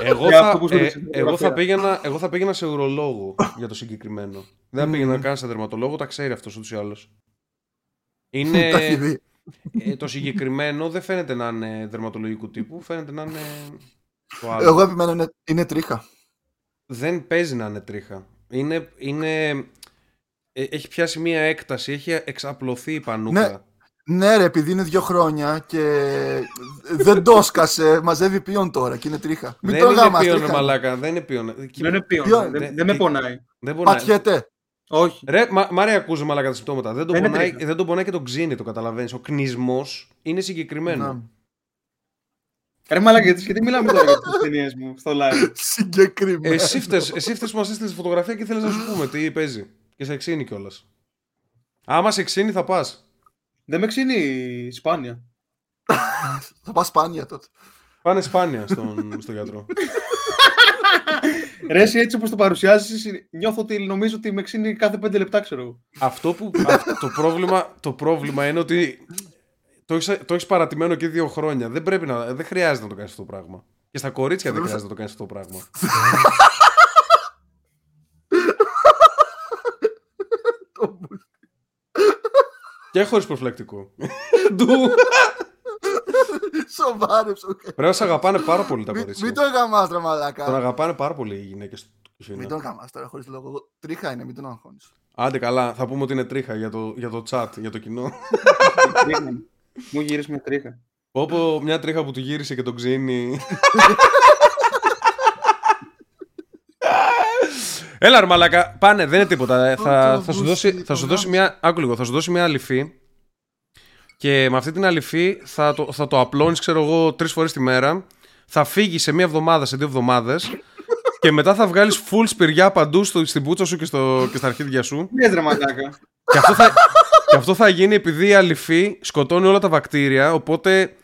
εγώ Για θα, αυτό που σου ε, δείξε στην εγώ, θα φωτογραφία. πήγαινα, εγώ θα πήγαινα σε ουρολόγο (laughs) για το συγκεκριμένο. Δεν θα πήγαινα καν σε δερματολόγο, τα ξέρει αυτός ούτως ή άλλως. Είναι, (laughs) Τα έχει δει. ε, το συγκεκριμένο δεν φαίνεται να είναι δερματολογικού τύπου, φαίνεται να είναι το άλλο. Εγώ επιμένω είναι, είναι τρίχα. Δεν παίζει να είναι τρίχα. Είναι, είναι, ε, έχει πιάσει μία έκταση, έχει εξαπλωθεί η πανούκα. Ναι. Ναι, ρε, επειδή είναι δύο χρόνια και δεν το έσκασε, μαζεύει ποιον τώρα και είναι τρίχα. Μην δεν το είναι γάμας, πίον, ρε τρίχα. μαλάκα. Δεν είναι πίον. Δεν είναι ποιον. Ποιο- Δεν, δεν με τι- πονάει. Δεν πονάει. Πατιέται. Όχι. Ρε, μα, μ' αρέσει ακούζει μαλάκα τα συμπτώματα. Δεν τον, Δεν είναι πονάει, τρίχα. δεν τον πονάει και τον ξύνει, το καταλαβαίνεις. Ο κνισμός είναι συγκεκριμένο. Να. Ρε μαλάκα, γιατί γιατί μιλάμε τώρα για τις ταινίες μου στο live; (laughs) Συγκεκριμένα. Εσύ φταίς, εσύ φταίς που μας έστειλες τη φωτογραφία και θέλεις να σου πούμε τι παίζει. Και σε ξύνει κιόλας. Άμα σε ξύνει θα πας. Δεν με ξύνει σπάνια. Θα πας σπάνια τότε. Πάνε σπάνια στον, στο γιατρό. Ρε, εσύ έτσι όπως το παρουσιάζεις, νιώθω ότι νομίζω ότι με ξύνει κάθε πέντε λεπτά, ξέρω εγώ. Αυτό που. αυτό- το, πρόβλημα, το πρόβλημα είναι ότι το έχεις, το έχεις παρατημένο και δύο χρόνια. Δεν, πρέπει να, δεν χρειάζεται να το κάνεις αυτό το πράγμα. Και στα κορίτσια δεν χρειάζεται να το κάνεις αυτό το πράγμα. (laughs) και χωρίς προφυλακτικό. (laughs) Ντου. Σοβάρεψε. οκ. Πρέπει να σε αγαπάνε πάρα πολύ τα Μην κορίτσια. μην το γαμάς ρε Τον μαλάκα. αγαπάνε πάρα πολύ οι γυναίκες του Κιφίνα. Μην τον γαμάς τώρα χωρίς λόγο. Εγώ- Τρίχα είναι, μην τον αγχώνεις. Άντε καλά, θα πούμε ότι είναι τρίχα για το, για το chat, για το κοινό. Τρίχα μου. Μου γύρισε μια τρίχα. Όπω μια τρίχα που του γύρισε και τον ξύνει. (laughs) Έλα ρε μαλάκα, πάνε, δεν είναι τίποτα. Ε, Θα, θα, σου δώσει, θα σου δώσει μια, άκου λίγο, θα σου δώσει μια αληφή και με αυτή την αληφή θα το, θα το απλώνεις, ξέρω εγώ, τρεις φορές τη μέρα. Θα φύγεις σε μία εβδομάδα, σε δύο εβδομάδες (laughs) και μετά θα βγάλεις full σπηριά παντού στο, στην πούτσα σου και, στο, και στα αρχίδια σου. Ναι, ρε μαλάκα; Και αυτό, θα, και αυτό θα γίνει επειδή η αληφή σκοτώνει όλα τα βακτήρια, οπότε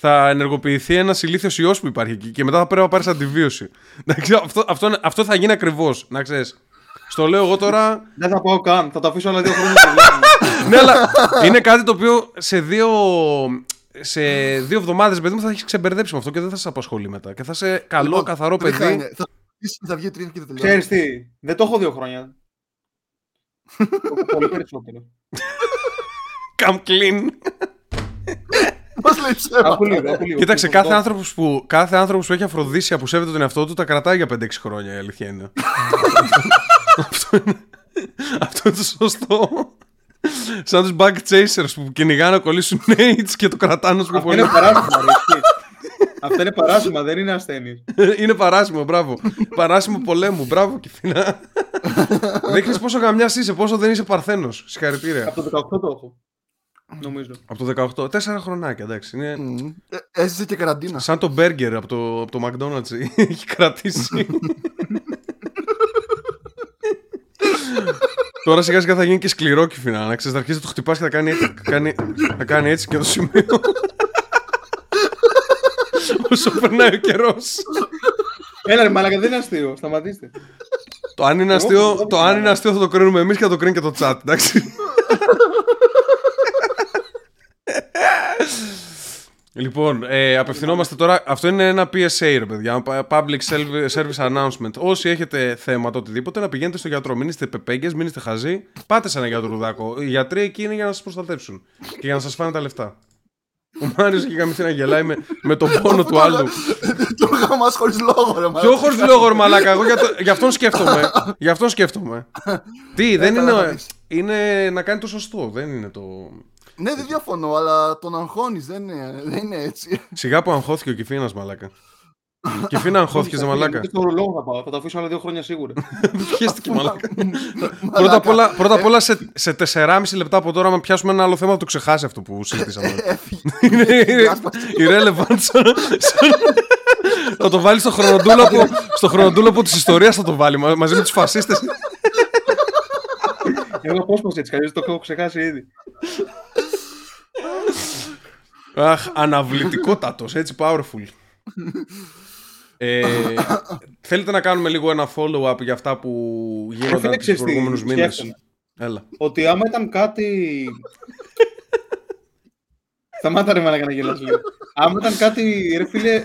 θα ενεργοποιηθεί ένα ηλίθιος ιός που υπάρχει εκεί και μετά θα πρέπει να πάρεις αντιβίωση. Εντάξει, αυτό, αυτό, αυτό θα γίνει ακριβώς, να ξέρεις. Στο λέω εγώ τώρα. Δεν θα πάω καν. Θα το αφήσω άλλα δύο χρόνια. στο live. (laughs) ναι, αλλά είναι κάτι το οποίο σε δύο, σε δύο εβδομάδες, παιδί μου, θα έχεις ξεμπερδέψει με αυτό και δεν θα σε απασχολεί μετά. Και θα είσαι καλό, Λοιπόν, καθαρό τρίχα παιδί. είναι. Θα, θα βγει τρίχα και θα τελειώσει. Ξέρεις τι, δεν το έχω δύο χρόνια. (laughs) Το έχω πολύ περισσότερο. Come clean. (laughs) Μας λέει ψέματα. Άκου λίγο, άκου λίγο. Κοίταξε, Το- κάθε το- άνθρωπος που, κάθε άνθρωπος που έχει αφροδίσια που σέβεται τον εαυτό του τα κρατάει για 5-6 χρόνια, η αλήθεια είναι. αυτό, είναι αυτό είναι το σωστό. Σαν τους bug chasers που κυνηγάνε να κολλήσουν nades και το κρατάνε όσο πιο Αυτό πολύ. είναι παράσημα, ρε, ισχύει. Αυτό είναι παράσημα, δεν είναι ασθένειες. είναι παράσιμο, μπράβο. παράσιμο πολέμου, μπράβο Κιφίνα. Δείχνεις πόσο γαμιάς είσαι, πόσο δεν είσαι παρθένος. Συγχαρητήρια. Από το 18 το έχω. Νομίζω. Από το 18, τέσσερα χρονάκια, εντάξει. Είναι Μμμ. Ε, Έζησε και καραντίνα. σαν το burger από το, από το McDonald's. (laughs) Έχει κρατήσει. Τώρα σιγά σιγά θα γίνει και σκληρό κυφινά. Να ξέρεις, θα αρχίσει να το χτυπάς και θα κάνει, έτσι- θα κάνει, θα κάνει έτσι και το σημείο. Όσο περνάει ο καιρός. Έλα ρε μαλάκα, δεν είναι αστείο. Σταματήστε. Το αν είναι Εγώ- αστείο, εγώ- το αν είναι αστείο θα το κρίνουμε εμείς και θα το κρίνει και το chat, εντάξει. (laughs) Λοιπόν, ε, απευθυνόμαστε τώρα. Αυτό είναι ένα PSA, ρε παιδιά. Public Self- Service Announcement. Όσοι έχετε θέματα, οτιδήποτε, να πηγαίνετε στο γιατρό. Μην είστε πεπέγγες, μην είστε χαζοί. Πάτε σε ένα γιατρουδάκο. Οι γιατροί εκεί είναι για να σας προστατεύσουν και για να σας φάνε τα λεφτά. Ο Μάριος έχει γαμηθεί να γελάει με, με τον πόνο του άλλου. Το γαμάς χωρίς λόγο ρε Ποιο μαλάκα. χωρίς λόγο, ρε μαλάκα. Εγώ για, το, για αυτόν σκέφτομαι. για αυτόν σκέφτομαι. Τι, δεν καλά θα είναι. δεις. Είναι να κάνει το σωστό. Δεν είναι το. Ναι, δεν διαφωνώ, αλλά τον αγχώνεις, δεν είναι, δεν είναι έτσι. Σιγά που αγχώθηκε ο Κιφίνας, μαλάκα. Κιφίνα αγχώθηκες, Θα μαλάκα. Στο ρολόγο θα πάω. Θα το αφήσω άλλα δύο χρόνια σίγουρα. (laughs) Πιέστηκε, μαλάκα. Πρώτα απ' όλα, πρώτα απ' όλα σε, σε 4,5 λεπτά από τώρα, να πιάσουμε ένα άλλο θέμα, θα το ξεχάσει αυτό που συζητήσαμε. (laughs) Έφυγε. είναι (laughs) Διάσπαση. irrelevant. σαν- σαν- θα το βάλεις στο χρονοτούλαπο, στο χρονοτούλαπο της ιστορίας θα το βάλει μα- μαζί με τους φασίστες. Εγώ πώς πω έτσι, καλώς το έχω ξεχάσει ήδη. Αχ, αναβλητικότατος, έτσι powerful. Ε, θέλετε να κάνουμε λίγο ένα follow-up για αυτά που Ρε γίνονταν φίλε, τους ξέρεις τι, προηγούμενους μήνες. σκέφτομαι. Έλα. Ότι άμα ήταν κάτι. Σταμάτα ρε μαλάκα να γελάς λίγο. Άμα ήταν κάτι, ρε φίλε,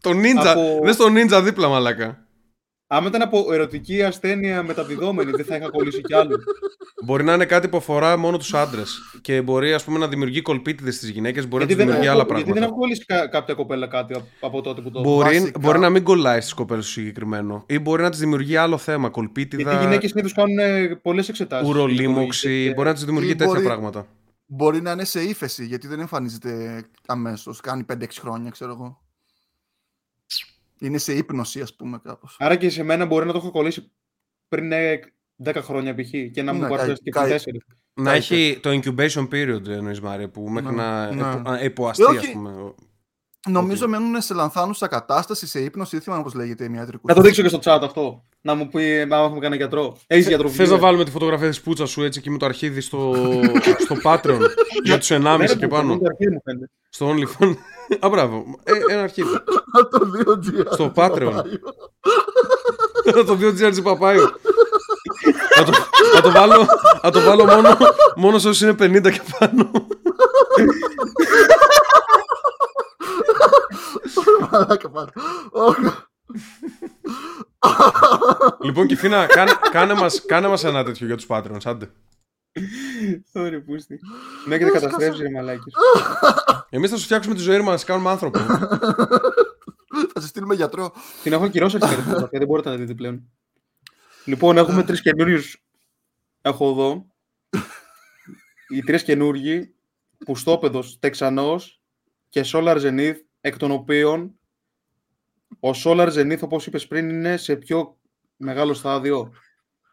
Το ninja, Από- δες το ninja δίπλα μαλάκα. Άμα ήταν από ερωτική ασθένεια μεταδιδόμενη, δεν θα είχα κολλήσει κι άλλο. Μπορεί να είναι κάτι που αφορά μόνο τους άντρες και μπορεί ας πούμε να δημιουργεί κολπίτιδες στις γυναίκες, μπορεί γιατί, να τους δεν δημιουργεί έχω, άλλα γιατί δεν πράγματα. έχω κολλήσει κα- κάποια κοπέλα κάτι από, από τότε που το Μπορεί, Βασικά- μπορεί να μην κολλάει στις κοπέλες του συγκεκριμένο ή μπορεί να τις δημιουργεί άλλο θέμα, Γιατί οι κολπίτιδα, γυναίκες συνήθως κάνουν πολλές εξετάσεις. ουρολίμωξη, μπορεί να τις δημιουργεί Ή τέτοια μπορεί- πράγματα. Μπορεί να είναι σε ύφεση, γιατί δεν εμφανίζεται αμέσως. Κάνει 5-6 χρόνια, ξέρω εγώ. Είναι σε ύπνωση, ας πούμε, κάπως. Άρα και σε μένα μπορεί να το έχω κολλήσει πριν ε, 10 χρόνια π.χ. και να μου Ναι, παρουσιάσει και κάει- πριν κάει. 4. Να Κάτι έχει το incubation period εννοείς Μάρια, που μέχρι Ναι, να ναι. επο- α, υποαστεί Όχι. ας πούμε. Νομίζω Οκ. μένουν σε λανθάνουσα κατάσταση, σε ύπνωση. Δεν θυμάμαι πώς λέγεται η ιατρικού. Να το δείξω και στο chat αυτό. Να μου πει αν έχουμε κανένα γιατρό. Έχεις γιατρό Θες να βιβλίο; βάλουμε τη φωτογραφία της πούτσας σου έτσι και με το αρχίδι στο, (laughs) στο Patreon για τους 1,5 Ναι, ρε, και που πάνω. το αρχίδι μου φαίνεται. Στο OnlyFans. Α, μπράβο. Ε, ένα αρχίδι. το 2G. Στο Patreon. το 2 GRG Παπάιο. να, το, να, το βάλω, να το βάλω μόνο, μόνο σε όσους είναι 50 και πάνω. Μαλάκα πάρα. Όχι. λοιπόν, Κιφίνα, κάνε, κάνε, μας, κάνε μας ένα τέτοιο για τους Patreons, άντε. Ωραία, πούστη. Με έχετε καταστρέψει, ρε μαλάκες. (laughs) Εμείς θα σου φτιάξουμε τη ζωή μας, να σε κάνουμε άνθρωπο. (laughs) Θα σε στείλουμε γιατρό. Την έχω ακυρώσει αυτή τη φωτογραφία, δεν μπορείτε να τη δείτε πλέον. Λοιπόν, έχουμε τρεις καινούριους. Έχω εδώ. Οι τρεις καινούργοι, Πουστόπεδος Τεξανός και Solar Zenith, εκ των οποίων ο Solar Zenith, όπως είπες πριν, είναι σε πιο μεγάλο στάδιο.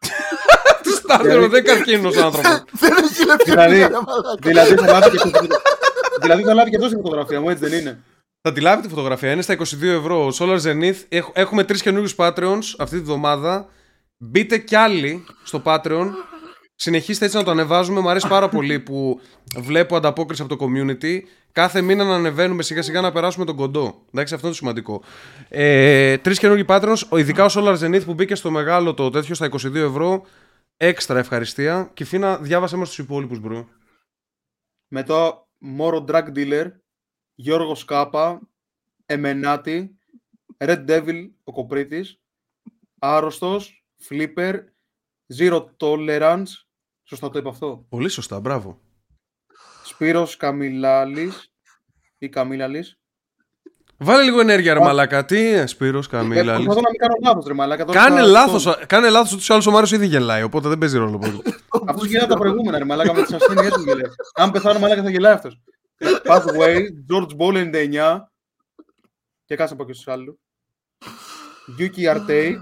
(laughs) Τι στάδιο, δεν καρκίνος άνθρωπο. (laughs) Δεν έχει λεπτή Δηλαδή- ρε μαλάκα. δηλαδή θα λάβει και, δηλαδή θα λάβει και αυτός στη φωτογραφία μου, έτσι δεν είναι. Θα τη λάβει τη φωτογραφία. Είναι στα 22 ευρώ. Ο Solar Zenith. Έχ- Έχουμε τρεις καινούριους Patreons αυτή τη βδομάδα. Μπείτε κι άλλοι στο Patreon. Συνεχίστε έτσι να το ανεβάζουμε. Μου αρέσει πάρα πολύ που βλέπω ανταπόκριση από το community. Κάθε μήνα να ανεβαίνουμε σιγά σιγά να περάσουμε τον κοντό. Εντάξει, αυτό είναι το σημαντικό. Ε, Τρεις καινούργιοι Patreons. ο- Ειδικά ο Solar Zenith που μπήκε στο μεγάλο το τέτοιο στα 22 ευρώ. Έξτρα ευχαριστία. Κιφίνα, διάβασέ μας τους υπόλοιπους, bro. Μετά Μόρο Drug Dealer, Γιώργος Κάπα, Εμενάτη, Red Devil ο Κοπρίτης, Άρρωστος, Flipper, Zero Tolerance, σωστά το είπα αυτό, Πολύ σωστά, μπράβο. Σπύρος Καμιλάλης ή Καμίλαλης. Βάλε λίγο ενέργεια, ρε Α. μαλάκα. Τι, Σπύρος Ε, Καμίλα. Προσπαθώ να μην κάνω λάθος ρε μαλάκα. τώρα Κάνε θα- λάθος, κάνε λάθος ούτως ή άλλως ο Μάριος ήδη γελάει, οπότε δεν παίζει ρόλο πολύ. (laughs) Αυτός γελάει τα προηγούμενα ρε μαλάκα με τις ασθένειές του γελάει. Αν πεθάνω μαλάκα θα γελάει αυτός. Pathway, George Ball 99 και κάτσε να πω και στους άλλους. Yuki Artey,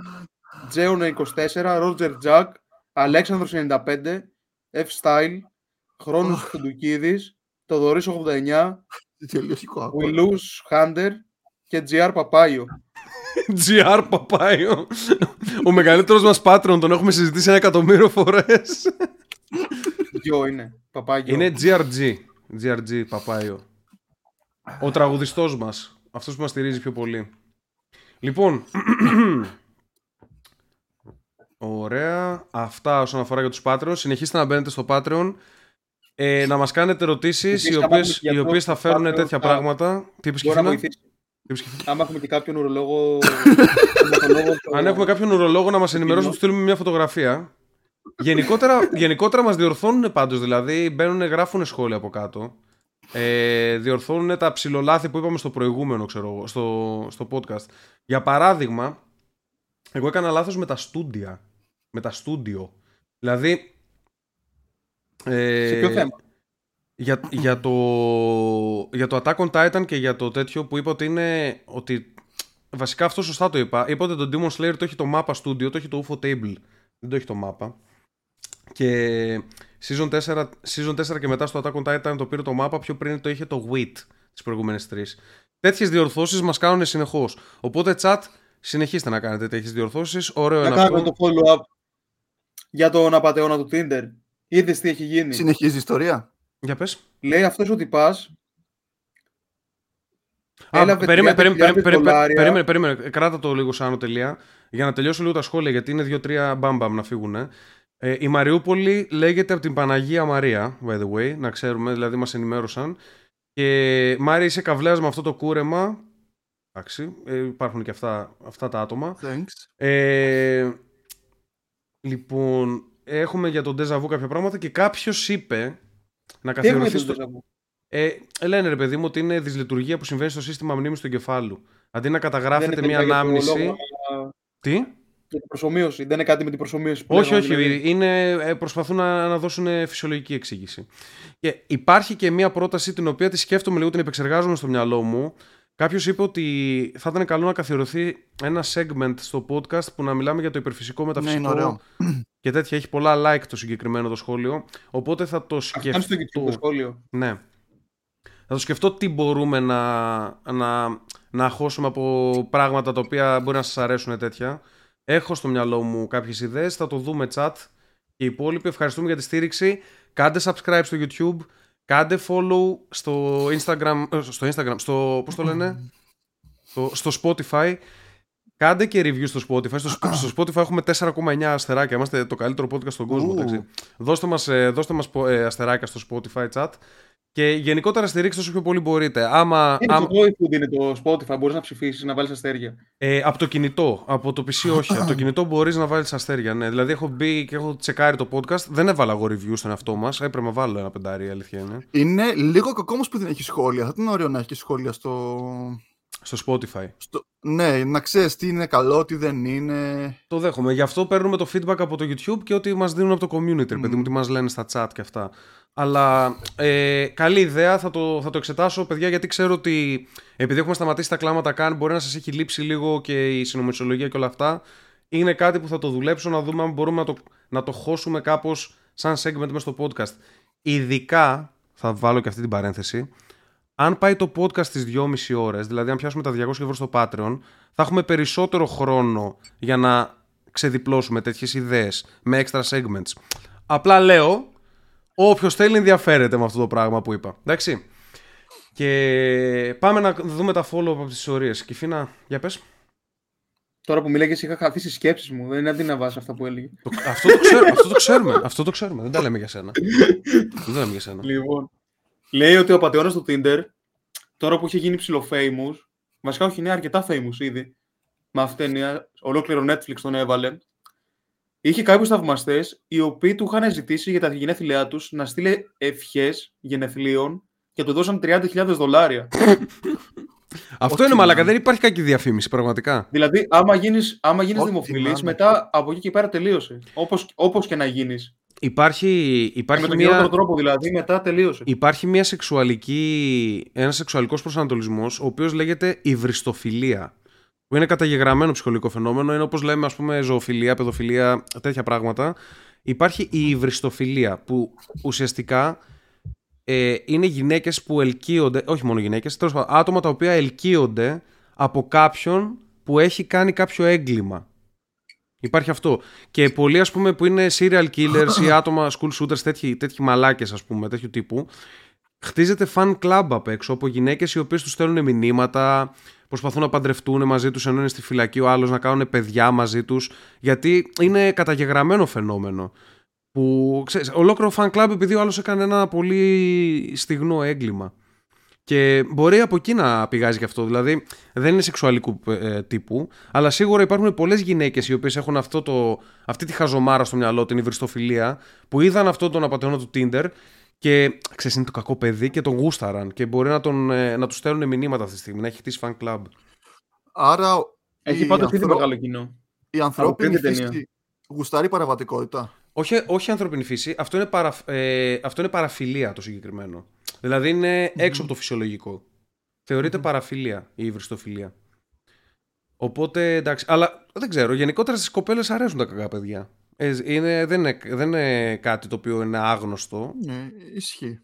Τζέον 24, Roger Jack, Αλέξανδρος 95, F Style, Χρόνος Κουντουκίδης, Τοδωρής 89, Τελειώσικο άκου. Willus Hunter και GR Παπάιο. (laughs) GR Παπάιο. Ο μεγαλύτερος μας Patreon τον έχουμε συζητήσει ένα εκατομμύριο φορές. Γιο είναι. Παπάγιο. Είναι GRG. GRG Παπάιο. Ο τραγουδιστός μας. Αυτός που μας στηρίζει πιο πολύ. Λοιπόν. (clears throat) Ωραία. Αυτά όσον αφορά για τους Patreon. Συνεχίστε να μπαίνετε στο Patreon. Ε, να μας κάνετε ερωτήσεις οι Επίσης, άμα οποίες, έχουμε οι γιατρό οποίες θα στο φέρουν Patreon, τέτοια θα- πράγματα. Τι είπες Μπορεί να Κιφίνα; βοηθήσει. Τι είπες, Κιφίνα; Άμα έχουμε και κάποιον ουρολόγο. ουρολόγο, το- Αν έχουμε κάποιον ουρολόγο να μας ενημερώσει, κοινό. τους στείλουμε μια φωτογραφία. Γενικότερα, γενικότερα μας διορθώνουν πάντως, δηλαδή μπαίνουν, γράφουν σχόλια από κάτω. Ε, διορθώνουν τα ψηλολάθη που είπαμε στο προηγούμενο, ξέρω εγώ, στο, στο podcast. Για παράδειγμα, εγώ έκανα λάθος με τα στούντια. Με τα στούντιο. Δηλαδή... Ε, Σε ποιο θέμα; Για, για, το, για το Attack on Titan και για το τέτοιο που είπα ότι είναι ότι βασικά αυτό σωστά το είπα είπα ότι το Demon Slayer το έχει το mapa studio το έχει το UFO table δεν το έχει το mapa και season 4, season 4 και μετά στο Attack on Titan το πήρε το mapa πιο πριν το είχε το WIT τις προηγούμενες τρεις τέτοιες διορθώσεις μας κάνουν συνεχώς οπότε chat συνεχίστε να κάνετε τέτοιες διορθώσεις ωραίο Να είναι κάνουμε αυτό το follow-up για τον απαταιώνα του Tinder. Είδες τι έχει γίνει; Συνεχίζει η ιστορία. Για πες Λέει αυτός ότι πας Α, Έλαβε περίμενε, 30.000 περίμενε, περίμενε, δολάρια. περίμενε, περίμενε. Κράτα το λίγο σαν τελεία για να τελειώσω λίγο τα σχόλια γιατί είναι δύο-τρία μπαμπαμ να φύγουν. Ε, η Μαριούπολη λέγεται από την Παναγία Μαρία, by the way, να ξέρουμε, δηλαδή μας ενημέρωσαν. Και Μάρη είσαι καβλέας με αυτό το κούρεμα. Εντάξει, ε, υπάρχουν και αυτά, αυτά τα άτομα. Thanks. Ε, λοιπόν, έχουμε για τον Deja Vu κάποια πράγματα και κάποιος είπε να Τι έχουμε καθιερωθεί για στο... το Deja Vu? Ε, λένε ρε παιδί μου ότι είναι δυσλειτουργία που συμβαίνει στο σύστημα μνήμης του εγκεφάλου. Αντί να καταγράφεται Δεν είναι μια για το ανάμνηση. λόγο, Τι; Για την προσωμείωση. Δεν είναι κάτι με την προσωμείωση. που Όχι, λέγαμε, όχι. δηλαδή. Είναι, ε, προσπαθούν να, να δώσουν ε, φυσιολογική εξήγηση. Και υπάρχει και μια πρόταση την οποία τη σκέφτομαι λίγο, την επεξεργάζομαι στο μυαλό μου. Κάποιος είπε ότι θα ήταν καλό να καθιερωθεί ένα segment στο podcast που να μιλάμε για το υπερφυσικό Ναι, μεταφυσικό είναι ωραίο. και τέτοια. Έχει πολλά like το συγκεκριμένο το σχόλιο. Οπότε θα το Αυτό είναι στο YouTube σκεφτώ. το σχόλιο. Ναι. Θα το σκεφτώ τι μπορούμε να, να, να χώσουμε από πράγματα τα οποία μπορεί να σας αρέσουν τέτοια. Έχω στο μυαλό μου κάποιες ιδέες, θα το δούμε chat και οι υπόλοιποι. Ευχαριστούμε για τη στήριξη. Κάντε subscribe στο YouTube, κάντε follow στο Instagram, ε, στο Instagram, στο, πώς το λένε, στο, στο Spotify. Κάντε και review στο Spotify. Στο, Sp- στο Spotify έχουμε 4,9 αστεράκια. Είμαστε το καλύτερο podcast στον κόσμο. Ου. εντάξει. Δώστε μας, ε, δώστε μας πο- ε, αστεράκια στο Spotify chat. Και γενικότερα στηρίξτε όσο πιο πολύ μπορείτε. Άμα, Είναι άμα- το iFood είναι το Spotify. Μπορείς να ψηφίσεις, να βάλεις αστέρια. ε, από το κινητό. Από το PC όχι. από το (laughs) κινητό μπορείς να βάλεις αστέρια. Ναι. Δηλαδή έχω μπει και έχω τσεκάρει το podcast. Δεν έβαλα εγώ review στον εαυτό μας. Έπρεπε να βάλω ένα πεντάρι, η αλήθεια είναι. Είναι λίγο κακό όμως που δεν έχει σχόλια. Θα ήταν ωραίο να έχει και σχόλια στο. Στο Spotify. στο... Ναι, να ξέρεις τι είναι καλό, τι δεν είναι. Το δέχομαι. Γι' αυτό παίρνουμε το feedback από το YouTube και ότι μας δίνουν από το community, ρε παιδί μου, τι μας λένε στα chat και αυτά. Αλλά ε, καλή ιδέα, θα το, θα το εξετάσω, παιδιά, γιατί ξέρω ότι επειδή έχουμε σταματήσει τα κλάματα καν, μπορεί να σας έχει λείψει λίγο και η συνομισολογία και όλα αυτά. Είναι κάτι που θα το δουλέψω να δούμε αν μπορούμε να το, να το χώσουμε κάπως σαν segment μέσα στο podcast. Ειδικά, θα βάλω και αυτή την παρένθεση, αν πάει το podcast στις 2,5 ώρες, δηλαδή αν πιάσουμε τα 200 ευρώ στο Patreon, θα έχουμε περισσότερο χρόνο για να ξεδιπλώσουμε τέτοιες ιδέες με extra segments. Απλά λέω, όποιος θέλει ενδιαφέρεται με αυτό το πράγμα που είπα. Εντάξει. Και πάμε να δούμε τα follow από τις ιστορίες. Κυφίνα, για πες. Τώρα που μιλάγες, είχα χαθεί στι σκέψεις μου. Δεν είναι αντί να βάζω αυτά που έλεγε. Το- αυτό, το ξέρω, αυτό το ξέρουμε. Αυτό το ξέρουμε. Δεν τα λέμε για σένα. Δεν τα λέμε για σένα. Λοιπόν. Λέει ότι ο πατεώνας του Tinder, τώρα που είχε γίνει ψηλό famous, βασικά όχι, είναι αρκετά famous ήδη. Με αυτήν την ταινία, ολόκληρο Netflix τον έβαλε. Είχε κάποιους θαυμαστές οι οποίοι του είχαν ζητήσει για τα γενέθλιά τους να στείλει ευχές γενεθλίων και του δώσαν 30.000 δολάρια. Αυτό Ό,τι είναι μαλακα. να είναι. Δεν υπάρχει κακή διαφήμιση, πραγματικά. δηλαδή, άμα γίνεις άμα γίνεις Ό,τι να δημοφιλή, είναι. μετά από εκεί και πέρα τελείωσε. Όπως, όπως και να γίνεις. Υπάρχει, Με υπάρχει τον μια... χειρότερο τρόπο δηλαδή, μετά τελείωσε. Υπάρχει μια σεξουαλική, ένας σεξουαλικός προσανατολισμός ο οποίος λέγεται υβριστοφιλία που είναι καταγεγραμμένο ψυχολογικό φαινόμενο είναι όπως λέμε ας πούμε ζωοφιλία, παιδοφιλία, τέτοια πράγματα υπάρχει η υβριστοφιλία που ουσιαστικά ε, είναι γυναίκες που ελκύονται, όχι μόνο γυναίκες, τέλος πάντων, άτομα τα οποία ελκύονται από κάποιον που έχει κάνει κάποιο έγκλημα. Υπάρχει αυτό. Και πολλοί ας πούμε που είναι serial killers ή (laughs) άτομα school shooters, τέτοιοι, τέτοιοι μαλάκες ας πούμε, τέτοιου τύπου, χτίζεται fan club απ' έξω από γυναίκες οι οποίες τους στέλνουν μηνύματα, προσπαθούν να παντρευτούν μαζί τους ενώ είναι στη φυλακή ο άλλος, να κάνουν παιδιά μαζί τους, γιατί είναι καταγεγραμμένο φαινόμενο. Που, ξέρεις, ολόκληρο fan club επειδή ο άλλος έκανε ένα πολύ στιγνό έγκλημα. Και μπορεί από εκεί να πηγάζει και αυτό. Δηλαδή δεν είναι σεξουαλικού ε, τύπου, αλλά σίγουρα υπάρχουν πολλές γυναίκες οι οποίες έχουν αυτό το, αυτή τη χαζομάρα στο μυαλό, την υβριστοφιλία, που είδαν αυτόν τον απαταιώνα του Tinder και ξέρεις, είναι το κακό παιδί και τον γούσταραν και μπορεί να, τον, ε, να τους στέλνουν μηνύματα αυτή τη στιγμή, να έχει χτίσει fan club. Άρα Έχει η, πάντως ήδη ανθρω- μεγάλο κοινό. η ανθρώπινη πριν την ταινία. φύση γουστάρει παραβατικότητα. Όχι, όχι ανθρώπινη φύση, αυτό είναι, παρα, ε, αυτό είναι παραφιλία το συγκεκριμένο. Δηλαδή είναι έξω από το φυσιολογικό. Θεωρείται παραφιλία η υβριστοφιλία. Οπότε εντάξει, αλλά δεν ξέρω, γενικότερα στις κοπέλες αρέσουν τα κακά παιδιά. Ε, είναι, δεν, είναι, δεν είναι κάτι το οποίο είναι άγνωστο. Ναι, ισχύει.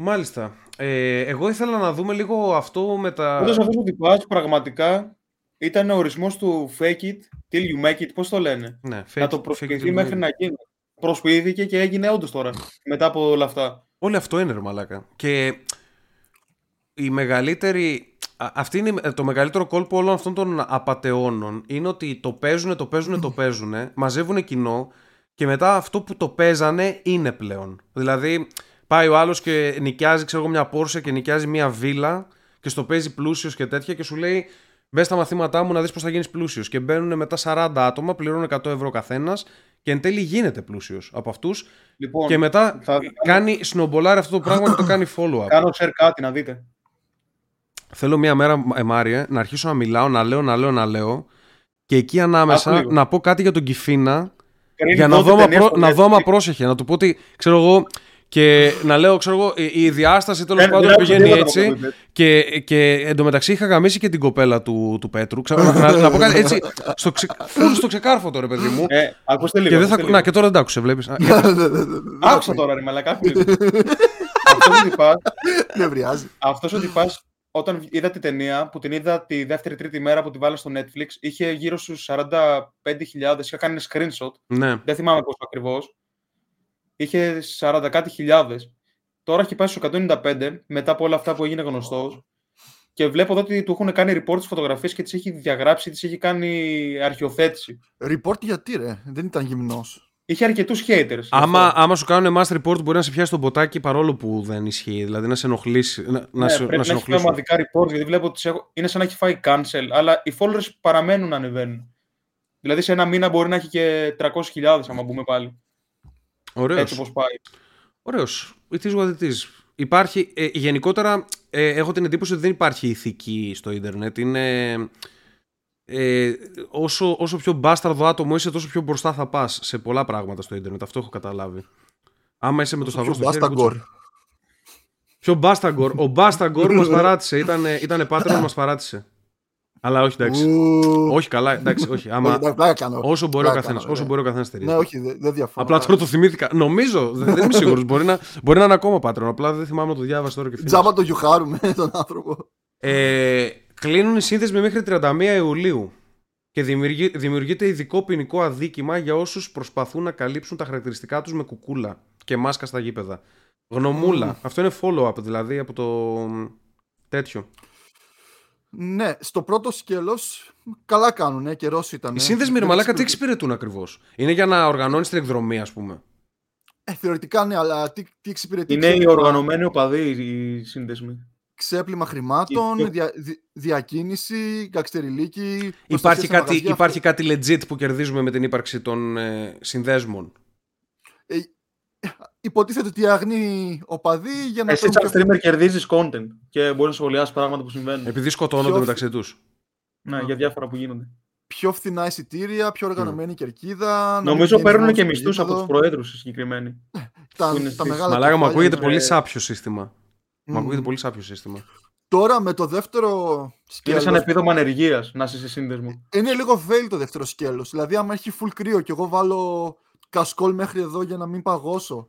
Μάλιστα. Ε, εγώ ήθελα να δούμε λίγο αυτό με τα... Όντως αυτός ο τυπάς πραγματικά ήταν ο ορισμός του fake it till you make it, πώς το λένε; Ναι, να fake- το fake προσποιηθεί it μέχρι till- να γίνει. Προσποιήθηκε και έγινε όντως τώρα, μετά από όλα αυτά. Όλο αυτό είναι ρε μαλάκα. Και η μεγαλύτερη. α- Αυτή είναι η- το μεγαλύτερο κόλπο όλων αυτών των απαταιώνων. Είναι ότι το παίζουν, το παίζουν, το παίζουν, μαζεύουν κοινό και μετά αυτό που το παίζανε είναι πλέον. Δηλαδή, πάει ο άλλος και νοικιάζει, ξέρω εγώ, μια Πόρσε και νοικιάζει μια βίλα και στο παίζει πλούσιος και τέτοια και σου λέει. Μπες στα μαθήματά μου να δεις πώς θα γίνεις πλούσιος. Και μπαίνουν μετά 40 άτομα, πληρώνουν 100 ευρώ καθένας και εν τέλει γίνεται πλούσιος από αυτούς. Λοιπόν, Και μετά θα- κάνει σνομπολάρει αυτό το πράγμα και το κάνει follow-up. (clears throat) κάνω share κάτι να δείτε. Θέλω μία μέρα, ε, Μάριε, να αρχίσω να μιλάω, να λέω, να λέω, να λέω και εκεί ανάμεσα Άκου λίγο. να πω κάτι για τον Κυφίνα Κρίνει για να τότε δω, άμα ταινίες πρό- στο να δω άμα Netflix. πρόσεχε. Να του πω ότι, ξέρω εγώ, και να λέω, ξέρω εγώ, η, η διάσταση τέλος Δεν- πάντων δεν άκουσα πηγαίνει τίποτα από έτσι. αυτό που είπες. Και, και εντωμεταξύ είχα γαμίσει και την κοπέλα του, του Πέτρου. Ξέρω, να, να, να πω κάτι έτσι. Στο, ξε, full στο ξεκάρφωτο, ρε παιδί μου. Ε, ακούστε λίγο. και δεν θα, ακούστε να, λίγο. και τώρα δεν τα άκουσε, βλέπεις. Άκουσα τώρα ρε μαλακά. άκου λίγο. Αυτός ο τυπάς- Νευριάζει. Αυτός ο τυπάς, όταν είδα τη ταινία, που την είδα τη δεύτερη-τρίτη μέρα που τη βάλα στο Netflix, είχε γύρω στους 45.000, είχα κάνει ένα screenshot, ναι. δεν θυμάμαι πόσο ακριβώς. Είχε 40 κάτι χιλιάδες. Τώρα έχει πάει στους 195, μετά από όλα αυτά που έγινε γνωστός. Και βλέπω εδώ ότι του έχουν κάνει report στις φωτογραφίες και τις έχει διαγράψει, τις έχει κάνει αρχιοθέτηση. Report γιατί ρε, δεν ήταν γυμνός. Είχε αρκετούς haters. γι' Άμα, αυτό. άμα σου κάνουν mass report, μπορεί να σε πιάσει τον ποτάκι παρόλο που δεν ισχύει. Δηλαδή να σε ενοχλήσει. Να, να, Ναι, σε, πρέπει να σε να έχεις ενοχλήσουν. ομαδικά report, γιατί βλέπω ότι έχω... είναι σαν να έχει φάει cancel, αλλά οι followers παραμένουν να ανεβαίνουν. Δηλαδή σε ένα μήνα μπορεί να έχει και 300.000 άμα μπούμε πάλι. Ωραίος. Έτσι όπως πάει. Ωραίος. It is what it is. Υπάρχει, ε, γενικότερα ε, έχω την εντύπωση ότι δεν υπάρχει ηθική στο ίντερνετ. Είναι, ε, όσο, όσο πιο μπάσταρδο άτομο είσαι, τόσο πιο μπροστά θα πας σε πολλά πράγματα στο ίντερνετ. Αυτό έχω καταλάβει. Άμα είσαι με το σταυρό στο χέρι. Μπάσταγκορ. κουτσο- Πιο μπάσταγκορ. Ο μπάσταγκορ (laughs) μας παράτησε. Ήταν, ήτανε Patreon, μας παράτησε. Αλλά όχι, εντάξει. Ου. όχι καλά, εντάξει, όχι. (laughs) Άμα, Εντάξει, πλάκα κάνω. όσο μπορεί ο Πλάκα καθένας, κάνω, όσο ναι. μπορεί ο καθένας στηρίζει. Ναι, όχι, δεν δεν διαφωνώ. Απλά τώρα το θυμήθηκα. Νομίζω, δεν, δεν είμαι σίγουρος. μπορεί, να, μπορεί να είναι ακόμα Patreon. Απλά δεν θυμάμαι να το διάβασα τώρα και φίλος. Τζάμπα το γιουχάρουμε (laughs) τον άνθρωπο. Ε, κλείνουν οι σύνθεσμοι μέχρι 31 Ιουλίου και δημιουργεί, δημιουργείται ειδικό ποινικό αδίκημα για όσους προσπαθούν να καλύψουν τα χαρακτηριστικά τους με κουκούλα και μάσκα στα γήπεδα. Γνωμούλα. Αυτό είναι follow-up δηλαδή από το τέτοιο. Ναι, στο πρώτο σκέλος καλά κάνουν, ε, καιρός ήταν. Οι σύνδεσμοι ρε μαλάκα τι εξυπηρετούν ακριβώς; Είναι για να οργανώνεις την εκδρομή ας πούμε. Ε, θεωρητικά ναι, αλλά τι, τι εξυπηρετεί. Είναι οι ξέπλυμα- οργανωμένοι οπαδοί οι σύνδεσμοι. Ξέπλυμα χρημάτων, Και- δια, δι- διακίνηση, καξτεριλίκη. Υπάρχει προστασία σε κάτι, μαγαζιά. υπάρχει κάτι legit που κερδίζουμε με την ύπαρξη των ε, συνδέσμων; Υποτίθεται ότι αγνεί οπαδοί για να Εσύ παίρνουν σαν πιο- streamer κερδίζεις content και μπορείς να σχολιάσεις πράγματα που συμβαίνουν. Επειδή σκοτώνονται Ποιο- μεταξύ τους. Ναι, για διάφορα που γίνονται. πιο φθηνά εισιτήρια, πιο οργανωμένη κερκίδα. να μην Νομίζω βγαίνεις παίρνουν μόνος και στο μισθούς από γήπεδο. τους προέδρους οι συγκεκριμένοι. Τα, που είναι τα στις- μεγάλα Μαλάκα μου κεφάλια, ακούγεται ναι. πολύ ε, σάπιο σύστημα. Μου Μμμ. ακούγεται πολύ σάπιο σύστημα. Τώρα με το δεύτερο Είναι σκέλος, σαν επίδομα ανεργίας να είσαι σε σύνδεσμο. είναι λίγο fail το δεύτερο σκέλος. Δηλαδή άμα έχει full κρύο και εγώ βάλω κασκόλ μέχρι εδώ για να μην παγώσω,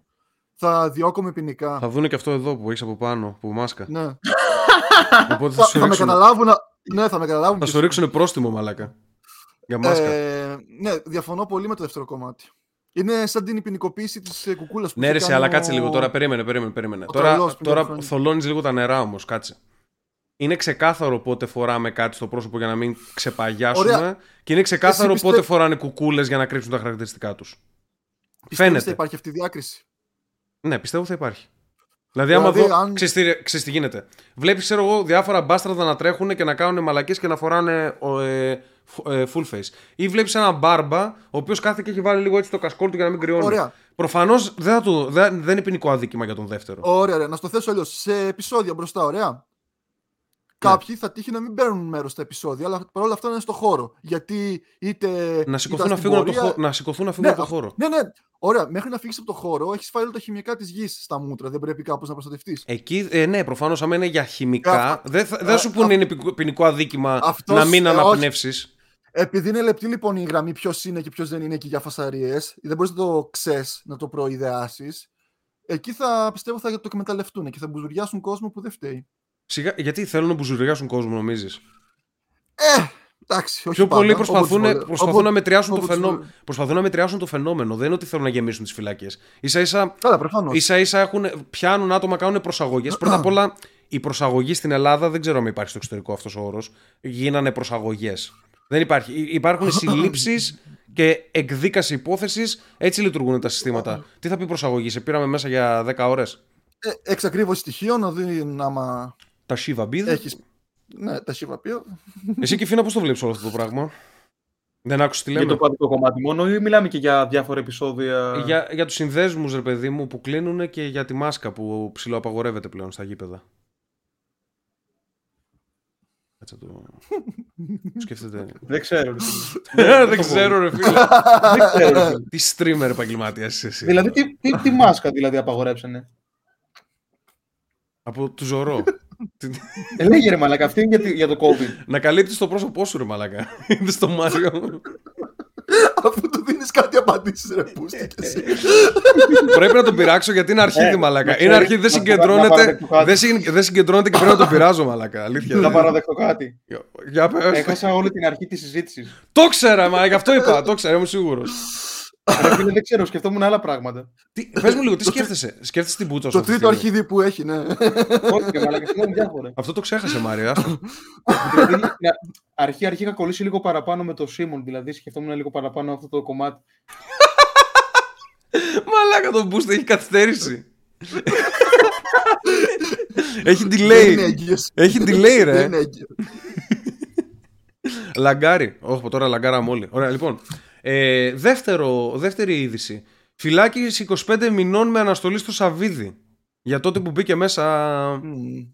θα διώκομαι ποινικά. Θα δούνε και αυτό εδώ που έχεις από πάνω, που μάσκα. Ναι. (laughs) Οπότε θα θα, σου θα με ρίξουν, καταλάβουν. Ναι, θα με καταλάβουν. θα και σου ρίξουν πρόστιμο, μαλάκα. Για μάσκα. Ε, ναι, διαφωνώ πολύ με το δεύτερο κομμάτι. Είναι σαν την ποινικοποίηση της κουκούλας που ναι, είχε ρε, σε, κάνει αλλά ο- κάτσε λίγο τώρα. Περίμενε, περίμενε. περίμενε. ο Τώρα, τρελός που τώρα είναι θολώνεις λίγο τα νερά όμως. Κάτσε. Είναι ξεκάθαρο πότε φοράμε κάτι στο πρόσωπο για να μην ξεπαγιάσουμε. Ωραία. Και είναι ξεκάθαρο Εσύ πιστε- πότε φοράνε κουκούλες για να κρύψουν τα χαρακτηριστικά τους. Πιστεύεις φαίνεται. θα υπάρχει αυτή η διάκριση. Ναι, πιστεύω θα υπάρχει. Δηλαδή, άμα Δηλαδή, δω. αν- Ξέρεις, τι, ξέρεις τι γίνεται. Βλέπεις, ξέρω εγώ, διάφορα μπάστραδα να τρέχουν και να κάνουν μαλακίε και να φοράνε ο, ε, φ- ε, full face. Ή βλέπεις έναν μπάρμπα, ο οποίος κάθεται και έχει βάλει λίγο έτσι το κασκόλ του για να μην κρυώνει. Ωραία. Προφανώς δεν, θα του- δεν, δεν είναι ποινικό αδίκημα για τον δεύτερο. Ωραία, ωραία. Να στο θέσω αλλιώς. Σε επεισόδια μπροστά, ωραία. Κάποιοι θα τύχει να μην παίρνουν μέρος στα επεισόδια, αλλά παρόλα αυτά να είναι στο χώρο. Γιατί είτε. να σηκωθούν ήταν να στην φύγουν, από το, πορεία- χώρο, να σηκωθούν να φύγουν Ναι, από το αυτό- χώρο. Ναι, ναι. Ωραία. Μέχρι να φύγεις από το χώρο, έχεις φάει όλα τα χημικά της γης στα μούτρα. Δεν πρέπει κάπως να προστατευτείς. Εκεί, ε, ναι, προφανώς, άμα είναι για χημικά, Αυτό- δεν θα, δεν θα σου α- πούνε α- είναι ποινικό- ποινικό αδίκημα Αυτός, να μην ε, όχι. αναπνεύσεις. Επειδή είναι λεπτή λοιπόν η γραμμή ποιος είναι και ποιος δεν είναι εκεί για φασαρίε, δεν μπορείς να το ξέρει, να το προειδεάσεις. Εκεί θα πιστεύω θα το εκμεταλλευτούν και θα μπουζουριάσουν κόσμο που δεν φταίει. Σιγά, γιατί θέλουν να μπουζουριάσουν κόσμο, νομίζεις; Ε, εντάξει, όχι Πιο πάντα, πολύ όποτε προσπαθούν, βολεύει. προσπαθούν, Όποτε- να μετριάσουν το όποτε φαινό... βολεύει. προσπαθούν να μετριάσουν το φαινόμενο. Δεν είναι ότι θέλουν να γεμίσουν τις φυλακές. σα ίσα, Καλά, προφανώς. ίσα, ίσα έχουν, πιάνουν άτομα, κάνουν προσαγωγές. Πρώτα απ' όλα, η προσαγωγή στην Ελλάδα δεν ξέρω αν υπάρχει στο εξωτερικό αυτός ο όρος. Γίνανε προσαγωγές. Δεν υπάρχει. Υ- Υπάρχουν συλλήψεις και εκδίκαση υπόθεσης. Έτσι λειτουργούν τα συστήματα. Τι θα πει προσαγωγή, σε πήραμε μέσα για 10 ώρες; Ε, εξακρίβωση στοιχείων, να δει άμα Τα Shiva Bid. έχεις... Ναι, τα σιβαπείο. Εσύ και Φίνα, πώς το βλέπεις όλο αυτό το πράγμα; Δεν άκουσες τι Για λέμε; το παδικό κομμάτι μόνο ή μιλάμε και για διάφορα επεισόδια; Για, για τους συνδέσμους, ρε παιδί μου, που κλείνουν και για τη μάσκα που ψηλοαπαγορεύεται πλέον στα γήπεδα. Κάτσε το. (laughs) Σκέφτεται. Δεν ξέρω. ρε φίλε. (laughs) Δεν ξέρω, ρε φίλε. Δεν ξέρω. ρε φίλε. Τι streamer επαγγελματίας είσαι εσύ. δηλαδή, τι, τι, τι μάσκα δηλαδή απαγορέψανε; Από του ζωρό. Ε, λέγε ρε μαλακα, αυτή είναι για, τη- για το COVID. Να καλύπτεις το πρόσωπό σου, ρε Μαλάκα. Είναι στο Μάριο. Αφού του δίνεις κάτι απαντήσεις, ρε πούστη και εσύ. πρέπει να τον πειράξω γιατί είναι αρχίδι, Ε, Μαλάκα. να Είναι ξέρεις, αρχίδι, δεν να- συγκεντρώνεται. να παραδεχτώ κάτι. Δεν, συν- δεν συγκεντρώνεται και πρέπει να τον πειράζω, Μαλάκα. Αλήθεια. Να δεν- παραδεχτώ κάτι. Για πες. Έχασα όλη την αρχή της συζήτησης. Το ξέρα, μα γι' αυτό είπα. Το ξέρα, είμαι σίγουρος. Δεν ξέρω, σκεφτόμουν άλλα πράγματα. Πες μου λίγο, τι σκέφτεσαι. Σκέφτεσαι την πούτσα σου. Το αυτή τη τρίτο στιγμή. αρχίδι που έχει, ναι. Όχι, ρε μαλακα, σκεφτόμουν διάφορα. Αυτό το ξέχασε, Μάρια. άστο. δηλαδή, να- αρχή, αρχή είχα κολλήσει λίγο παραπάνω με το Σίμον, δηλαδή σκεφτόμουν λίγο παραπάνω αυτό το κομμάτι. Μαλάκα τον boost έχει καθυστέρηση. έχει Δεν είναι delay. έγκυος. Έχει delay, Δεν ρε. είναι έγκυος. Λαγκάρει. Όχι, τώρα λαγκάραμε όλοι. Ωραία, λοιπόν. Ε, δεύτερο, δεύτερη είδηση. Φυλάκιση 25 μηνών με αναστολή στο Σαββίδι. Για τότε που μπήκε μέσα. Μμμ.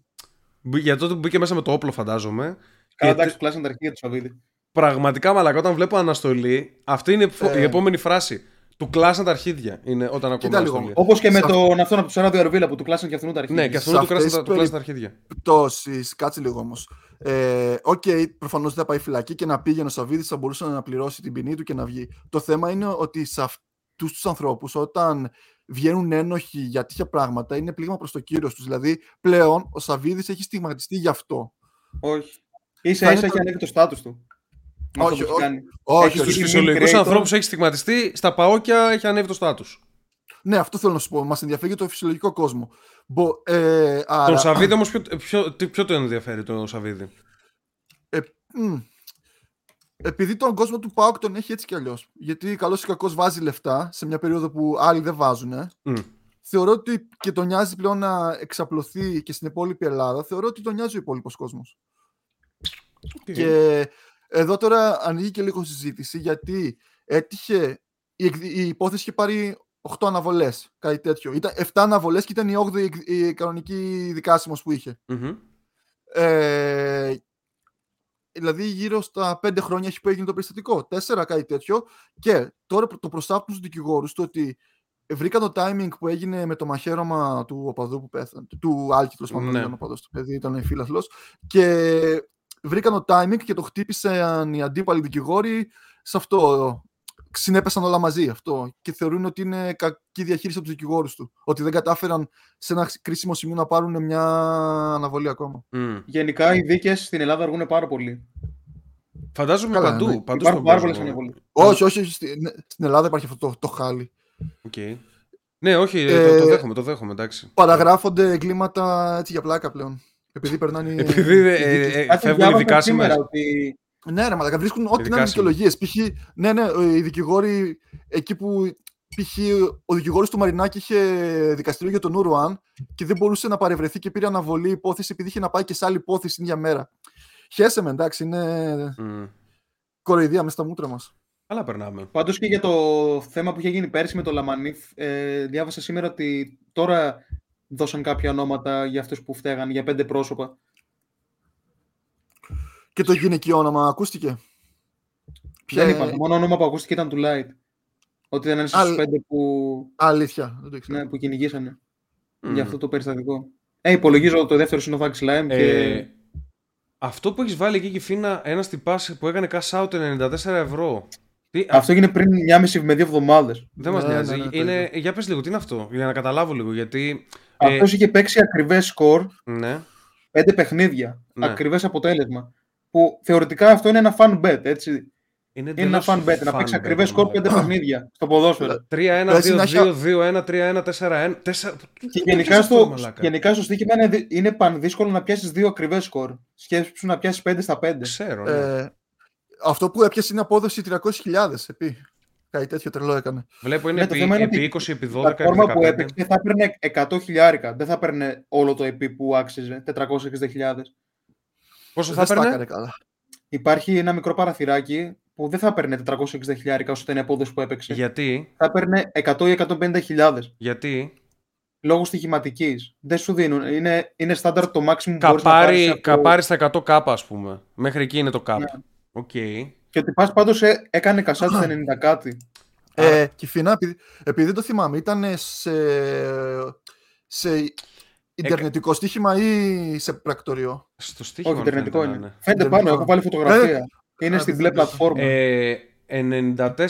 Για τότε που μπήκε μέσα με το όπλο, φαντάζομαι. Καλά, Και εντάξει, τουλάχιστον τα αρχή για το Σαββίδι. Πραγματικά μαλάκα, όταν βλέπω αναστολή, αυτή είναι η φο- Ε. η επόμενη φράση. Του κλάσαν τα αρχίδια. Είναι όταν ακούω Κοίτα λίγο. αναστολή. Όπως και με Σε τον αυτόν από του Ράδιο Αρβίλα που του κλάσαν και αυτόν τα αρχή. Ναι, και αυτόν Σε του κλάσαν, αυτές τα- του τις κλάσαν τα αρχίδια. Πτώσεις, κάτσε λίγο όμως. Ε, Οκ, προφανώς δεν θα πάει φυλακή και να πήγαινε ο Σαββίδης θα μπορούσε να πληρώσει την ποινή του και να βγει. Το θέμα είναι ότι σε αυτούς τους ανθρώπους, όταν βγαίνουν ένοχοι για τέτοια πράγματα, είναι πλήγμα προς το κύριο τους. Δηλαδή, πλέον ο Σαββίδης έχει στιγματιστεί γι' αυτό. Όχι. σα Θα ίσα είναι έχει το- ανέβει το στάτους του. Με αυτό Όχι, που έχει όχι. κάνει. Όχι, Έχει Στου όχι. γίνει φυσιολογικού creator. ανθρώπου έχει στιγματιστεί, στα παόκια έχει ανέβει το στάτους. Ναι, αυτό θέλω να σου πω. Μας ενδιαφέρει για το φυσιολογικό κόσμο. Μπο, ε, άρα, Τον Σαββίδη όμως, ποιο, ποιο, τι- ποιο τον ενδιαφέρει τον Σαββίδη; Ε, μ, επειδή τον κόσμο του ΠΑΟΚ τον έχει έτσι κι αλλιώς. Γιατί καλός ή κακός βάζει λεφτά σε μια περίοδο που άλλοι δεν βάζουν. Μμ. Θεωρώ ότι και τον νοιάζει πλέον να εξαπλωθεί και στην υπόλοιπη Ελλάδα. Θεωρώ ότι τον νοιάζει ο υπόλοιπος κόσμος. Και εδώ τώρα ανοίγει και λίγο συζήτηση γιατί έτυχε. Η, εκδη- η υπόθεση είχε πάρει 8 αναβολές. Κάτι τέτοιο. Ήταν 7 αναβολές και ήταν η 8η εκ- η κανονική δικάσιμος που είχε. Μμμ. Ε, δηλαδή γύρω στα 5 χρόνια έχει που έγινε το περιστατικό. 4 κάτι τέτοιο. Και τώρα το προσάπτουν στους δικηγόρους του ότι βρήκαν το timing που έγινε με το μαχαίρωμα του οπαδού που πέθανε. Του Άλκη, τέλος πάντων. Ναι. δεν ήταν οπαδός του παιδί, ήταν φίλαθλο. Και βρήκαν το timing και το χτύπησαν οι αντίπαλοι δικηγόροι σε αυτό. Συνέπεσαν όλα μαζί αυτό. Και θεωρούν ότι είναι κακή διαχείριση από τους δικηγόρους του. Ότι δεν κατάφεραν σε ένα κρίσιμο σημείο να πάρουν μια αναβολή ακόμα. Μμ. Γενικά οι δίκες στην Ελλάδα αργούν πάρα πολύ. Φαντάζομαι Καλά, παντού. ναι. παντού Υπάρχουν στον πάρα πολλές κόσμο. αναβολές. Όχι, όχι, όχι. Στη- ναι, Στην Ελλάδα υπάρχει αυτό το, το χάλι. Οκ. Ναι, όχι, Ε, το, το δέχομαι, το δέχομαι, εντάξει. Παραγράφονται εγκλήματα έτσι για πλάκα πλέον. Επειδή περνάνε. (laughs) οι- Επειδή οι ε, δίκες. ε, Κάτι φεύγουν διάβασα ειδικά σήμερα σήμερα. ότι Ναι, ρε, μαλακα, βρίσκουν ό,τι να είναι Δικάσιμες. δικαιολογίες. Π.χ. Ναι, ναι, οι δικηγόροι εκεί που. Π.χ. ο δικηγόρος του Μαρινάκη είχε δικαστήριο για τον Ουρουάν και δεν μπορούσε να παρευρεθεί και πήρε αναβολή υπόθεση επειδή είχε να πάει και σε άλλη υπόθεση την ίδια μέρα. Χαίρεσαι με, εντάξει, είναι Μμ. κοροϊδία μέσα στα μούτρα μας. Καλά περνάμε. Πάντως και για το θέμα που είχε γίνει πέρσι με το Λαμανίφ, ε, διάβασα σήμερα ότι τώρα δώσαν κάποια ονόματα για αυτούς που φταίγαν, για πέντε πρόσωπα. Και το γυναικείο όνομα ακούστηκε; Ποια Δεν είναι- είπαν. Το μόνο όνομα που ακούστηκε ήταν του Light. Ότι ήταν ένας στου Αλ- πέντε που, Αλήθεια. Δεν το ήξερα. ναι, που κυνηγήσανε Μμ. για αυτό το περιστατικό. Ε, υπολογίζω ότι το δεύτερο είναι ο Vax Lime και. Ε, αυτό που έχεις βάλει εκεί, Κιφίνα, ένας τυπάς που έκανε cash out 94 ευρώ. Τι, Αυτό έγινε πριν μια μισή με δύο εβδομάδες. δεν μας Ναι, νοιάζει. ναι, ναι, το είναι, είδα. για πες λίγο, τι είναι αυτό, για να καταλάβω λίγο. Γιατί. Ε, Αυτός είχε παίξει ακριβές σκορ, ναι, πέντε παιχνίδια. Ναι. Ακριβές αποτέλεσμα. Που θεωρητικά αυτό είναι ένα fun bet, έτσι. Είναι, Είναι ένα fan bet, να παίξει ακριβές σκορ πέντε παιχνίδια στο ποδόσφαιρο. 3-1, Πες να 2-2, 2-1, 3-1, 4-1. Και γενικά στο, γενικά στο στοίχημα είναι, δυ- είναι πανδύσκολο να πιάσεις δύο ακριβές σκορ. Σκέψου να πιάσεις 5 στα 5. Ξέρω, ναι. Ε, αυτό που έπιασε είναι απόδοση 300.000 επί. Κάτι τέτοιο τρελό έκανε. Βλέπω είναι ναι, το επί, θέμα είναι επί ότι 20, επί Η 12, πλατφόρμα επί που 15. έπαιξε θα έπαιρνε 100 χιλιάρικα. Δεν θα έπαιρνε όλο το EP που άξιζε, 460.000. Πόσο θα Δεν στα έπαιρνε; έκανε καλά. Υπάρχει ένα μικρό παραθυράκι που δεν θα έπαιρνε 460 χιλιάρικα όσο ήταν η απόδοση που έπαιξε. Γιατί, Θα έπαιρνε 100 ή 150 γιατί; Λόγω στοιχηματικής. Δεν σου δίνουν. Είναι, είναι στάνταρ το maximum που μπορείς να πάρεις καπάρει, από- καπάρει στα 100 κάπα, ας πούμε. Μέχρι εκεί είναι το cap. Ναι. Οκ. Και ότι πας πάντως ε, έκανε κασάτι στα 90 κάτι. Ε, και φινά, επειδή, επειδή δεν το θυμάμαι, ήταν σε, σε Ιντερνετικό στοίχημα ή σε πρακτορείο; Στο στοίχημα. Όχι, αν ιντερνετικό φαίνεται να είναι. Φαίνεται πάνω, Ιντερνετικό. έχω βάλει φωτογραφία. Είναι Α, στην δεν μπλε το είδα. πλατφόρμα. Ε,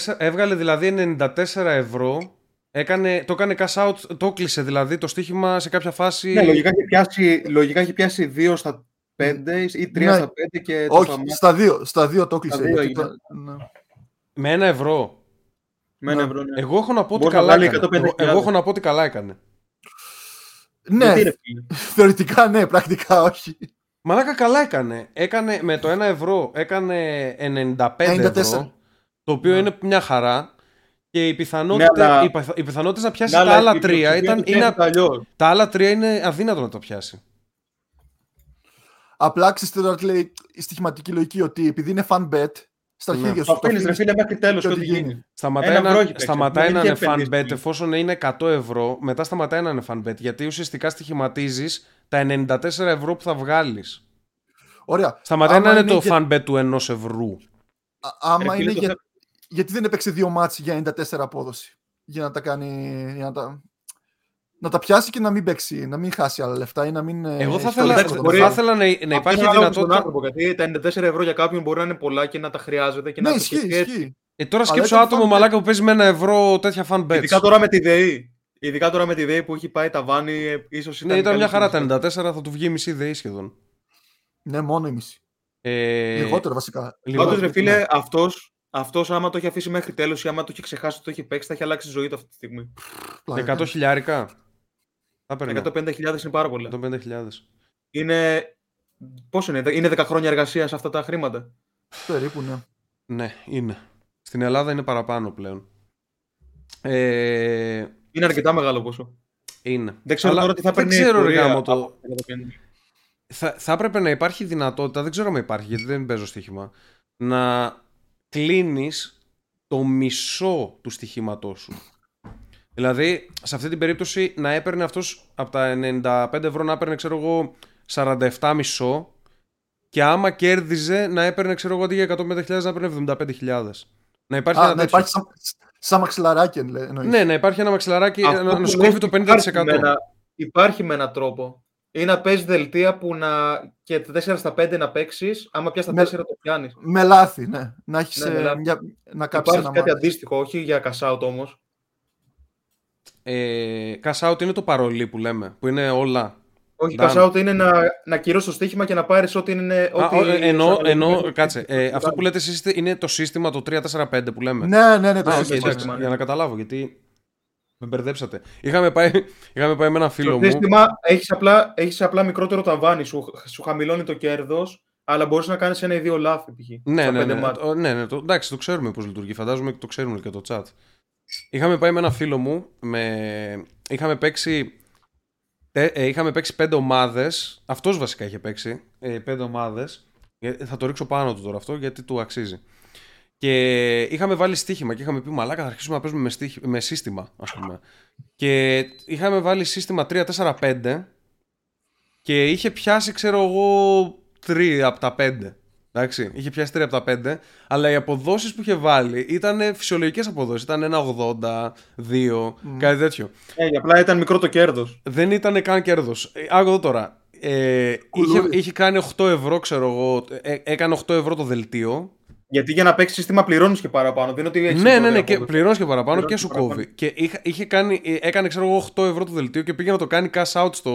94, έβγαλε δηλαδή 94 ευρώ. Έκανε, το έκανε cash out, το κλείσε δηλαδή το στοίχημα σε κάποια φάση. Ναι, λογικά έχει πιάσει, λογικά έχει πιάσει 2 στα 5 ή 3 Ναι. στα 5 και το Όχι, σταμάτησε. στα δύο, στα δύο το κλείσε. δύο γιατί έγινε. το- ναι. Με ένα ευρώ. Με ένα Ναι. ευρώ, ναι. Εγώ έχω να πω ότι Μπορεί να καλά βάλει έκανε. 150.000. Εγώ, εγώ έχω να πω ότι καλά έκανε. Ναι, Γιατί, ρε φίλε. (laughs) θεωρητικά ναι, πρακτικά όχι. Μαλάκα καλά έκανε. Έκανε με το 1 ευρώ έκανε 95 94. ευρώ. Το οποίο Ναι. είναι μια χαρά. Και οι πιθανότητε Ναι, αλλά- οι πιθα- οι πιθανότητες να πιάσει Ναι, τα αλλά άλλα η τρία πλειοψηφία ήταν. του Είναι, πιάνει αλλιώς. τα άλλα τρία είναι αδύνατο να τα πιάσει. Απλά ξέρεις τώρα τι λέει η στοιχηματική λογική ότι επειδή είναι fan bet, στα Ναι. αρχίδια σου Το το αφήνεις ρε αφήνεις φίλε μέχρι τέλος και και ό,τι ό,τι γίνει. γίνει. Σταματάει, Ένα να, ευρώ έχει παίξει, σταματάει δεν να έχει είναι fan επενδύσει bet πολύ. εφόσον είναι 100 ευρώ, μετά σταματάει να είναι fan bet. Γιατί ουσιαστικά στοιχηματίζεις τα 94 ευρώ που θα βγάλεις. Ωραία. Σταματάει Άμα να είναι το για- fan bet του 1 ευρώ. Α- άμα Ρε φίλε, είναι το για... θέμα- γιατί δεν έπαιξε δύο μάτς για 94 απόδοση. Για να τα κάνει. Για να, τα... να τα πιάσει και να μην παίξει, να μην χάσει άλλα λεφτά ή να μην. ε, Εγώ θα έχει ήθελα, το εντάξει, ρίσκο μπορεί- θα το ήθελα να, να Αυτό υπάρχει είναι ανάλογο στον δυνατότητα. άνθρωπο, γιατί τα 94 ευρώ για κάποιον μπορεί να είναι πολλά και να τα χρειάζεται και Ναι, να το ισχύει, σκεφτεί έτσι. ισχύει. Ε, τώρα Αλλά σκέψω ήταν άτομο fan bet. μαλάκα που παίζει με ένα ευρώ τέτοια fan bets. Ειδικά τώρα με τη ΔΕΗ. Ειδικά τώρα με τη ΔΕΗ που έχει πάει τα βάνη, ε, ίσως Ναι, ήταν μια χαρά τα καλύτερη. 94, θα του βγει μισή ΔΕΗ σχεδόν. Ναι, μόνο η μισή. Ε, Λιγότερο βασικά. λιγότερο, Πάντως ρε φίλε, ναι. αυτός, αυτός άμα το έχει αφήσει μέχρι τέλος ή άμα το έχει ξεχάσει ότι το έχει παίξει, θα έχει αλλάξει τη ζωή του αυτή τη στιγμή. Πλάκα. 100 χιλιάρικα. Θα παίρνω. 150.000 είναι πάρα πολλά. 150.000. Είναι. Πόσο είναι, είναι 10 χρόνια εργασίας αυτά τα χρήματα; Περίπου, ναι. Ναι, είναι. Στην Ελλάδα είναι παραπάνω πλέον. Ε, Είναι αρκετά μεγάλο ποσό. είναι. Δεν ξέρω Αλλά τώρα τι θα δεν παίρνει η ξέρω, ρε πορεία γάμο, το... από 150. θα, θα έπρεπε να υπάρχει δυνατότητα, δεν ξέρω αν υπάρχει γιατί δεν παίζω στοίχημα, να κλείνεις το μισό του στοιχήματός σου. Δηλαδή, σε αυτή την περίπτωση να έπαιρνε αυτός από τα 95 ευρώ να έπαιρνε, ξέρω εγώ, 47 μισό και άμα κέρδιζε να έπαιρνε, ξέρω εγώ, αντί για 150.000 να έπαιρνε 75.000. Να υπάρχει Α, ένα να τέτοιο. υπάρχει σαν, σαν μαξιλαράκι εννοείς. εννοείς. Ναι, να υπάρχει ένα μαξιλαράκι Αυτό να, να που σκόβει λες το 50%. Υπάρχει με, ένα, υπάρχει με έναν τρόπο. Ή να παίζεις δελτία που να. και τα 4 στα 5 να παίξεις, άμα πιάσεις τα Με- 4 το πιάνεις. Με λάθη, ναι. Να έχεις Ναι, με λάθη. μια... να κάψεις Υπάρχει ένα κάτι μάτι. αντίστοιχο, όχι για cash out όμως. Ε, cash out είναι το παρολί που λέμε, που είναι όλα. Όχι, Done. cash out είναι να, να κυρώσει το στοίχημα και να πάρεις ό,τι είναι. Α, Ό,τι ο, ε, ενώ, σαν- ενώ, κάτσε, ε, αυτό που λέτε εσείς είναι το σύστημα το 345 που λέμε. Ναι, ναι, ναι. Το Α, οκ, σύστημα, εντάξει, σύστημα, ναι. για να καταλάβω, γιατί με μπερδέψατε. Είχαμε πάει, είχαμε πάει με ένα φίλο Το μου. σύστημα έχεις απλά, έχεις απλά μικρότερο ταβάνι, σου, σου χαμηλώνει το κέρδος, αλλά μπορείς να κάνεις ένα ή δύο λάθη. π.χ. Ναι, στα ναι, πέντε ναι, μάτς. το- ναι, ναι, το, εντάξει, το ξέρουμε πώς λειτουργεί. Φαντάζομαι και το ξέρουν και το chat. Είχαμε πάει με ένα φίλο μου, με... είχαμε παίξει τε- ε, είχαμε παίξει πέντε ομάδες, αυτός βασικά είχε παίξει, ε, πέντε ομάδες, Ε, θα το ρίξω πάνω του τώρα αυτό γιατί του αξίζει. Και είχαμε βάλει στοίχημα και είχαμε πει μαλάκα θα αρχίσουμε να παίζουμε με, στίχη- με σύστημα ας πούμε. Και είχαμε βάλει σύστημα 3-4-5 και είχε πιάσει ξέρω εγώ 3 από τα 5. Εντάξει, είχε πιάσει 3 από τα 5, αλλά οι αποδόσεις που είχε βάλει ήταν φυσιολογικές αποδόσεις. Ήταν ένα 80, 2, κάτι τέτοιο. Ε, απλά ήταν μικρό το κέρδος. Δεν ήταν καν κέρδος. Άκου εδώ τώρα. Ε, είχε, Κουλούρι. είχε κάνει 8 ευρώ, ξέρω εγώ. ε, έκανε 8 ευρώ το δελτίο. Γιατί για να παίξει σύστημα πληρώνεις και παραπάνω. Δεν είναι ότι έχεις ναι, ναι, μικρότερη ναι, και απόδοση. πληρώνεις και παραπάνω Πληρώνεις και και σου παραπάνω. κόβει. Και είχα, είχε κάνει, ε, έκανε, ξέρω εγώ, 8 ευρώ το δελτίο και πήγε να το κάνει cash out στο,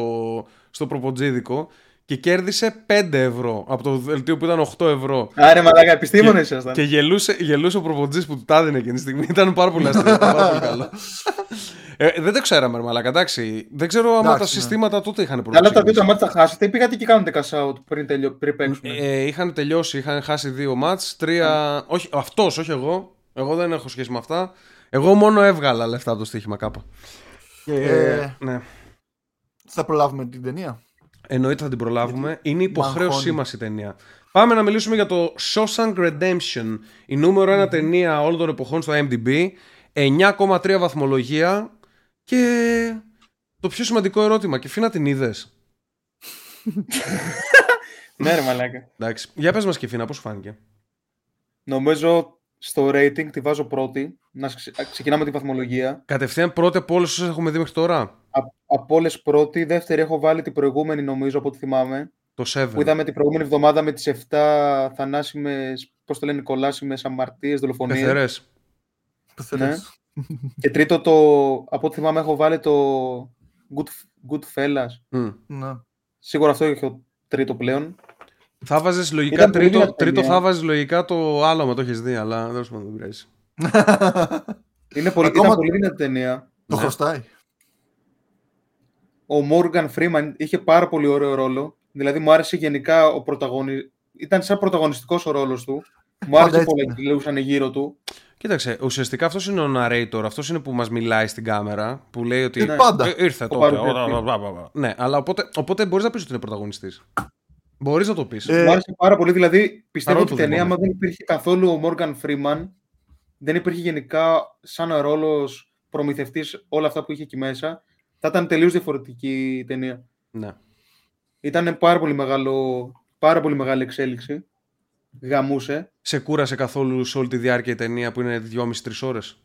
στο προποτζίδικο. Και κέρδισε 5 ευρώ από το δελτίο που ήταν 8 ευρώ. Άρε μαλάκα, επιστήμονες ήσασταν. Και γελούσε, γελούσε ο προποντζής που του τα έδινε εκείνη τη στιγμή. Ήταν πάρα πολύ αστείο. πάρα πολύ καλό. Ε, δεν το ξέραμε, ρε μαλάκα. Εντάξει. Δεν ξέρω άμα Εντάξει, τα ναι. συστήματα τότε είχαν Αλλά τα δύο ξεκινήσει. τα μάτια τα χάσετε ή πήγατε και κάνετε cash out πριν, τελειω... πριν παίξουν. Ε, είχαν τελειώσει, είχαν χάσει δύο μάτς, τρία... Όχι, αυτός, όχι εγώ. Εγώ δεν έχω σχέση με αυτά. Εγώ μόνο έβγαλα λεφτά από το στοίχημα κάπα. Ε, Ναι. θα προλάβουμε την ταινία. Εννοείται θα την προλάβουμε. Είναι υποχρέωσή αγχώνει. μας η ταινία. Πάμε να μιλήσουμε για το Shawshank Redemption. Η νούμερο ένα ταινία όλων των εποχών στο MDB. 9,3 βαθμολογία. Και το πιο σημαντικό ερώτημα. Και φίνα την είδες; (laughs) Ναι, ρε μαλάκα. Εντάξει. Για πες μας και φίνα, πώς σου φάνηκε; Νομίζω στο rating τη βάζω πρώτη. Να ξε- ξεκινάμε τη βαθμολογία. Κατευθείαν πρώτη από όλες όσες έχουμε δει μέχρι τώρα. Α- από όλες πρώτη. Δεύτερη έχω βάλει την προηγούμενη, νομίζω, από ό,τι θυμάμαι. Το 7. Που είδαμε την προηγούμενη εβδομάδα με τις 7 θανάσιμες, πώς το λένε, κολάσιμες αμαρτίες, δολοφονίες. Πεθερές. Που Ναι. θέλεις. Και τρίτο, το, από ό,τι θυμάμαι, έχω βάλει το Good, Goodfellas. Μμ. Ναι. Σίγουρα αυτό έχω τρίτο πλέον. Θα βάζεις λογικά Ήταν πολύ τρίτο, δυνατή τρίτο ταινία. θα βάζεις λογικά το άλλο με το έχεις δει, αλλά δεν σου δεν πειράζει. (laughs) Είναι πολύ, Ακόμα- ήταν πολύ δυνατή ταινία. Το Ναι. χρωστάει. Ο Morgan Freeman είχε πάρα πολύ ωραίο ρόλο. Δηλαδή μου άρεσε γενικά ο πρωταγωνιστής. Ήταν σαν πρωταγωνιστικός ο ρόλος του. Μου Πάντα άρεσε έτσι πολύ είναι. που λέγουσαν γύρω του. Κοίταξε, ουσιαστικά αυτός είναι ο narrator, αυτός είναι που μας μιλάει στην κάμερα, που λέει ότι. Ε, πάντα. «Ε, ήρθε Ο τότε. παρουσιαστής. ο, ο, ο, ο, ο». Ναι, αλλά οπότε, οπότε μπορείς να πεις ότι είναι πρωταγωνιστής. Μπορείς να το πεις. Ε, Μου άρεσε πάρα πολύ. Δηλαδή πιστεύω Παρόλο ότι η που δεν ταινία, μπορείς. άμα δεν υπήρχε καθόλου ο Morgan Freeman, δεν υπήρχε γενικά σαν ρόλος προμηθευτής όλα αυτά που είχε εκεί μέσα, θα ήταν τελείως διαφορετική η ταινία. ναι. Ήταν πάρα πολύ, μεγάλο, πάρα πολύ μεγάλη εξέλιξη. Γαμούσε. Σε κούρασε καθόλου σε όλη τη διάρκεια η ταινία που είναι 2,5-3 ώρες;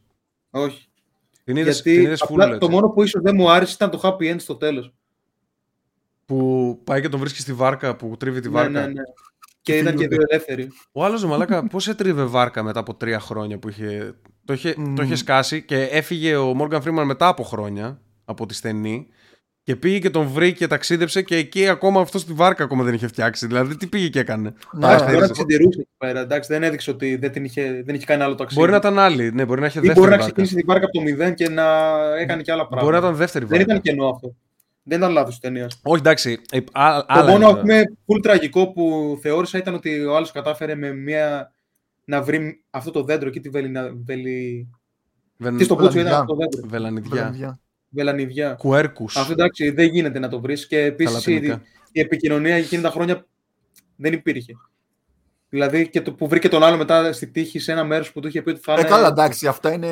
Όχι. Την είδε Γιατί full, απλά έτσι; το μόνο που ίσως δεν μου άρεσε ήταν το happy end στο τέλος. Που πάει και τον βρίσκει στη βάρκα, που τρίβει τη Ναι, βάρκα. ναι, ναι. Και ήταν και δύο ελεύθεροι. Ο άλλος μαλάκα, (laughs) πώς έτριβε βάρκα μετά από τρία χρόνια που είχε. Το είχε, το είχε σκάσει και έφυγε ο Morgan Freeman μετά από χρόνια από τη στενή. Και πήγε και τον βρήκε και ταξίδεψε και εκεί ακόμα αυτό τη βάρκα ακόμα δεν είχε φτιάξει. Δηλαδή τι πήγε και έκανε. Ναι, Άχι, Μπορεί δεν να ξέρω. τη συντηρούσε εκεί πέρα. Εντάξει, δεν έδειξε ότι δεν, την είχε, δεν είχε κάνει άλλο ταξίδι. Μπορεί να ήταν άλλη, ναι, μπορεί να είχε Ή δεύτερη μπορεί να βάρκα. ξεκίνησε την βάρκα από το μηδέν και να έκανε και άλλα πράγματα. Μπορεί να ήταν δεύτερη Δεν βάρκα. ήταν κενό αυτό. Δεν ήταν λάθος ταινία. Όχι, εντάξει. ε, α- Το άλλα μόνο είναι. ας πούμε, full τραγικό που θεώρησα ήταν ότι ο άλλος κατάφερε με μια. να βρει αυτό το δέντρο εκεί τη βελινα... βελι... Βεν- Τι στο κούτσο ήταν Βελανιδιά. αυτό το δέντρο. Βελανιδιά. Βελανδιά. Βελανιδιά. Κουέρκους. Αυτό εντάξει δεν γίνεται να το βρεις και επίσης η, λατινικά. η επικοινωνία εκείνη τα χρόνια δεν υπήρχε. Δηλαδή και το που βρήκε τον άλλο μετά στη τύχη σε ένα μέρος που του είχε πει ότι θα Ε, είναι, καλά, εντάξει, αυτά είναι.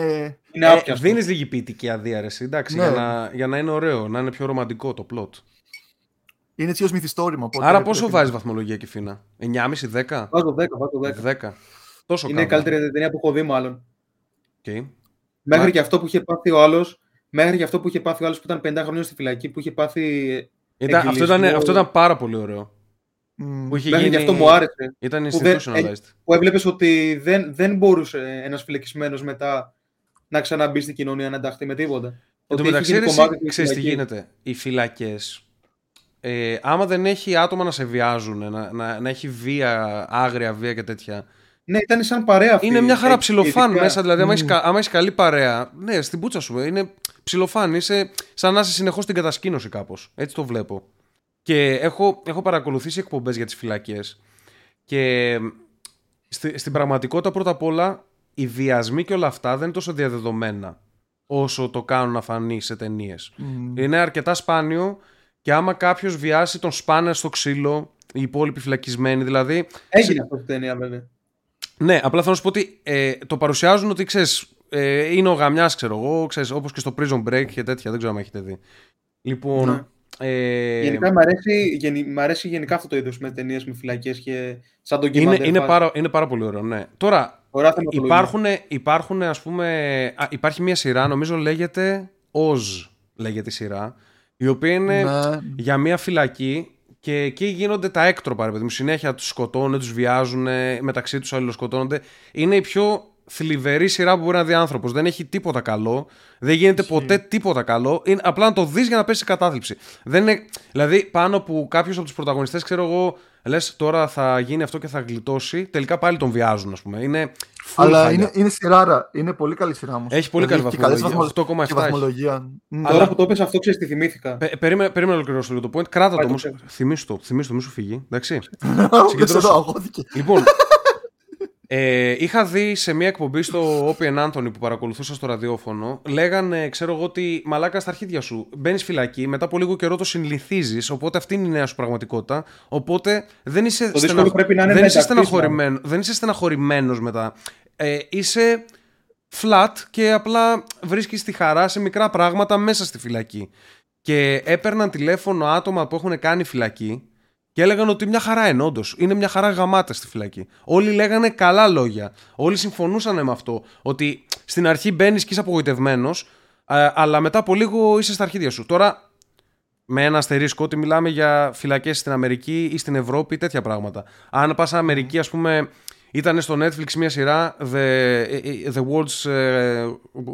είναι Ε, άπιαστο. Δίνεις λίγη ποιητική αδίαρεση, εντάξει, Ναι. για, να, για να είναι ωραίο, να είναι πιο ρομαντικό το plot. Είναι έτσι ως μυθιστόρημα. οπότε Άρα πρέπει πόσο να- βάζει βαθμολογία και φίνα, 9,5-10. Βάζω 10, βάζω 10. 10. Τόσο Είναι η κάνω. καλύτερη ταινία που έχω δει, μάλλον. Οκ. Μέχρι Μα- και αυτό που είχε πάθει ο άλλος. Μέχρι και αυτό που είχε πάθει ο άλλος που ήταν 50 χρόνια στη φυλακή, που είχε πάθει. Ήταν, αυτό, ήταν, Εγκλισμό. αυτό ήταν πάρα πολύ ωραίο. Μμ. Που είχε Μέχρι γίνει... και αυτό μου άρεσε. Ήταν που δεν- institutionalized. Που έβλεπες ότι δεν, δεν μπορούσε ένας φυλακισμένος μετά να ξαναμπεί στην κοινωνία να ενταχθεί με τίποτα. Εν τω Ότι έχει μεταξύ, γίνει ρε, κομμάτι εσύ, της ξέρεις τι φυλακής. γίνεται. Οι φυλακές. Ε, άμα δεν έχει άτομα να σε βιάζουν, να, να, να έχει βία, άγρια βία και τέτοια. Ναι, ήταν σαν παρέα αυτή. Είναι μια χαρά Ε, ψιλοφάν ειδικά- μέσα. Δηλαδή, άμα έχεις, κα- άμα έχεις καλή παρέα, ναι, στην πούτσα σου είναι ψιλοφάν. Είσαι σαν να είσαι συνεχώς στην κατασκήνωση κάπως. Έτσι το βλέπω. Και έχω, έχω παρακολουθήσει εκπομπές για τις φυλακές. Και στη, στην πραγματικότητα, πρώτα απ' όλα, οι βιασμοί και όλα αυτά δεν είναι τόσο διαδεδομένα όσο το κάνουν να φανεί σε ταινίες. Μμ. Είναι αρκετά σπάνιο και άμα κάποιος βιάσει τον σπάνε στο ξύλο, οι υπόλοιποι φυλακισμένοι δηλαδή. Έγινε αυτό στην ταινία, βέβαια. Ναι, απλά θέλω να σου πω ότι ε, το παρουσιάζουν ότι ξέρεις, ε, είναι ο γαμιάς, ξέρω εγώ, ξέρεις, όπως και στο Prison Break και τέτοια. Δεν ξέρω αν έχετε δει. Λοιπόν. Ναι. Ε, Γενικά μου αρέσει, γενι, μ' αρέσει γενικά αυτό το είδος με ταινίες με φυλακές και σαν τον είναι, είναι, πάρα, είναι πάρα πολύ ωραίο, ναι. Τώρα, Ωραία θεματολογία. υπάρχουν, υπάρχουν ας πούμε, α, υπάρχει μια σειρά, νομίζω λέγεται Oz, λέγεται η σειρά, η οποία είναι Ναι. για μια φυλακή και εκεί γίνονται τα έκτροπα, ρε παιδί μου. Συνέχεια τους σκοτώνουν, τους βιάζουν, μεταξύ τους αλληλοσκοτώνονται. Είναι η πιο θλιβερή σειρά που μπορεί να δει άνθρωπος. Δεν έχει τίποτα καλό. Δεν γίνεται ποτέ τίποτα καλό. Είναι απλά να το δεις για να πέσει σε κατάθλιψη. Δεν είναι, δηλαδή, πάνω που κάποιος από τους πρωταγωνιστές, ξέρω εγώ, λες τώρα θα γίνει αυτό και θα γλιτώσει. Τελικά πάλι τον βιάζουν, ας πούμε. Είναι full Αλλά χάλια. είναι, είναι σειράρα. Είναι πολύ καλή σειρά όμως. Έχει πολύ καλή και καλές βαθμολογία. βαθμο- 8,7 και έχει. βαθμολογία. Ναι. Τώρα που το είπες αυτό, ξέρεις τι θυμήθηκα. Πε- Περίμενε, περίμενε να ολοκληρώσω λίγο το point. Κράτα το Πάει το όμως. ξέρω. Θυμήσου το, θυμήσου το, μη σου φύγει. Εντάξει. (laughs) Δεν συγκεντρώσου. ξέρω, αγχώθηκε. Λοιπόν, ε, είχα δει σε μια εκπομπή στο Open Anthony που παρακολουθούσα στο ραδιόφωνο. Λέγανε, ξέρω εγώ, ότι μαλάκα στα αρχίδια σου. Μπαίνεις φυλακή, μετά από λίγο καιρό το συνηθίζεις. Οπότε αυτή είναι η νέα σου πραγματικότητα. Οπότε δεν είσαι, Το δύσκολο πρέπει να είναι δεν να είσαι, ενταχθείς, στεναχωρημένο, δεν είσαι στεναχωρημένος μετά. Ε, είσαι flat και απλά βρίσκεις τη χαρά σε μικρά πράγματα μέσα στη φυλακή. Και έπαιρναν τηλέφωνο άτομα που έχουν κάνει φυλακή και έλεγαν ότι μια χαρά είναι, όντως. Είναι μια χαρά γαμάτα στη φυλακή. Όλοι λέγανε καλά λόγια. Όλοι συμφωνούσαν με αυτό. Ότι στην αρχή μπαίνεις και είσαι απογοητευμένος, αλλά μετά από λίγο είσαι στα αρχίδια σου. Τώρα, με ένα αστερίσκο ότι μιλάμε για φυλακές στην Αμερική ή στην Ευρώπη, τέτοια πράγματα. Αν πας Αμερική, ας πούμε, ήταν στο Netflix μια σειρά The, the World's ε,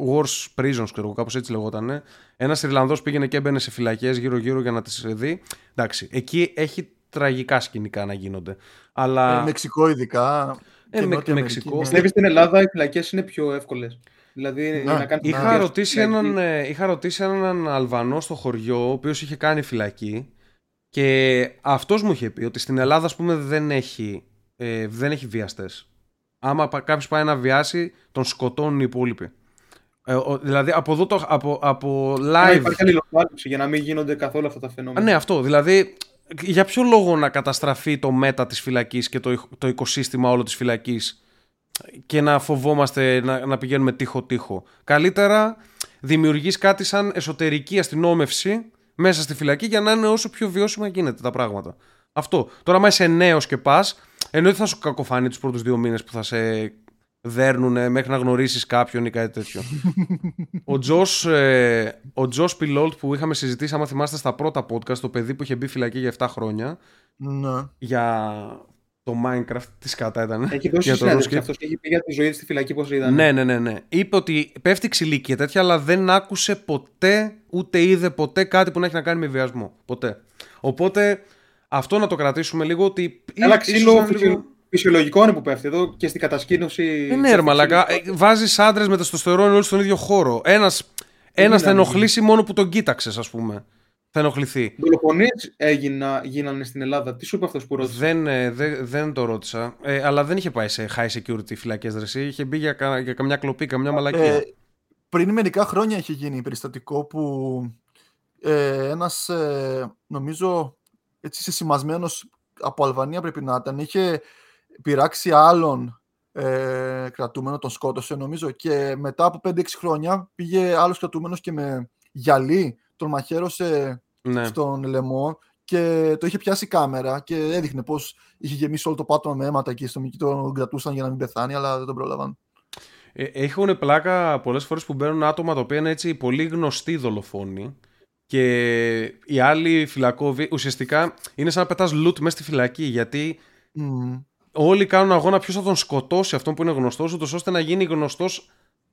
Worst Prisons, ξέρω εγώ, κάπως έτσι λεγότανε. Ένας Ιρλανδός πήγαινε και έμπαινε σε φυλακές γύρω-γύρω για να τις δει. Εντάξει, εκεί έχει τραγικά σκηνικά να γίνονται. Αλλά. Ε, Μεξικό ειδικά. Ε, και με- Νότια Αμερική, Μεξικό. ναι. Πιστεύεις στην Ελλάδα οι φυλακές είναι πιο εύκολες; Δηλαδή Ναι. να κάνεις Είχα φυλακή. ρωτήσει, έναν, ε, είχα ρωτήσει έναν Αλβανό στο χωριό, ο οποίος είχε κάνει φυλακή και αυτός μου είχε πει ότι στην Ελλάδα, ας πούμε, δεν έχει, ε, δεν έχει βιαστές. Άμα κάποιος πάει να βιάσει, τον σκοτώνουν οι υπόλοιποι. Ε, ο- δηλαδή, από εδώ το, από, από Να live... υπάρχει αλληλοκάλυψη για να μην γίνονται καθόλου αυτά τα Α, φαινόμενα. ναι, αυτό. Δηλαδή, για ποιο λόγο να καταστραφεί το μέτα της φυλακής και το, το οικοσύστημα όλο της φυλακής και να φοβόμαστε να, να πηγαίνουμε τείχο-τείχο. Καλύτερα δημιουργείς κάτι σαν εσωτερική αστυνόμευση μέσα στη φυλακή για να είναι όσο πιο βιώσιμα γίνεται τα πράγματα. Αυτό. Τώρα, άμα είσαι νέος και πας, εννοείται θα σου κακοφανεί τους πρώτους δύο μήνες που θα σε δέρνουν μέχρι να γνωρίσεις κάποιον ή κάτι τέτοιο. (laughs) ο Τζος, ε, ο Τζος Πιλόλτ που είχαμε συζητήσει, άμα θυμάστε στα πρώτα podcast, το παιδί που είχε μπει φυλακή για 7 χρόνια, Ναι. για το Minecraft, τι σκάτα ήταν. Έχει δώσει για το συνέντευξη RuneScape. αυτός και έχει πει για τη ζωή της στη φυλακή πώς ήταν. Ναι, ναι, ναι, ναι. Είπε ότι πέφτει ξυλίκη και τέτοια, αλλά δεν άκουσε ποτέ, ούτε είδε ποτέ κάτι που να έχει να κάνει με βιασμό. Ποτέ. Οπότε αυτό να το κρατήσουμε λίγο ότι. Ένα ίσως ξύλο είναι φυσιο- φυσιολογικό είναι που πέφτει εδώ και στην κατασκήνωση. Ε, ναι, ρε μαλακά. Βάζεις άντρες με τεστοστερόνι όλοι στον ίδιο χώρο. Ένας ένας είναι θα να μην ενοχλήσει μόνο που τον κοίταξες, ας πούμε. Θα ενοχληθεί. Δολοφονίες έγινα, γίνανε στην Ελλάδα. Τι σου είπε αυτός που ρώτησε; Δεν, ε, δεν, δεν το ρώτησα. Ε, αλλά δεν είχε πάει σε high security φυλακές δρεσί. Είχε μπει για, κα- για καμιά κλοπή, καμιά μαλακία. Ε, πριν μερικά χρόνια είχε γίνει περιστατικό που ε, ένας, ε, νομίζω, έτσι σεσημασμένος από Αλβανία πρέπει να ήταν, είχε πειράξει άλλον ε, κρατούμενο, τον σκότωσε νομίζω και μετά από 5-6 χρόνια πήγε άλλος κρατούμενος και με γυαλί τον μαχαίρωσε ναι. στον λαιμό και το είχε πιάσει η κάμερα και έδειχνε πως είχε γεμίσει όλο το πάτωμα με αίματα και οι αστυνομικοί τον κρατούσαν για να μην πεθάνει αλλά δεν τον πρόλαβαν. Ε, έχουν πλάκα πολλές φορές που μπαίνουν άτομα τα οποία είναι έτσι πολύ γνωστοί δολοφόνοι και οι άλλοι φυλακόβοι ουσιαστικά είναι σαν να πετάς loot μέσα στη φυλακή γιατί Μμμ. Όλοι κάνουν αγώνα ποιος θα τον σκοτώσει αυτόν που είναι γνωστός ούτως ώστε να γίνει γνωστός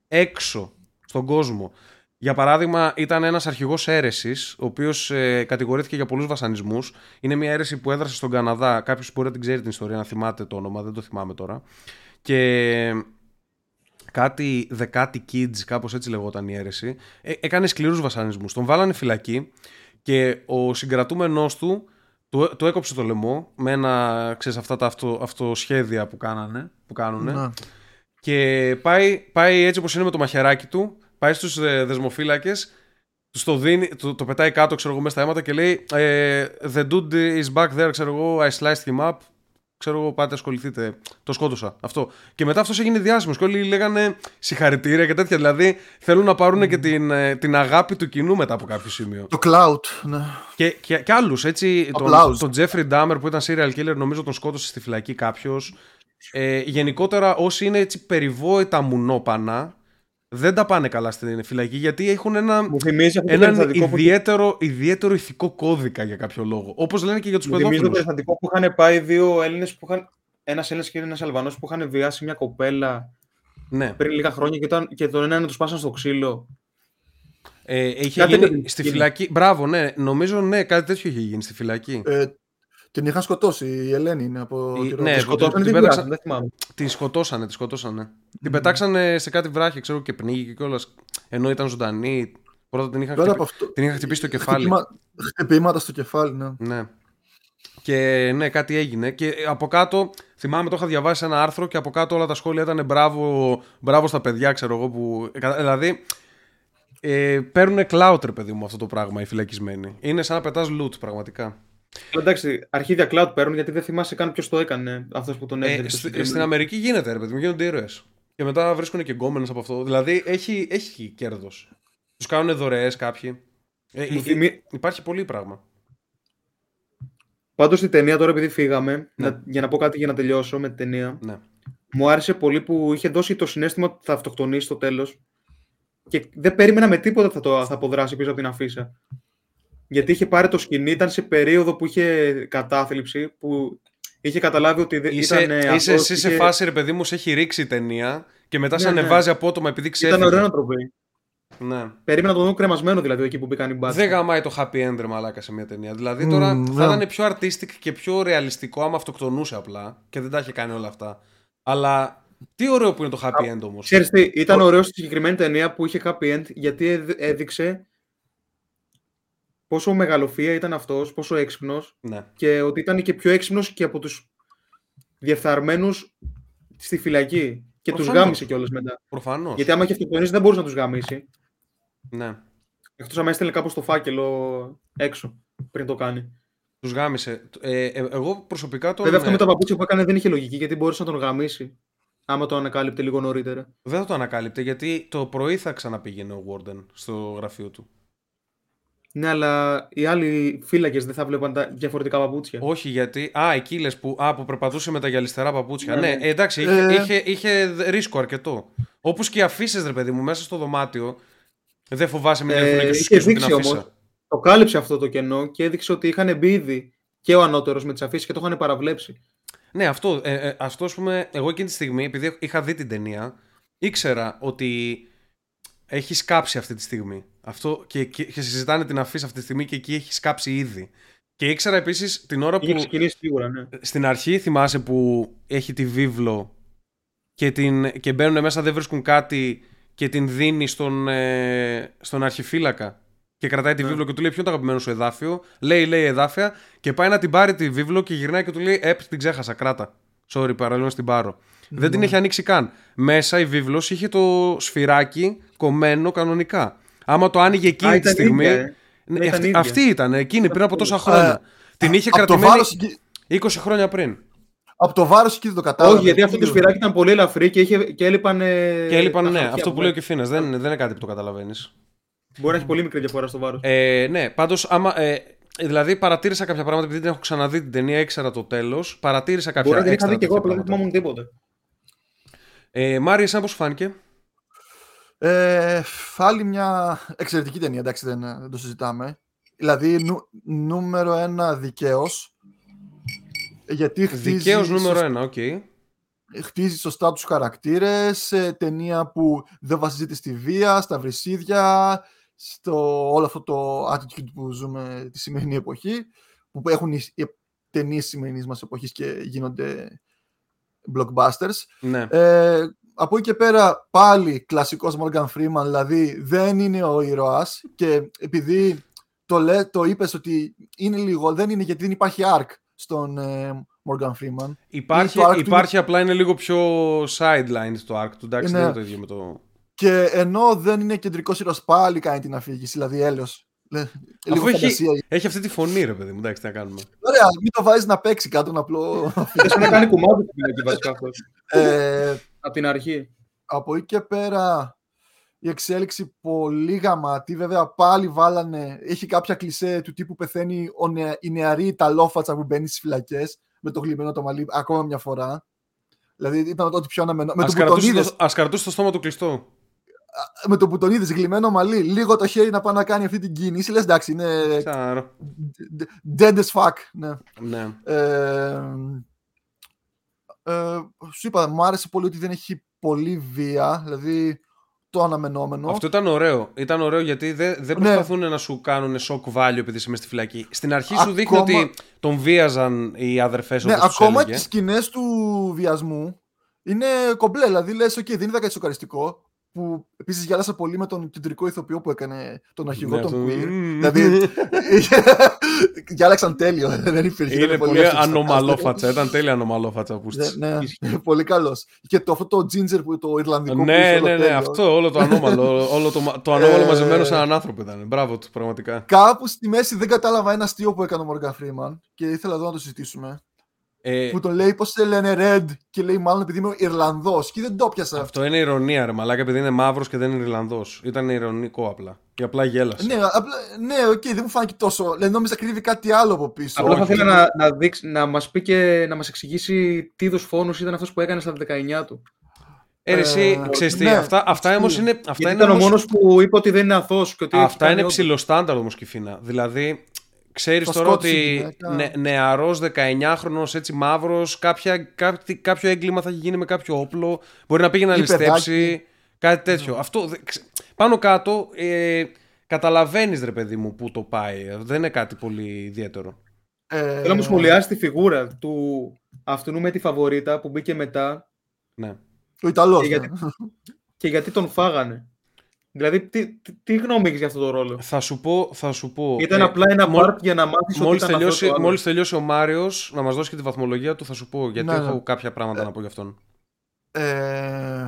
έξω στον κόσμο. Για παράδειγμα, ήταν ένας αρχηγός αίρεσης, ο οποίος ε, κατηγορήθηκε για πολλούς βασανισμούς. Είναι μια αίρεση που έδρασε στον Καναδά. Κάποιος μπορεί να την ξέρει την ιστορία, να θυμάται το όνομα, δεν το θυμάμαι τώρα. Και κάτι δεκάτη kids, κάπως έτσι λεγόταν η αίρεση, ε, έκανε σκληρούς βασανισμούς. Τον βάλανε φυλακή και ο συγκρατούμενός του του, του έκοψε το λαιμό με ένα, ξέρεις, αυτά τα αυτο, αυτοσχέδια που, κάνανε, που κάνουνε. Ναι. Και πάει, πάει έτσι όπως είναι με το μαχαιράκι του, πάει στους ε, δεσμοφύλακες, τους το, δίνει, το, το πετάει κάτω ξέρω εγώ μέσα στα αίματα και λέει ε, The dude is back there, ξέρω εγώ, I sliced him up, ξέρω εγώ πάτε ασχοληθείτε, το σκότωσα, αυτό. Και μετά αυτός έγινε διάσημος και όλοι λέγανε συγχαρητήρια και τέτοια, δηλαδή θέλουν να πάρουν και την, ε, την αγάπη του κοινού μετά από κάποιο σημείο. Το cloud, ναι. Και, και, και άλλους, έτσι. Τον, Applause. τον Jeffrey Dahmer που ήταν serial killer, νομίζω τον σκότωσε στη φυλακή κάποιος. Ε, γενικότερα, όσοι είναι έτσι περιβόητα μουνόπανα, δεν τα πάνε καλά στην φυλακή γιατί έχουν ένα, Μου θυμίζει αυτό το έναν περιστατικό που ιδιαίτερο, ιδιαίτερο ηθικό κώδικα για κάποιο λόγο. Όπως λένε και για τους Μου θυμίζει το παιδόφιλου. περιστατικό που είχαν πάει δύο Έλληνες που είχαν. Ένας Έλληνα και ένας Αλβανός που είχαν βιάσει μια κοπέλα Ναι. πριν λίγα χρόνια και, ήταν, και τον έναν τους σπάσαν στο ξύλο. Ε, είχε Κάτι γίνει τέτοιο στη γίνει. φυλακή. Μπράβο, ναι. Νομίζω ναι, κάτι τέτοιο είχε γίνει στη φυλακή. Ε, την είχαν σκοτώσει. Η Ελένη είναι από Η- τη ναι, Ρόδο. Σκοτώσαν την την πέταξαν- πέταξαν, δεν θυμάμαι. Τη σκοτώσανε, τη σκοτώσανε. Την πετάξανε σε κάτι βράχη, ξέρω και πνίγηκε κιόλας. Ενώ ήταν ζωντανή. Πρώτα την είχαν, Πέρα χτυπη... από αυτό, την είχαν χτυπήσει στο κεφάλι. χτυπήμα- χτυπήματα στο κεφάλι, ναι. Ναι. Και ναι, κάτι έγινε. Και από κάτω, θυμάμαι, το είχα διαβάσει σε ένα άρθρο και από κάτω όλα τα σχόλια ήταν μπράβο, μπράβο στα παιδιά, ξέρω εγώ. Που... Δηλαδή, ε, παίρνουν cloud, ρε παιδί μου, αυτό το πράγμα οι φυλακισμένοι. Είναι σαν να πετάς loot, πραγματικά. Αλλά εντάξει, αρχίδια cloud παίρνουν γιατί δεν θυμάσαι καν ποιος το έκανε αυτός που τον έφερε. Ε, το στη- συγκεκριμένο. στην Αμερική γίνεται, ρε παιδί μου, γίνονται ήρωες. Και μετά βρίσκουν και γκόμενες από αυτό. Δηλαδή, έχει, έχει κέρδος. Τους κάνουν δωρεές κάποιοι. Ε, Μου ε, θυμί- Υπάρχει πολύ πράγμα. Πάντως η ταινία τώρα, επειδή φύγαμε, Ναι. να, για να πω κάτι για να τελειώσω με την ταινία. Ναι. Μου άρεσε πολύ που είχε δώσει το συνέστημα ότι θα αυτοκτονήσει στο τέλος. Και δεν περίμενα με τίποτα θα, το, θα αποδράσει πίσω από την αφίσα. Γιατί είχε πάρει το σκηνή, ήταν σε περίοδο που είχε κατάθλιψη, που είχε καταλάβει ότι δεν Είσαι, ήταν. είσαι αυτός, εσύ σε είχε- φάση, ρε παιδί μου, σε έχει ρίξει η ταινία και μετά σε Ναι, ναι. ανεβάζει απότομα επειδή ξέφυγε. Ήταν ωραίο να το πει. Ναι. Περίμενα να τον δω κρεμασμένο δηλαδή εκεί που μπήκαν οι μπάτσε. Δεν γαμάει το happy end, ρε μαλάκα, σε μια ταινία. Δηλαδή τώρα Μμμ, θα ναι. ήταν πιο artistic και πιο ρεαλιστικό άμα αυτοκτονούσε απλά και δεν τα είχε κάνει όλα αυτά. Αλλά τι ωραίο που είναι το happy end όμως. Ξέρεις τι, ήταν ωραίο στη συγκεκριμένη ταινία που είχε happy end γιατί έδ- έδειξε πόσο μεγαλοφία ήταν αυτός, πόσο έξυπνος Ναι. και ότι ήταν και πιο έξυπνος και από τους διεφθαρμένους στη φυλακή. Και τους Προφανώς. γάμισε κιόλας μετά. Προφανώς. Γιατί άμα είχε αυτοκτονήσει δεν μπορούσε να τους γάμισει. Ναι. Εκτός άμα έστελνε κάπως το φάκελο έξω πριν το κάνει. Τους γάμισε. Ε, ε, εγώ προσωπικά τον. Βέβαια αυτό ε, με τα παπούτσια που έκανε δεν είχε λογική γιατί μπορούσε να τον γαμίσει. Άμα το ανακάλυπτε λίγο νωρίτερα. Δεν θα το ανακάλυπτε γιατί το πρωί θα ξαναπήγαινε ο Warden στο γραφείο του. Ναι, αλλά οι άλλοι φύλακες δεν θα βλέπαν τα διαφορετικά παπούτσια. Όχι γιατί. Α, εκεί λες που, α, που περπατούσε με τα γυαλιστερά παπούτσια. Ναι, Ναι, ναι. ε, εντάξει, είχε, Ε. είχε, είχε ρίσκο αρκετό. Όπως και οι αφήσεις, ρε παιδί μου, μέσα στο δωμάτιο. Δεν φοβάσαι μην έρθουν Ε, και σου είχε σκίσουν την δείξει αφίσα. όμως, το κάλυψε αυτό το κενό και έδειξε ότι είχαν μπει ήδη και ο ανώτερος με τις αφήσεις και το είχαν παραβλέψει. Ναι, αυτό, ε, ε, αυτό ας πούμε, εγώ εκείνη τη στιγμή, επειδή είχα δει την ταινία, ήξερα ότι έχει σκάψει αυτή τη στιγμή. Αυτό και, και, και συζητάνε την αφήσα αυτή τη στιγμή και εκεί έχει σκάψει ήδη. Και ήξερα επίσης την ώρα Είχε που. ξεκινήσει σίγουρα, ναι. Στην αρχή θυμάσαι που έχει τη βίβλο και, την, και μπαίνουν μέσα, δεν βρίσκουν κάτι και την δίνει στον, ε, στον αρχιφύλακα. Και κρατάει τη Ναι. βίβλο και του λέει: Ποιο είναι το αγαπημένο σου εδάφιο; Λέει, λέει εδάφια και πάει να την πάρει τη βίβλο και γυρνάει και του λέει: Επ, την ξέχασα, κράτα. Sorry, παραλίγο να την πάρω. Δεν την έχει ανοίξει καν. Μέσα η βίβλος είχε το σφυράκι κομμένο κανονικά. Άμα το άνοιγε εκείνη Α, τη ήταν στιγμή. ίδια, ε. Ναι, Ήταν αυτή, ίδια. αυτή ήταν εκείνη πριν από τόσα Ε, χρόνια. την είχε από το κρατημένη βάρος εκεί- 20 χρόνια πριν. Από το βάρος εκεί δεν το κατάλαβα. Όχι, γιατί αυτό το σφυράκι ήταν πολύ ελαφρύ και, είχε, και έλειπαν. ε, Και έλειπαν, τα ναι, χαρτιά αυτό από που λέει ο μέσα. Κιφίνας. Δεν, δεν είναι κάτι που το καταλαβαίνεις. Μπορεί να έχει πολύ μικρή διαφορά στο βάρος. Ε, ναι, πάντως, άμα. Ε, δηλαδή, παρατήρησα κάποια πράγματα επειδή την έχω ξαναδεί την ταινία, ήξερα το τέλος. Παρατήρησα κάποια Μπορεί να την είχα έξτρα δει και εγώ, τέτοια απλά δεν πράγματα. θυμόμουν τίποτα. Ε, Μάρια, εσένα πώς σου φάνηκε; Ε, άλλη μια εξαιρετική ταινία, εντάξει, δεν, δεν το συζητάμε. Δηλαδή, νου- νούμερο ένα δικαίως. Γιατί χτίζεις, Δικαίως νούμερο σωσ- ένα, οκ. χτίζεις σωστά τους χαρακτήρες, ε, ταινία που δεν βασίζεται στη βία, στα βρισίδια, στο όλο αυτό το attitude που ζούμε τη σημερινή εποχή, που έχουν οι, οι ταινίες της σημερινής μας εποχής και γίνονται blockbusters. Ναι. Ε, από εκεί και πέρα πάλι κλασικός Morgan Freeman, δηλαδή δεν είναι ο ήρωας και επειδή το, λέ, το είπες ότι είναι λίγο, δεν είναι γιατί δεν υπάρχει arc στον ε, Morgan Freeman. Υπάρχει, το arc του υπάρχει απλά είναι λίγο πιο sideline το arc του. Εντάξει, Ναι. δεν είναι το ίδιο με το. Και ενώ δεν είναι κεντρικός ήρωας πάλι κάνει την αφήγηση, δηλαδή έλεος. Λε- Λίγο Αφού έχει, φαντασία. έχει αυτή τη φωνή, ρε παιδί μου. Εντάξει, τι να κάνουμε. Ωραία, μην το βάζεις να παίξει κάτω, να απλό. Θες να κάνει κουμάντι στην φυλακή βασικά αυτός. Ε, Από την αρχή. από εκεί και πέρα η εξέλιξη πολύ γαμάτη. Βέβαια πάλι βάλανε, έχει κάποια κλισέ του τύπου πεθαίνει ο νεα, η νεαρή Ιταλόφατσα που μπαίνει στις φυλακές με το γλυμμένο το μαλλί ακόμα μια φορά. Δηλαδή ήταν ό,τι πιο αναμενό. Με Ας το, που τον κρατούσε είδες, το, ας κρατούσε το στόμα του κλειστό. με το που τον είδες γλυμμένο μαλλί, λίγο το χέρι να πάει να κάνει αυτή την κίνηση, λες εντάξει είναι Ξέρω. dead as fuck. Ναι. Ναι. Ε, ε, σου είπα, μου άρεσε πολύ ότι δεν έχει πολύ βία, δηλαδή το αναμενόμενο. Αυτό ήταν ωραίο. Ήταν ωραίο γιατί δεν, δεν Ναι. προσπαθούν να σου κάνουν shock value επειδή είσαι μες στη φυλακή. Στην αρχή σου δείχνει Ακόμα- ότι τον βίαζαν οι αδερφές ναι, όπως τους ακόμα έλεγε. και οι σκηνές του βιασμού είναι κομπλέ. Δηλαδή λες, OK, δεν είδα κάτι σοκαριστικό. Που επίσης γέλασα πολύ με τον κεντρικό ηθοποιό που έκανε τον αρχηγό Ναι, τον αυτό- Queer. Μμμ. δηλαδή. (laughs) (laughs) γέλαξαν τέλειο. (laughs) Δεν υπήρχε. Είναι ήταν πολύ εύστοχο. ανομαλόφατσα. Ήταν τέλεια ανομαλόφατσα που Ναι, ναι, πολύ καλός. Και το, αυτό το ginger που το Ιρλανδικό που Ναι, είχε όλο ναι, ναι, τέλειο. αυτό όλο το ανώμαλο. όλο το, το ανώμαλο Ε, μαζεμένο σε έναν άνθρωπο ήταν. Μπράβο του, πραγματικά. Κάπου στη μέση δεν κατάλαβα ένα αστείο που έκανε ο Morgan Freeman και ήθελα εδώ να το συζητήσουμε. Ε, Που τον λέει πώς σε λένε Red και λέει μάλλον επειδή είμαι Ιρλανδός και δεν το πιάσα. αυτό είναι ηρωνία, ρε Μαλάκα, επειδή είναι μαύρος και δεν είναι Ιρλανδός. Ήταν ηρωνικό απλά. Και απλά γέλασε. Ναι, απλά, ναι, οκ, δεν μου φάνηκε τόσο. Δηλαδή, νόμιζα κρύβει κάτι άλλο από πίσω. Απλά θα όχι. ήθελα να, να, δείξει, να μας πει και να μας εξηγήσει τι είδους φόνους ήταν αυτός που έκανε στα 19 του. Ε, ρε, εσύ, Ε, ξέρεις τι, ναι. αυτά, αυτά όμως είναι, αυτά Γιατί είναι, ήταν ο όμως- μόνος που είπε ότι δεν είναι αθώος και ότι έχει αυτά κάνει είναι όντως. ψηλοστάνταρ όμως Κυφίνα. Δηλαδή, ξέρεις Θα τώρα σκότωσε ότι γυναίκα. νε, νεαρός 19χρονος έτσι μαύρος κάποια, κάτι, κάποιο έγκλημα θα έχει γίνει με κάποιο όπλο μπορεί να πήγε να Ή ληστέψει παιδάκι. κάτι τέτοιο. Αυτό, δε- ξε- πάνω κάτω ε, καταλαβαίνεις ρε παιδί μου που το πάει. Δεν είναι κάτι πολύ ιδιαίτερο. Ε, Θέλω να μου σχολιάσεις τη φιγούρα του αυτού με τη φαβορίτα που μπήκε μετά Ναι. Ο Ιταλός. Και γιατί- και γιατί τον φάγανε. Δηλαδή, τι, τι, τι γνώμη έχεις για αυτό το ρόλο; Θα σου πω, θα σου πω. Ήταν ε, απλά ένα μόλι- part για να μάθεις ότι Μόλις ήταν αυτό τελειώσει, το άλλο. μόλις τελειώσει ο Μάριος να μας δώσει και τη βαθμολογία του θα σου πω γιατί Ναι, ναι. έχω κάποια πράγματα να πω γι' αυτόν. Ε,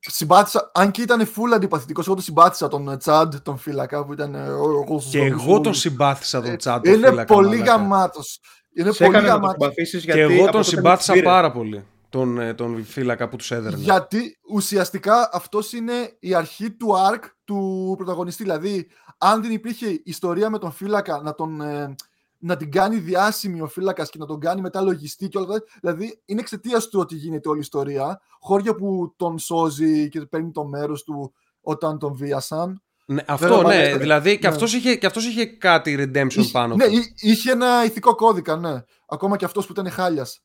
συμπάθησα, αν και ήταν full αντιπαθητικός, εγώ τον συμπάθησα τον ε, Τσάντ, τον φύλακα που ήταν. ε, ο- ο- Και εγώ τον συμπάθησα τον Τσάντο Είναι φύλακα, πολύ μαλάκα. γαμάτος. Είναι Σε πολύ έκανε να τον γαμάτος. συμπαθήσεις Και γιατί εγώ από τον τότε συμπάθησα με πήρε. πάρα πολύ. Τον, ε, τον φύλακα που τους έδερνε. Γιατί ουσιαστικά αυτός είναι η αρχή του arc του πρωταγωνιστή. Δηλαδή, αν δεν υπήρχε ιστορία με τον φύλακα να, τον, ε, να την κάνει διάσημη ο φύλακας και να τον κάνει μετά λογιστή και όλα αυτά. Δηλαδή, είναι εξαιτίας του ότι γίνεται όλη η ιστορία. Χώρια που τον σώζει και παίρνει το μέρος του όταν τον βίασαν. Ναι, Δεν αυτό λαμβάνω ναι, ιστορία. δηλαδή και Ναι. αυτός, είχε, και αυτός είχε κάτι redemption Είχε- πάνω ναι, του. εί- είχε ένα ηθικό κώδικα, ναι. Ακόμα και αυτός που ήταν χάλιας.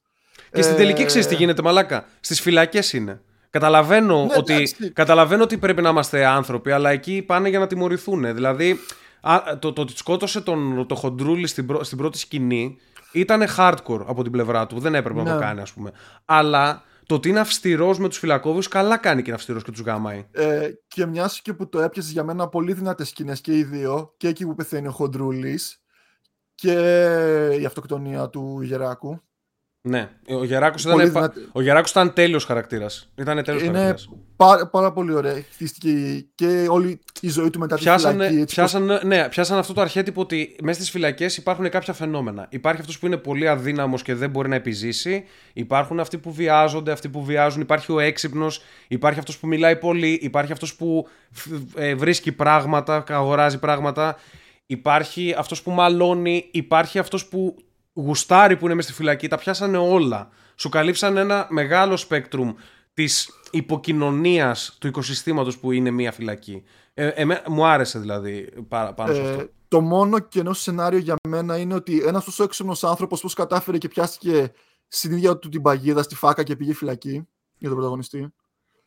Και στην τελική ξέρεις τι γίνεται μαλάκα. Στις φυλακές είναι. Καταλαβαίνω, Ναι, ότι, εντάξει. καταλαβαίνω ότι πρέπει να είμαστε άνθρωποι, αλλά εκεί πάνε για να τιμωρηθούν. Δηλαδή, α, το, το ότι σκότωσε τον, το χοντρούλι στην, πρω- στην πρώτη σκηνή ήταν hardcore από την πλευρά του. Δεν έπρεπε να το Ναι. κάνει, ας πούμε. Αλλά το ότι είναι αυστηρός με τους φυλακόβους, καλά κάνει και είναι αυστηρός και τους γαμάει. Ε, και μιας και που το έπιασες για μένα πολύ δυνατές σκηνές και οι δύο, και εκεί που πεθαίνει ο Χοντρούλης και η αυτοκτονία του Γεράκου. Ναι, ο Γεράκος Πολύ ήταν, πα- δυνατή. ο Γεράκος ήταν τέλειος χαρακτήρας. Ήταν τέλειος Είναι χαρακτήρας. πάρα, πάρα πολύ ωραία. Χτίστηκε και όλη η ζωή του μετά τη Πιάσανε, φυλακή. έτσι πιάσανε, ναι, πιάσανε αυτό το αρχέτυπο ότι μέσα στις φυλακές υπάρχουν κάποια φαινόμενα. Υπάρχει αυτός που είναι πολύ αδύναμος και δεν μπορεί να επιζήσει. Υπάρχουν αυτοί που βιάζονται, αυτοί που βιάζουν. Υπάρχει ο έξυπνος, υπάρχει αυτός που μιλάει πολύ, υπάρχει αυτός που φ- ε, βρίσκει πράγματα, αγοράζει πράγματα. Υπάρχει αυτός που μαλώνει, υπάρχει αυτός που γουστάρει που είναι μέσα στη φυλακή. Τα πιάσανε όλα. Σου καλύψαν ένα μεγάλο σπέκτρουμ της υποκοινωνίας του οικοσυστήματος που είναι μια φυλακή. Ε, εμέ- μου άρεσε δηλαδή πάρα, πάνω σε αυτό. Ε, το μόνο κενό σενάριο για μένα είναι ότι ένας τόσο έξυπνος άνθρωπος πώς κατάφερε και πιάστηκε στην ίδια του την παγίδα στη φάκα και πήγε φυλακή για τον πρωταγωνιστή.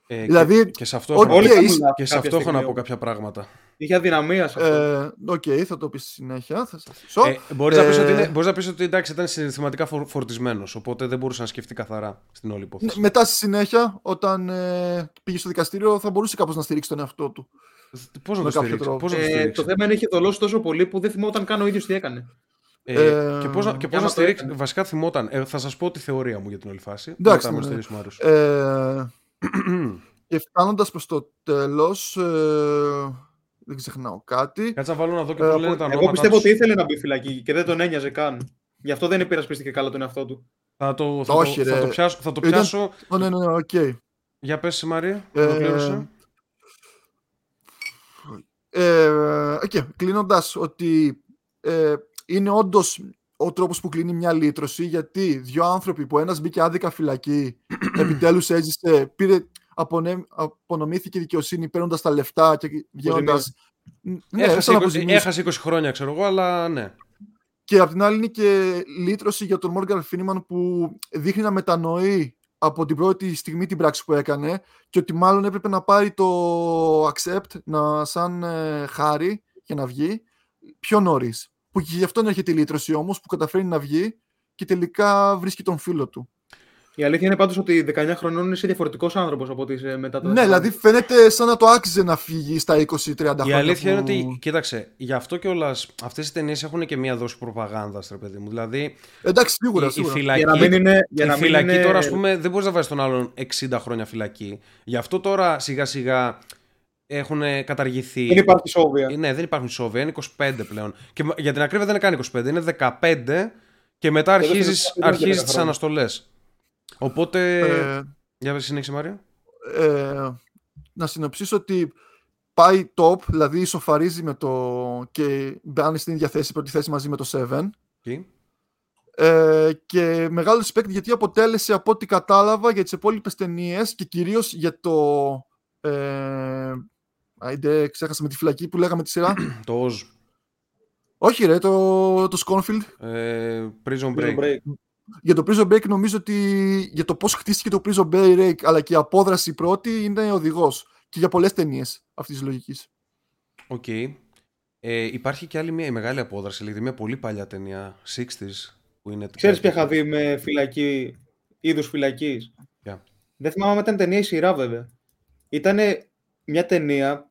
Ε, δηλαδή, και, και σε αυτό, ό,τι έχω, να πω- Όλοι κάνουν λάθη και σε κάποια αυτό έχω να στιγμή. πω κάποια πράγματα. Είχε αδυναμία σε αυτό. Ε, Οκ, θα το πεις στη συνέχεια. Θα σας αφήσω. Ε, μπορείς, να πεις Ε, ότι είναι, μπορείς να πεις ότι εντάξει, ήταν συναισθηματικά φορ, φορτισμένος, οπότε δεν μπορούσε να σκεφτεί καθαρά στην όλη Ναι, υπόθεση. μετά στη συνέχεια, όταν ε, πήγε στο δικαστήριο, θα μπορούσε κάπως να στηρίξει τον εαυτό του. Πώς να με το κάποιο στηρίξει, τρόπο. πώς να το Ε, στηρίξει; το θέμα είναι είχε δολώσει τόσο πολύ που δεν θυμόταν καν ο ίδιος τι έκανε. Ε, Ε, και πώς, να- και πώς για να να το στηρίξει, έκανε. βασικά θυμόταν. Ε, θα σας πω τη θεωρία μου για την όλη φάση. Εντάξει, μετά ναι, με ναι. στηρίσει Μάριος. Ε, και φτάνοντας προς το τέλος, ε, δεν ξεχνάω κάτι. Κάτσε να βάλω να δω και Ε, πώς λένε τα Εγώ ονόματα πιστεύω τους. ότι ήθελε να μπει φυλακή και δεν τον ένοιαζε καν. Γι' αυτό δεν υπερασπίστηκε καλά τον εαυτό του. Θα το, θα, Όχι, το, θα ρε. το πιάσω. Θα το Ήταν- πιάσω. Oh, ναι, ναι, ναι, οκ. Για πες εσύ, Μαρία. Ε, Ολοκλήρωσε. Ε, οκ, κλείνοντας ότι ε, είναι όντως ο τρόπος που κλείνει μια λύτρωση γιατί δύο άνθρωποι που ένας μπήκε άδικα φυλακή (clears throat) επιτέλους έζησε, πήρε, απονε, απονομήθηκε η δικαιοσύνη παίρνοντας τα λεφτά και βγαίνοντας ναι, έχασε, σαν 20, αποζημίωση. έχασε 20 χρόνια, ξέρω εγώ, αλλά ναι. Και απ' την άλλη είναι και λύτρωση για τον Morgan Freeman που δείχνει να μετανοεί από την πρώτη στιγμή την πράξη που έκανε και ότι μάλλον έπρεπε να πάρει το accept να, σαν ε, χάρη για να βγει πιο νωρίς. Που και γι' αυτόν έρχεται η λύτρωση όμως που καταφέρει να βγει και τελικά βρίσκει τον φίλο του. Η αλήθεια είναι πάντως ότι 19 χρονών είσαι διαφορετικός άνθρωπος από ότι είσαι μετά το. Ναι, δηλαδή φαίνεται σαν να το άξιζε να φύγει στα 20-30 χρόνια. Η αλήθεια που... είναι ότι, κοίταξε, γι' αυτό κιόλας αυτές οι ταινίες έχουν και μία δόση προπαγάνδα, ρε παιδί μου. Δηλαδή. Εντάξει, σίγουρα. η, σίγουρα. η φυλακή, Για να μην είναι- για η να μην φυλακή είναι- τώρα, ας πούμε, δεν μπορείς να βάζεις τον άλλον 60 χρόνια φυλακή. Γι' αυτό τώρα σιγά σιγά έχουν καταργηθεί. Δεν υπάρχει σόβια. Ε, Ναι, δεν υπάρχουν σόβια, είναι 25 πλέον. Και για την ακρίβεια δεν είναι καν 25, είναι 15 και μετά Και δεν αρχίζεις, είναι αρχίζεις 10 τις χρόνια. αναστολές. Οπότε... Ε, Για συνέχισε Μάρια. ε, να συνοψίσω ότι πάει top, δηλαδή ισοφαρίζει με το και μπαίνει στην ίδια θέση, πρώτη θέση μαζί με το 7. Okay. Ε, και μεγάλο respect γιατί αποτέλεσε από ό,τι κατάλαβα για τις υπόλοιπες ταινίες και κυρίως για το ε, άιντε, ξέχασα με τη φυλακή που λέγαμε τη σειρά (clears throat) Το Oz. όχι ρε, το, το Scornfield Ε, Prison Prison Break. Break. για το Prison Break νομίζω ότι για το πώς χτίστηκε το Prison Break αλλά και η απόδραση πρώτη είναι οδηγός και για πολλές ταινίες αυτής της λογικής Οκ. Ε, υπάρχει και άλλη μια η μεγάλη απόδραση, δηλαδή μια πολύ παλιά ταινία, 60s, που είναι... Ξέρεις ποια είχα δει με φυλακή, είδους φυλακής; Ποια; Δεν θυμάμαι αν ήταν ταινία ή σειρά βέβαια. Ήταν μια ταινία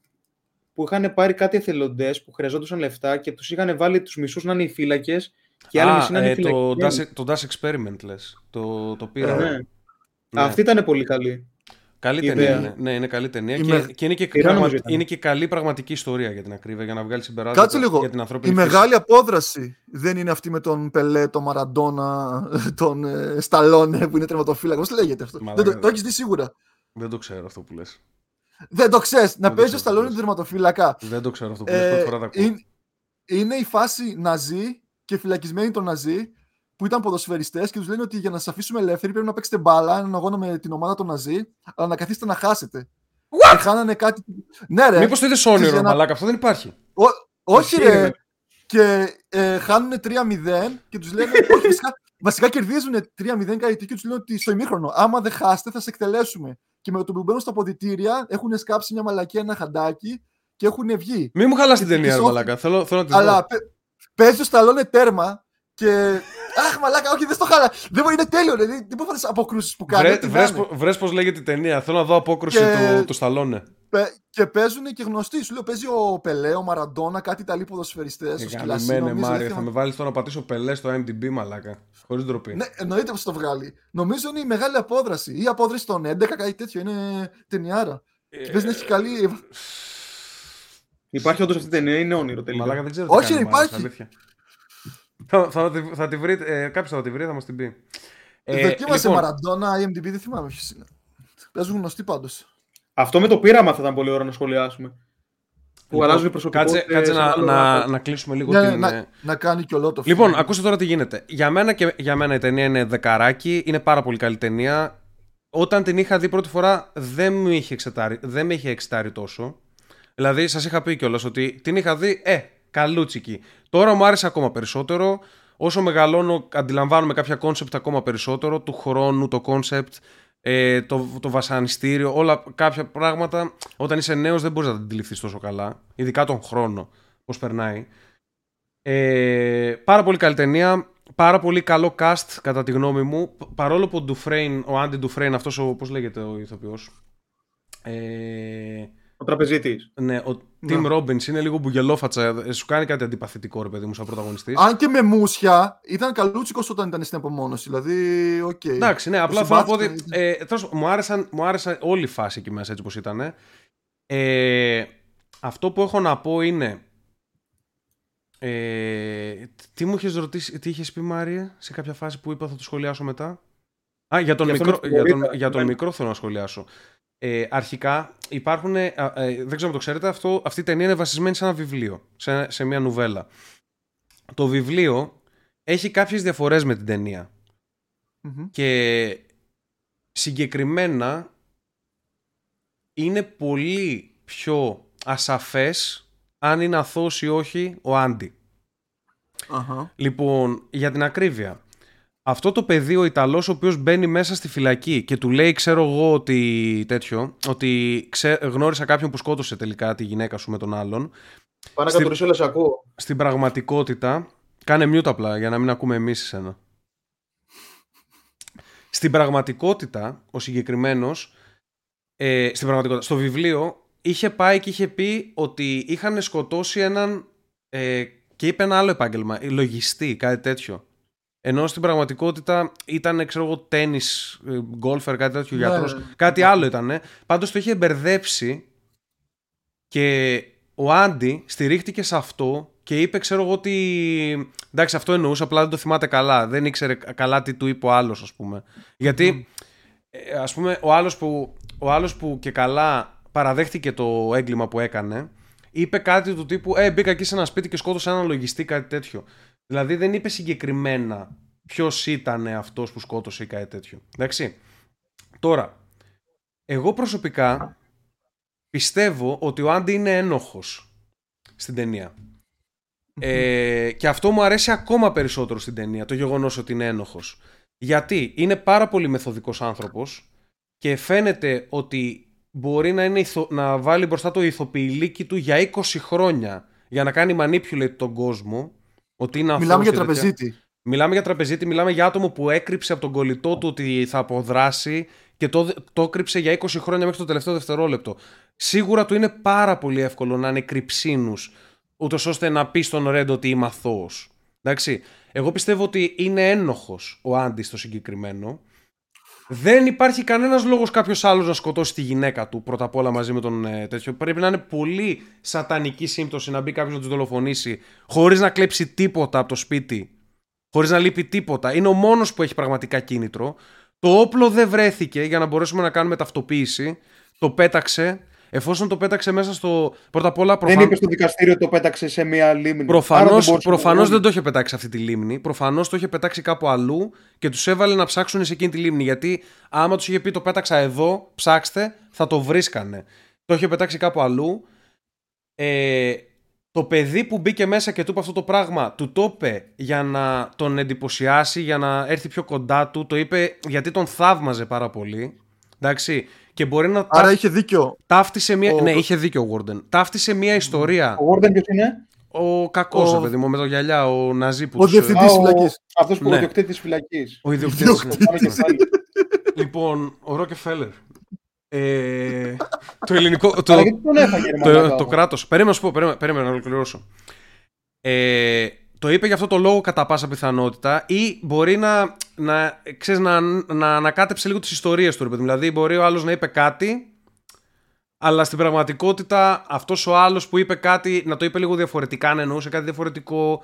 που είχαν πάρει κάτι εθελοντές που χρειαζόντουσαν λεφτά και τους είχαν βάλει τους μισούς να είναι οι φύλακες και οι άλλοι Α, μισοί να είναι ε, οι το, φυλακοί. Dash, το Dash Experiment λες. Το, το Ε, πήρα. ναι. Ναι. Αυτή ήταν πολύ καλή. Καλή η ταινία ιδέα. είναι. Ναι, είναι καλή ταινία. Η Και, με- και είναι, και Σειρά πραγμα- νομίζω ήταν. είναι και καλή πραγματική ιστορία για την ακρίβεια, για να βγάλει συμπεράσματα Κάτσε λίγο. για την Η ανθρώπινη φύση. μεγάλη απόδραση δεν είναι αυτή με τον Πελέ, τον Μαραντόνα, τον ε, Σταλόνε που είναι τερματοφύλακος. Πώς λέγεται αυτό; Μαλάκα, δεν το, δεν- το έχεις δει σίγουρα. Δεν το ξέρω αυτό που λες. Δεν το ξέρεις. Να το παίζεις ξέρω ο Σταλόνε αυτό. τον τερματοφύλακα. Δεν το ξέρω αυτό που λες. Ε, Πρώτη φορά τα ακούω. είναι, είναι η φάση Ναζί και φυλακισμένοι των Ναζί που ήταν ποδοσφαιριστές και τους λένε ότι για να σα αφήσουμε ελεύθεροι πρέπει να παίξετε μπάλα, έναν αγώνα με την ομάδα των Ναζί, αλλά να καθίσετε να χάσετε. Και χάνανε κάτι. Ναι, ρε. Μήπως το είδες Ξέρεις, όνειρο, για να- μαλάκα. Αυτό δεν υπάρχει. Ό, όχι Ισχύει, ρε. ρε. Και ε, χάνουν 3-0 και τους λένε. (laughs) όχι, βασικά, βασικά κερδίζουν 3-0 κάτι και τους λένε ότι στο ημίχρονο. Άμα δεν χάσετε, θα σε εκτελέσουμε. Και με το που μπαίνουν στα ποδητήρια έχουν σκάψει μια μαλακία, ένα χαντάκι και έχουν βγει. Μην μου χαλάς την Και ταινία, ρε τις μαλάκα. Θέλω, θέλω να τη Αλλά δω. παι- παίζεις ο Σταλόνε τέρμα και. Αχ, μαλάκα, όχι, δεν στο χάλα. Δεν μπορεί, είναι τέλειο. Δηλαδή, τι πόφατε αποκρούσει που κάνει. Βρε, ό,τι βρες, να είναι. πο- βρες πώς λέγεται η ταινία. Θέλω να δω απόκρουση Και- του, του Σταλόνε. Παι- Και παίζουν και γνωστοί. Σου λέω, παίζει ο Πελέ, ο Μαραντόνα, κάτι Ιταλοί ποδοσφαιριστές. Ο Σκυλασί, Καλημέρα, νομίζω, δεν Μάρια. Θα θυμάμαι. με βάλεις τώρα να πατήσω πελέ στο IMDb, μαλάκα. Χωρίς ντροπή. Ναι, εννοείται πως το βγάλει. Νομίζω είναι η μεγάλη απόδραση. Ή η απόδραση των 11, κάτι τέτοιο. Είναι ταινιάρα. Και παίζει να έχει καλή. Υπάρχει όντως αυτή η ταινία, είναι όνειρο τελικά; Μαλάκα δεν ξέρω Όχι, τι κάνει, ρε, Μάρια, υπάρχει. Αλήθεια. θα, θα, τη- θα τη βρείτε, ε, κάποιος θα τη βρει, θα μας την πει. Ε, Δοκίμασε λοιπόν, Μαραντόνα, IMDb, δεν θυμάμαι ποιος είναι. Παίζουν γνωστοί πάντως. Αυτό με το πείραμα θα ήταν πολύ ωραίο να σχολιάσουμε. Που Λοιπόν, αλλάζουν οι προσωπικότητες. Κάτσε, κάτσε σε να, άλλο να, άθλο. να κλείσουμε λίγο Ναι, ναι, την... να, ε, να κάνει και ολό το Λοιπόν, film. ακούστε τώρα τι γίνεται. Για μένα και για μένα η ταινία είναι δεκαράκι, είναι πάρα πολύ καλή ταινία. Όταν την είχα δει πρώτη φορά δεν, μου είχε εξετάρει, δεν με είχε εξετάρει τόσο. Δηλαδή, σας είχα πει κιόλας ότι την είχα δει, ε, καλούτσικη. Τώρα μου άρεσε ακόμα περισσότερο. Όσο μεγαλώνω, αντιλαμβάνομαι κάποια concept ακόμα περισσότερο. Του χρόνου, το concept, ε, το, το βασανιστήριο, όλα κάποια πράγματα. Όταν είσαι νέος, δεν μπορείς να τα αντιληφθείς τόσο καλά. Ειδικά τον χρόνο, πώς περνάει. Ε, πάρα πολύ καλή ταινία. Πάρα πολύ καλό cast, κατά τη γνώμη μου. Π- Παρόλο που ο Ντουφρέιν, ο Άντι Ντουφρέιν, αυτός ο, πώς λέγεται ο ηθοποιός. Ε, Ο τραπεζίτης. ναι, ο Tim Robbins είναι λίγο μπουγελόφατσα. Ε, Σου κάνει κάτι αντιπαθητικό, ρε παιδί μου, σαν πρωταγωνιστής. Αν και με μούσια, ήταν καλούτσικος όταν ήταν στην απομόνωση. Δηλαδή, οκ. Εντάξει, ναι, απλά Το θέλω να πω ότι. συμπάθηκα, Ε, τέλος πάντων, μου, άρεσαν, μου άρεσε όλη η φάση εκεί μέσα έτσι όπως ήταν. Ε, αυτό που έχω να πω είναι. Ε, τι μου είχες ρωτήσει, τι είχες πει Μάρια σε κάποια φάση που είπα θα το σχολιάσω μετά; Α, για τον, Για αυτό μικρό, με τη για τον, Λωρίτα, για τον ναι. μικρό θέλω να σχολιάσω. Ε, αρχικά υπάρχουν, ε, α, ε, δεν ξέρω αν το ξέρετε, αυτό, αυτή η ταινία είναι βασισμένη σε ένα βιβλίο, σε, σε μια νουβέλα. Το βιβλίο έχει κάποιες διαφορές με την ταινία. Μμμ. Και συγκεκριμένα είναι πολύ πιο ασαφές αν είναι αθώος ή όχι ο Άντι. Αχα. Λοιπόν, για την ακρίβεια. Αυτό το παιδί, ο Ιταλός, ο οποίος μπαίνει μέσα στη φυλακή και του λέει, ξέρω εγώ ότι τέτοιο, ότι ξέ, γνώρισα κάποιον που σκότωσε τελικά τη γυναίκα σου με τον άλλον. Πάνε Στην- κατουρίσω όλα σε ακούω. Στην πραγματικότητα, κάνε mute απλά για να μην ακούμε εμείς εσένα. Στην πραγματικότητα, ο συγκεκριμένος, ε, στην πραγματικότητα, στο βιβλίο, είχε πάει και είχε πει ότι είχαν σκοτώσει έναν ε, και είπε ένα άλλο επάγγελμα, ε, λογιστή, κάτι τέτοιο. Ενώ στην πραγματικότητα ήταν, ξέρω εγώ, τένις, ε, γκόλφερ, κάτι τέτοιο, Ναι, γιατρός. ναι. Κάτι άλλο ήταν. Πάντως το είχε μπερδέψει και ο Άντι στηρίχτηκε σε αυτό και είπε, ξέρω εγώ, ότι. Εντάξει, αυτό εννοούσε, απλά δεν το θυμάται καλά. Δεν ήξερε καλά τι του είπε ο άλλος, ας πούμε. Γιατί, ε, ας πούμε, ο άλλος που, ο άλλος που και καλά παραδέχτηκε το έγκλημα που έκανε, είπε κάτι του τύπου Ε, μπήκα εκεί σε ένα σπίτι και σκότωσα έναν λογιστή, κάτι τέτοιο. Δηλαδή δεν είπε συγκεκριμένα ποιος ήταν αυτός που σκότωσε ή κάτι τέτοιο. Εντάξει. Τώρα, εγώ προσωπικά πιστεύω ότι ο Άντι είναι ένοχος στην ταινία. Ε, και αυτό μου αρέσει ακόμα περισσότερο στην ταινία, το γεγονός ότι είναι ένοχος. Γιατί είναι πάρα πολύ μεθοδικός άνθρωπος και φαίνεται ότι μπορεί να, είναι ηθο- να βάλει μπροστά το ηθοποιηλίκι του για 20 χρόνια για να κάνει manipulate τον κόσμο. Ότι είναι αθώος Μιλάμε για και τέτοια. τραπεζίτη. Μιλάμε για τραπεζίτη, μιλάμε για άτομο που έκρυψε από τον κολλητό του ότι θα αποδράσει και το, το έκρυψε για 20 χρόνια μέχρι το τελευταίο δευτερόλεπτο. Σίγουρα του είναι πάρα πολύ εύκολο να είναι κρυψίνους, ούτως ώστε να πει στον Ρέντ ότι είμαι αθώος. Εντάξει. Εγώ πιστεύω ότι είναι ένοχος ο Άντι στο συγκεκριμένο. Δεν υπάρχει κανένας λόγος κάποιος άλλος να σκοτώσει τη γυναίκα του πρώτα απ' όλα μαζί με τον ε, τέτοιο. Πρέπει να είναι πολύ σατανική σύμπτωση να μπει κάποιος να τους δολοφονήσει χωρίς να κλέψει τίποτα από το σπίτι χωρίς να λείπει τίποτα. Είναι ο μόνος που έχει πραγματικά κίνητρο. Το όπλο δεν βρέθηκε για να μπορέσουμε να κάνουμε ταυτοποίηση. Το πέταξε. Εφόσον το πέταξε μέσα στο. Πρώτα απ' όλα, Δεν προφαν... είπε στο δικαστήριο ότι το πέταξε σε μία λίμνη. Άρα προφανώ δεν μπορούσε να προφανώς το δεν το είχε πετάξει σε αυτή τη λίμνη. Προφανώς το είχε πετάξει κάπου αλλού και τους έβαλε να ψάξουν σε εκείνη τη λίμνη. Γιατί άμα τους είχε πει το πέταξα εδώ, ψάξτε, θα το βρίσκανε. Το είχε πετάξει κάπου αλλού. Ε, το παιδί που μπήκε μέσα και του είπε αυτό το πράγμα, του το είπε για να τον εντυπωσιάσει, για να έρθει πιο κοντά του. Το είπε γιατί τον θαύμαζε πάρα πολύ. Εντάξει. Και μπορεί να Άρα ταύ- είχε δίκιο. ταύτισε μια. ο- Ναι, είχε δίκιο ο Warden. Ταύτισε μια ιστορία. Ο Gordon ποιος είναι; Ο κακός, Ο- ο... παιδί μου, με το γυαλιά, ο Ναζί που Ο τους- διευθυντής. Α, της ο- φυλακής. Αυτός που Ναι. είναι ο διοκτήτης της φυλακής. Ο ιδιοκτήτης. ναι. Πάμε και (laughs) πάλι. λοιπόν, ο Ρόκεφέλερ. Ε, το ελληνικό. Το, Αλλά γιατί τον έφαγε, ρε το, μαλάκα, το όμως; κράτος. Περίμενα να σου πω, περίμενα, περίμενα να ολοκληρώσω. Ε, το είπε για αυτό το λόγο κατά πάσα πιθανότητα ή μπορεί να, να, ξέρεις, να, να ανακάτεψε λίγο τις ιστορίες του. ρε παιδί μου. Δηλαδή μπορεί ο άλλος να είπε κάτι αλλά στην πραγματικότητα αυτός ο άλλος που είπε κάτι να το είπε λίγο διαφορετικά, αν εννοούσε κάτι διαφορετικό.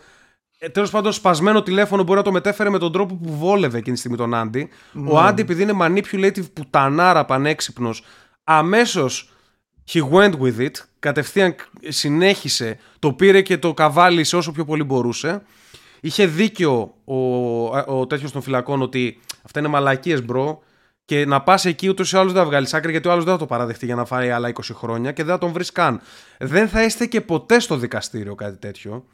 Ε, Τέλος πάντων, σπασμένο τηλέφωνο μπορεί να το μετέφερε με τον τρόπο που βόλευε εκείνη τη στιγμή τον Άντι. Ο Άντι, επειδή είναι manipulative πουτανάρα πανέξυπνος, αμέσως he went with it. Κατευθείαν συνέχισε, το πήρε και το καβάλισε όσο πιο πολύ μπορούσε. Είχε δίκιο ο, ο τέτοιος των φυλακών ότι αυτά είναι μαλακίες, bro. Και να πας εκεί ούτως ή άλλως δεν θα βγάλεις άκρη γιατί ο άλλος δεν θα το παραδεχτεί για να φάει άλλα 20 χρόνια και δεν θα τον βρεις καν. Δεν θα είστε και ποτέ στο δικαστήριο κάτι τέτοιο.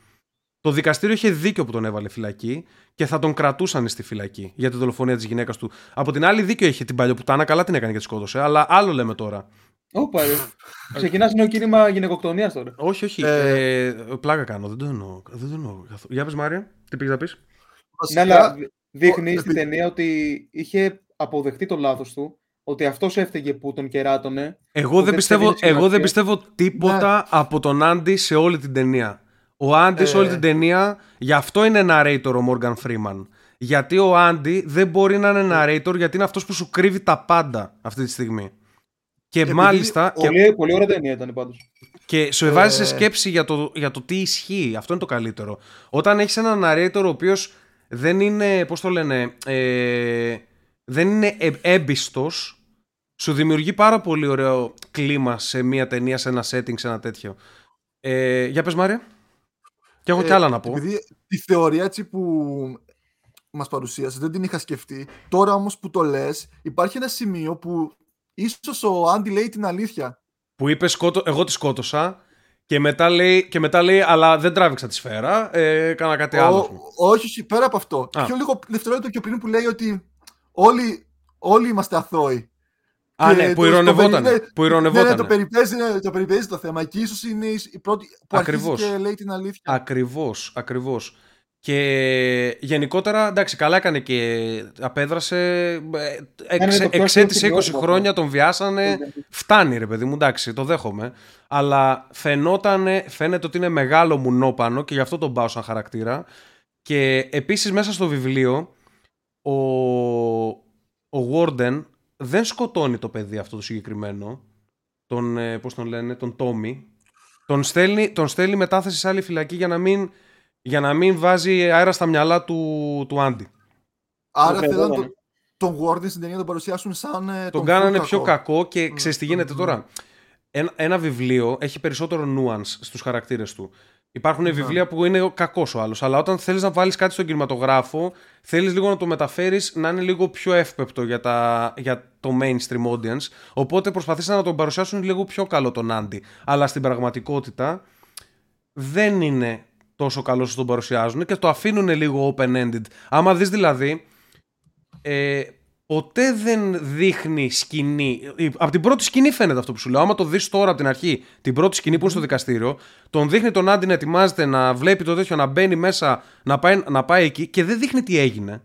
Το δικαστήριο είχε δίκιο που τον έβαλε φυλακή και θα τον κρατούσαν στη φυλακή για τη δολοφονία της γυναίκας του. Από την άλλη, δίκιο είχε την παλιοπουτάνα, καλά την έκανε και τη σκότωσε. Αλλά άλλο λέμε τώρα. Όπα, ρε. (laughs) Ξεκινάς νέο κίνημα γυναικοκτονίας τώρα. Όχι, όχι. Ε, Ε, πλάκα κάνω. Δεν το εννοώ. Δεν το εννοώ καθόλου. Για πες Μάρια, τι πήγες να πεις; Ναι, Βασικά, αλλά δείχνει ο- στην ταινία ότι είχε αποδεχτεί το λάθος του, ότι αυτός έφταιγε που τον κεράτωνε. Εγώ δεν, δεν πιστεύω, σέβεται εγώ δεν σημασία. πιστεύω τίποτα από τον Άντι σε όλη την ταινία. Ο Άντι σε όλη Ε. την ταινία, γι' αυτό είναι narrator ο Morgan Freeman. Γιατί ο Άντι δεν μπορεί να είναι narrator γιατί είναι αυτός που σου κρύβει τα πάντα αυτή τη στιγμή. Και Επειδή μάλιστα. ο- και- Πολύ, πολύ ωραία ταινία ήταν πάντως. Και σου βάζει σε Ε. σκέψη για το, για το τι ισχύει. Αυτό είναι το καλύτερο. Όταν έχεις έναν narrator ο οποίος δεν είναι. Πώς το λένε. Ε, δεν είναι ε, έμπιστος, σου δημιουργεί πάρα πολύ ωραίο κλίμα σε μια ταινία, σε ένα setting, σε ένα τέτοιο. Ε, για πες Μάρια. Και έχω ε, κι άλλα να πω. Επειδή τη θεωρία έτσι που μας παρουσίασε δεν την είχα σκεφτεί. Τώρα όμως που το λες υπάρχει ένα σημείο που ίσως ο Άντι λέει την αλήθεια. Που είπε σκότω, εγώ τη σκότωσα Και μετά, λέει, και μετά λέει, αλλά δεν τράβηξα τη σφαίρα, ε, έκανα κάτι άλλο. ας πούμε. Ο- όχι, όχι, πέρα από αυτό. Α. Πιο λίγο δευτερόλεπτο πιο πριν που λέει ότι όλοι, όλοι είμαστε αθώοι. Α, Και ναι, που το- ηρωνευότανε. το περι- Που Ναι, ναι, ηρωνευότανε. το περιπέζει, ναι, το περιπέζει το θέμα. Και ίσως είναι η η πρώτη που Ακριβώς. αρχίζει και λέει την αλήθεια. Ακριβώς, ακριβώς. Και γενικότερα, εντάξει, καλά έκανε και απέδρασε. ε, Εξ, το πιο εξέτησε 20 αξιόπιστο χρόνια, τον βιάσανε. Φτάνει ρε παιδί μου, εντάξει, το δέχομαι. Αλλά φαινότανε, φαίνεται ότι είναι μεγάλο μουνόπανο και γι' αυτό τον πάω σαν χαρακτήρα. Και επίσης μέσα στο βιβλίο ο, ο Warden δεν σκοτώνει το παιδί αυτό το συγκεκριμένο. Τον, ε, πώς τον λένε, τον Τόμι. Τον στέλνει, τον στέλνει μετάθεση σε άλλη φυλακή για να μην, για να μην βάζει αέρα στα μυαλά του, του Άντι. Άρα Το θέλουν παιδεύανε. τον, τον Warden στην ταινία να τον παρουσιάσουν σαν. ε, Τον κάνανε full πιο κακό και ξέρεις τι γίνεται μμ. τώρα. Ένα, ένα βιβλίο έχει περισσότερο nuance στους χαρακτήρες του. Υπάρχουν Ναι. βιβλία που είναι κακός ο άλλος, αλλά όταν θέλεις να βάλεις κάτι στον κινηματογράφο, θέλεις λίγο να το μεταφέρεις να είναι λίγο πιο εύπεπτο για, τα, για το mainstream audience. Οπότε προσπαθήσαν να τον παρουσιάσουν λίγο πιο καλό τον Άντι. Αλλά στην πραγματικότητα δεν είναι τόσο καλό όσο τον παρουσιάζουν και το αφήνουν λίγο open-ended. Άμα δεις δηλαδή, ε, ποτέ δεν δείχνει σκηνή. Από την πρώτη σκηνή φαίνεται αυτό που σου λέω. Άμα το δεις τώρα από την αρχή, την πρώτη σκηνή που είναι στο δικαστήριο, τον δείχνει τον Άντι να ετοιμάζεται, να βλέπει το τέτοιο, να μπαίνει μέσα, να πάει, να πάει εκεί και δεν δείχνει τι έγινε.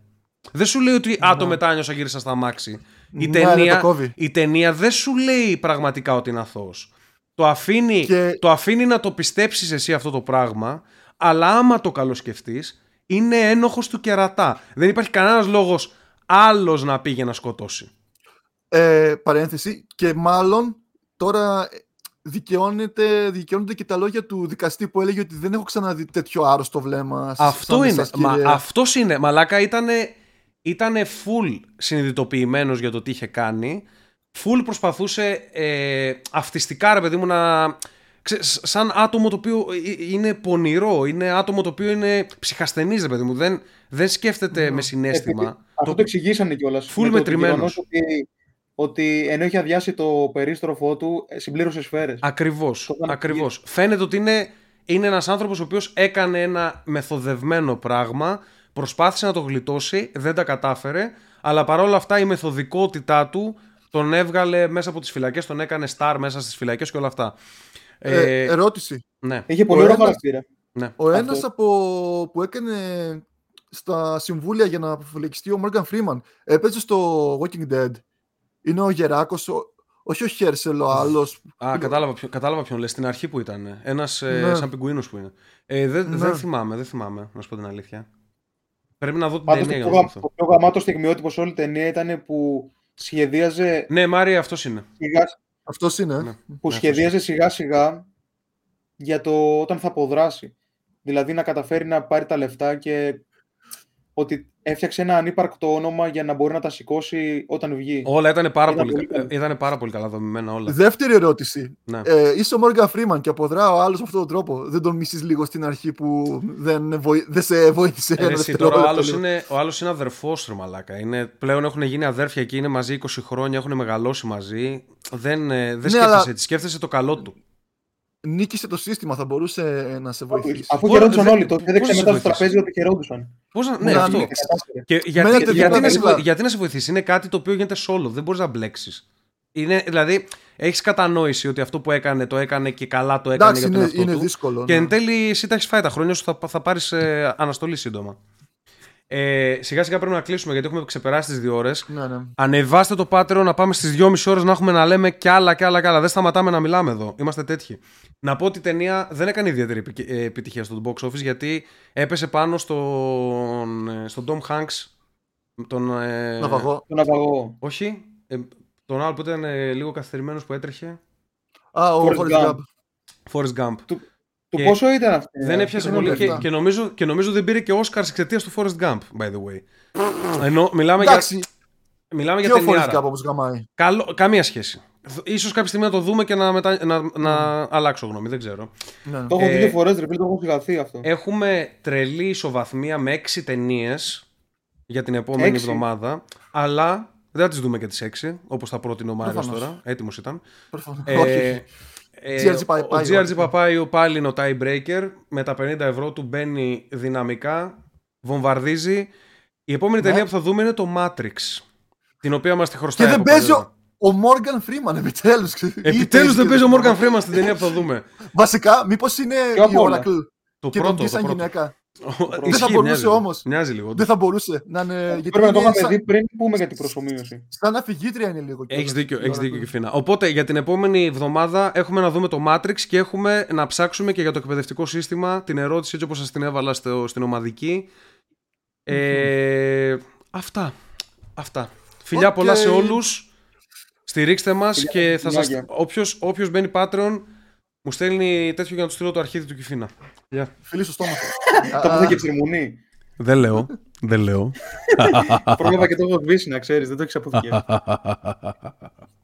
Δεν σου λέει ότι Α, το μετάνιωσα, γύρισα στα μάξι. Η, Ναι, ναι, ταινία, το κόβει. η ταινία δεν σου λέει πραγματικά ότι είναι αθώος. Το αφήνει, Και- το αφήνει να το πιστέψεις εσύ αυτό το πράγμα, αλλά άμα το καλοσκεφτείς, είναι ένοχος του κερατά. Δεν υπάρχει κανένας λόγος άλλος να πήγε να σκοτώσει. Ε, παρένθεση. Και μάλλον τώρα ε, δικαιώνεται, δικαιώνονται και τα λόγια του δικαστή που έλεγε ότι δεν έχω ξαναδεί τέτοιο άρρωστο βλέμμα. σ- Αυτό σαν είναι. εσάς, Μα, κύριε. αυτός είναι. Μαλάκα ήτανε, ήτανε full συνειδητοποιημένος για το τι είχε κάνει. Full προσπαθούσε ε, αυτιστικά, ρε παιδί μου, να... ξέ- σ- σαν άτομο το οποίο ε, ε, είναι πονηρό, είναι άτομο το οποίο είναι ψυχασθενής, ρε παιδί μου. Δεν, δεν σκέφτεται με συνέστημα. Επειδή- Αυτό το εξηγήσανε κιόλας. Full μετρημένος. Ότι, ότι ενώ είχε αδειάσει το περίστροφό του, ε, συμπλήρωσε σφαίρες. Ακριβώς, Το έκανε ακριβώς. Φαίνεται ότι είναι, είναι ένας άνθρωπος ο οποίος έκανε ένα μεθοδευμένο πράγμα, προσπάθησε να το γλιτώσει, δεν τα κατάφερε, αλλά παρόλα αυτά η μεθοδικότητά του τον έβγαλε μέσα από τις φυλακές, τον έκανε star μέσα στις φυλακές και όλα αυτά. Ε, Ε, ερώτηση. ναι, Είχε πολύ ο ωραίο ένας- χαρακτήρα. ναι. Ο Αυτό. ένας από, που έκανε στα συμβούλια για να αποφυλακιστεί ο Morgan Freeman έπαιζε στο Walking Dead. Είναι ο Γεράκος, ο, όχι ο Χέρσελ, ο άλλος. Α, κατάλαβα, ποιο, κατάλαβα ποιον λες, στην αρχή που ήταν. Ένας ε, Ναι. σαν πιγκουίνος που είναι. Ε, δεν, Ναι. δεν θυμάμαι, δεν θυμάμαι, να σου πω την αλήθεια. Πρέπει να δω την Πάντως ταινία για το, να πιο, το γα- θυμηθώ. το πιο γαμάτο στιγμιότυπο σε όλη την ταινία ήταν που σχεδίαζε Ναι, Μάρια, αυτός είναι. σιγά, Αυτός είναι. ε. Ναι. που Ναι, σχεδίαζε σιγά σιγά για το όταν θα αποδράσει. Δηλαδή να καταφέρει να πάρει τα λεφτά και ότι έφτιαξε ένα ανύπαρκτο όνομα για να μπορεί να τα σηκώσει όταν βγει. Όλα ήταν πάρα, Ήταν πολύ, πολύ καλό. ε, ήτανε πάρα πολύ καλά δομημένα όλα. Δεύτερη ερώτηση. Ναι. Ε, είσαι ο Morgan Freeman και αποδρά ο άλλος με αυτόν τον τρόπο. Δεν τον μισείς λίγο στην αρχή που δεν, βοη... δεν σε βοήθησε Ε, ένα εσύ, τώρα ο δευτερόλεπτο, άλλος λέω. είναι, ο άλλος είναι αδερφός του μαλάκα. Είναι, πλέον έχουν γίνει αδέρφια και είναι μαζί 20 χρόνια, έχουν μεγαλώσει μαζί. Δεν, ε, δεν Ναι, σκέφτεσαι αλλά- έτσι, σκέφτεσαι το καλό του. Νίκησε το σύστημα, θα μπορούσε ε, να σε βοηθήσει. Αφού Πώς- χαιρόντουσαν δεν- όλοι, το πώς έδειξε σε μετά στο βοηθήσει; τραπέζι ότι χαιρόντουσαν. Πώς να, ναι, Να αυτό. ανοίξει. Κατάφερε. Και γιατί, Μένετε γιατί, δίπλα να σε, δίπλα. βοη- γιατί να σε βοηθήσει, είναι κάτι το οποίο γίνεται solo, δεν μπορείς να μπλέξεις. Είναι, δηλαδή, έχεις κατανόηση ότι αυτό που έκανε το έκανε και καλά το έκανε Εντάξει, για τον είναι, εαυτό είναι του. δύσκολο. Και ναι. εν τέλει, εσύ τα έχεις φάει τα χρόνια σου, θα, θα πάρεις αναστολή σύντομα. Ε, σιγά σιγά πρέπει να κλείσουμε γιατί έχουμε ξεπεράσει τις δύο ώρες. Ναι, ναι. Ανεβάστε το Patreon να πάμε στις 2,5 ώρες να έχουμε να λέμε κι άλλα κι άλλα κι άλλα. Δεν σταματάμε να μιλάμε εδώ. Είμαστε τέτοιοι. Να πω ότι η ταινία δεν έκανε ιδιαίτερη επι- ε, επιτυχία στο box office γιατί έπεσε πάνω στον, ε, στον Tom Hanks. Τον, ε, Ναυαγό. Τον αγαγό. Όχι. Ε, τον άλλο που ήταν ε, λίγο καθυστερημένος που έτρεχε. Α, ο Forrest Forrest Gump. Gump. Forrest Gump. Του Και πόσο ήταν αυτό. Δεν έπιασε δεν πολύ είναι και, λεφτά. και, νομίζω, και νομίζω δεν πήρε και Oscars εξαιτίας του Forrest Gump, by the way. Ενώ μιλάμε για, Εντάξει, μιλάμε και για ο Forrest ταινιάρα. Gump όμως γαμάει. Καλό, καμία σχέση. Ίσως κάποια στιγμή να το δούμε και να, μετα... να, να αλλάξω γνώμη, δεν ξέρω. Ναι. Το έχω δει Ε, δύο φορές, ρε φίλε, το έχω σιγαθεί αυτό. Έχουμε τρελή ισοβαθμία με έξι ταινίες για την επόμενη Έξι; εβδομάδα, αλλά δεν θα τις δούμε και τις έξι, όπως θα πρότεινε ο Μάριος Προφανώς. τώρα. Έτοιμος ήταν. Προφανώς. Ε, Όχι. Ε, GRG πάει- ο πάει, GRG όχι. Παπάιο πάλι είναι ο tiebreaker. Με τα 50 ευρώ του μπαίνει δυναμικά, βομβαρδίζει. Η επόμενη Ναι. ταινία που θα δούμε είναι το Matrix. Την οποία μας τη χρωστάει. Και δεν από παίζει παλιότερα. ο, ο Morgan Freeman, επιτέλους. Επιτέλους δεν παίζει ο Morgan Freeman στην ταινία που θα δούμε. Βασικά, μήπως είναι Ποιο η απ' όλα; Oracle Το και πρώτο. τον το σαν πρώτο. Γυναίκα. Ισχύει, θα μπορούσε μοιάζει. όμως. Μοιάζει λίγο. Δεν θα μπορούσε να είναι. γιατί Πρέπει να το είναι είχαμε σαν- δει πριν πούμε για την προσωμείωση. Σαν αφηγήτρια είναι λίγο. Έχεις κιόλας, δίκιο, η έχεις Oracle. δίκιο, Κιφίνα. Οπότε για την επόμενη εβδομάδα έχουμε να δούμε το Matrix και έχουμε να ψάξουμε και για το εκπαιδευτικό σύστημα την ερώτηση έτσι όπως σας την έβαλα στο, στην ομαδική. Ε, αυτά. Αυτά. Φιλιά Οκ. πολλά σε όλους. Στηρίξτε μας Φιλιά, και θα σας... φιλάκια. Όποιος, όποιος μπαίνει Patreon μου στέλνει τέτοιο για να του στείλω το αρχίδι του Κιφίνα. Γεια. Φιλί στο στόμα. (laughs) Τα πούμε και ψερμουνί. Δεν λέω. Δεν λέω. Πρόλαβα και το έχω σβήσει να ξέρεις, δεν το έχεις αποθηκεύσει. (laughs)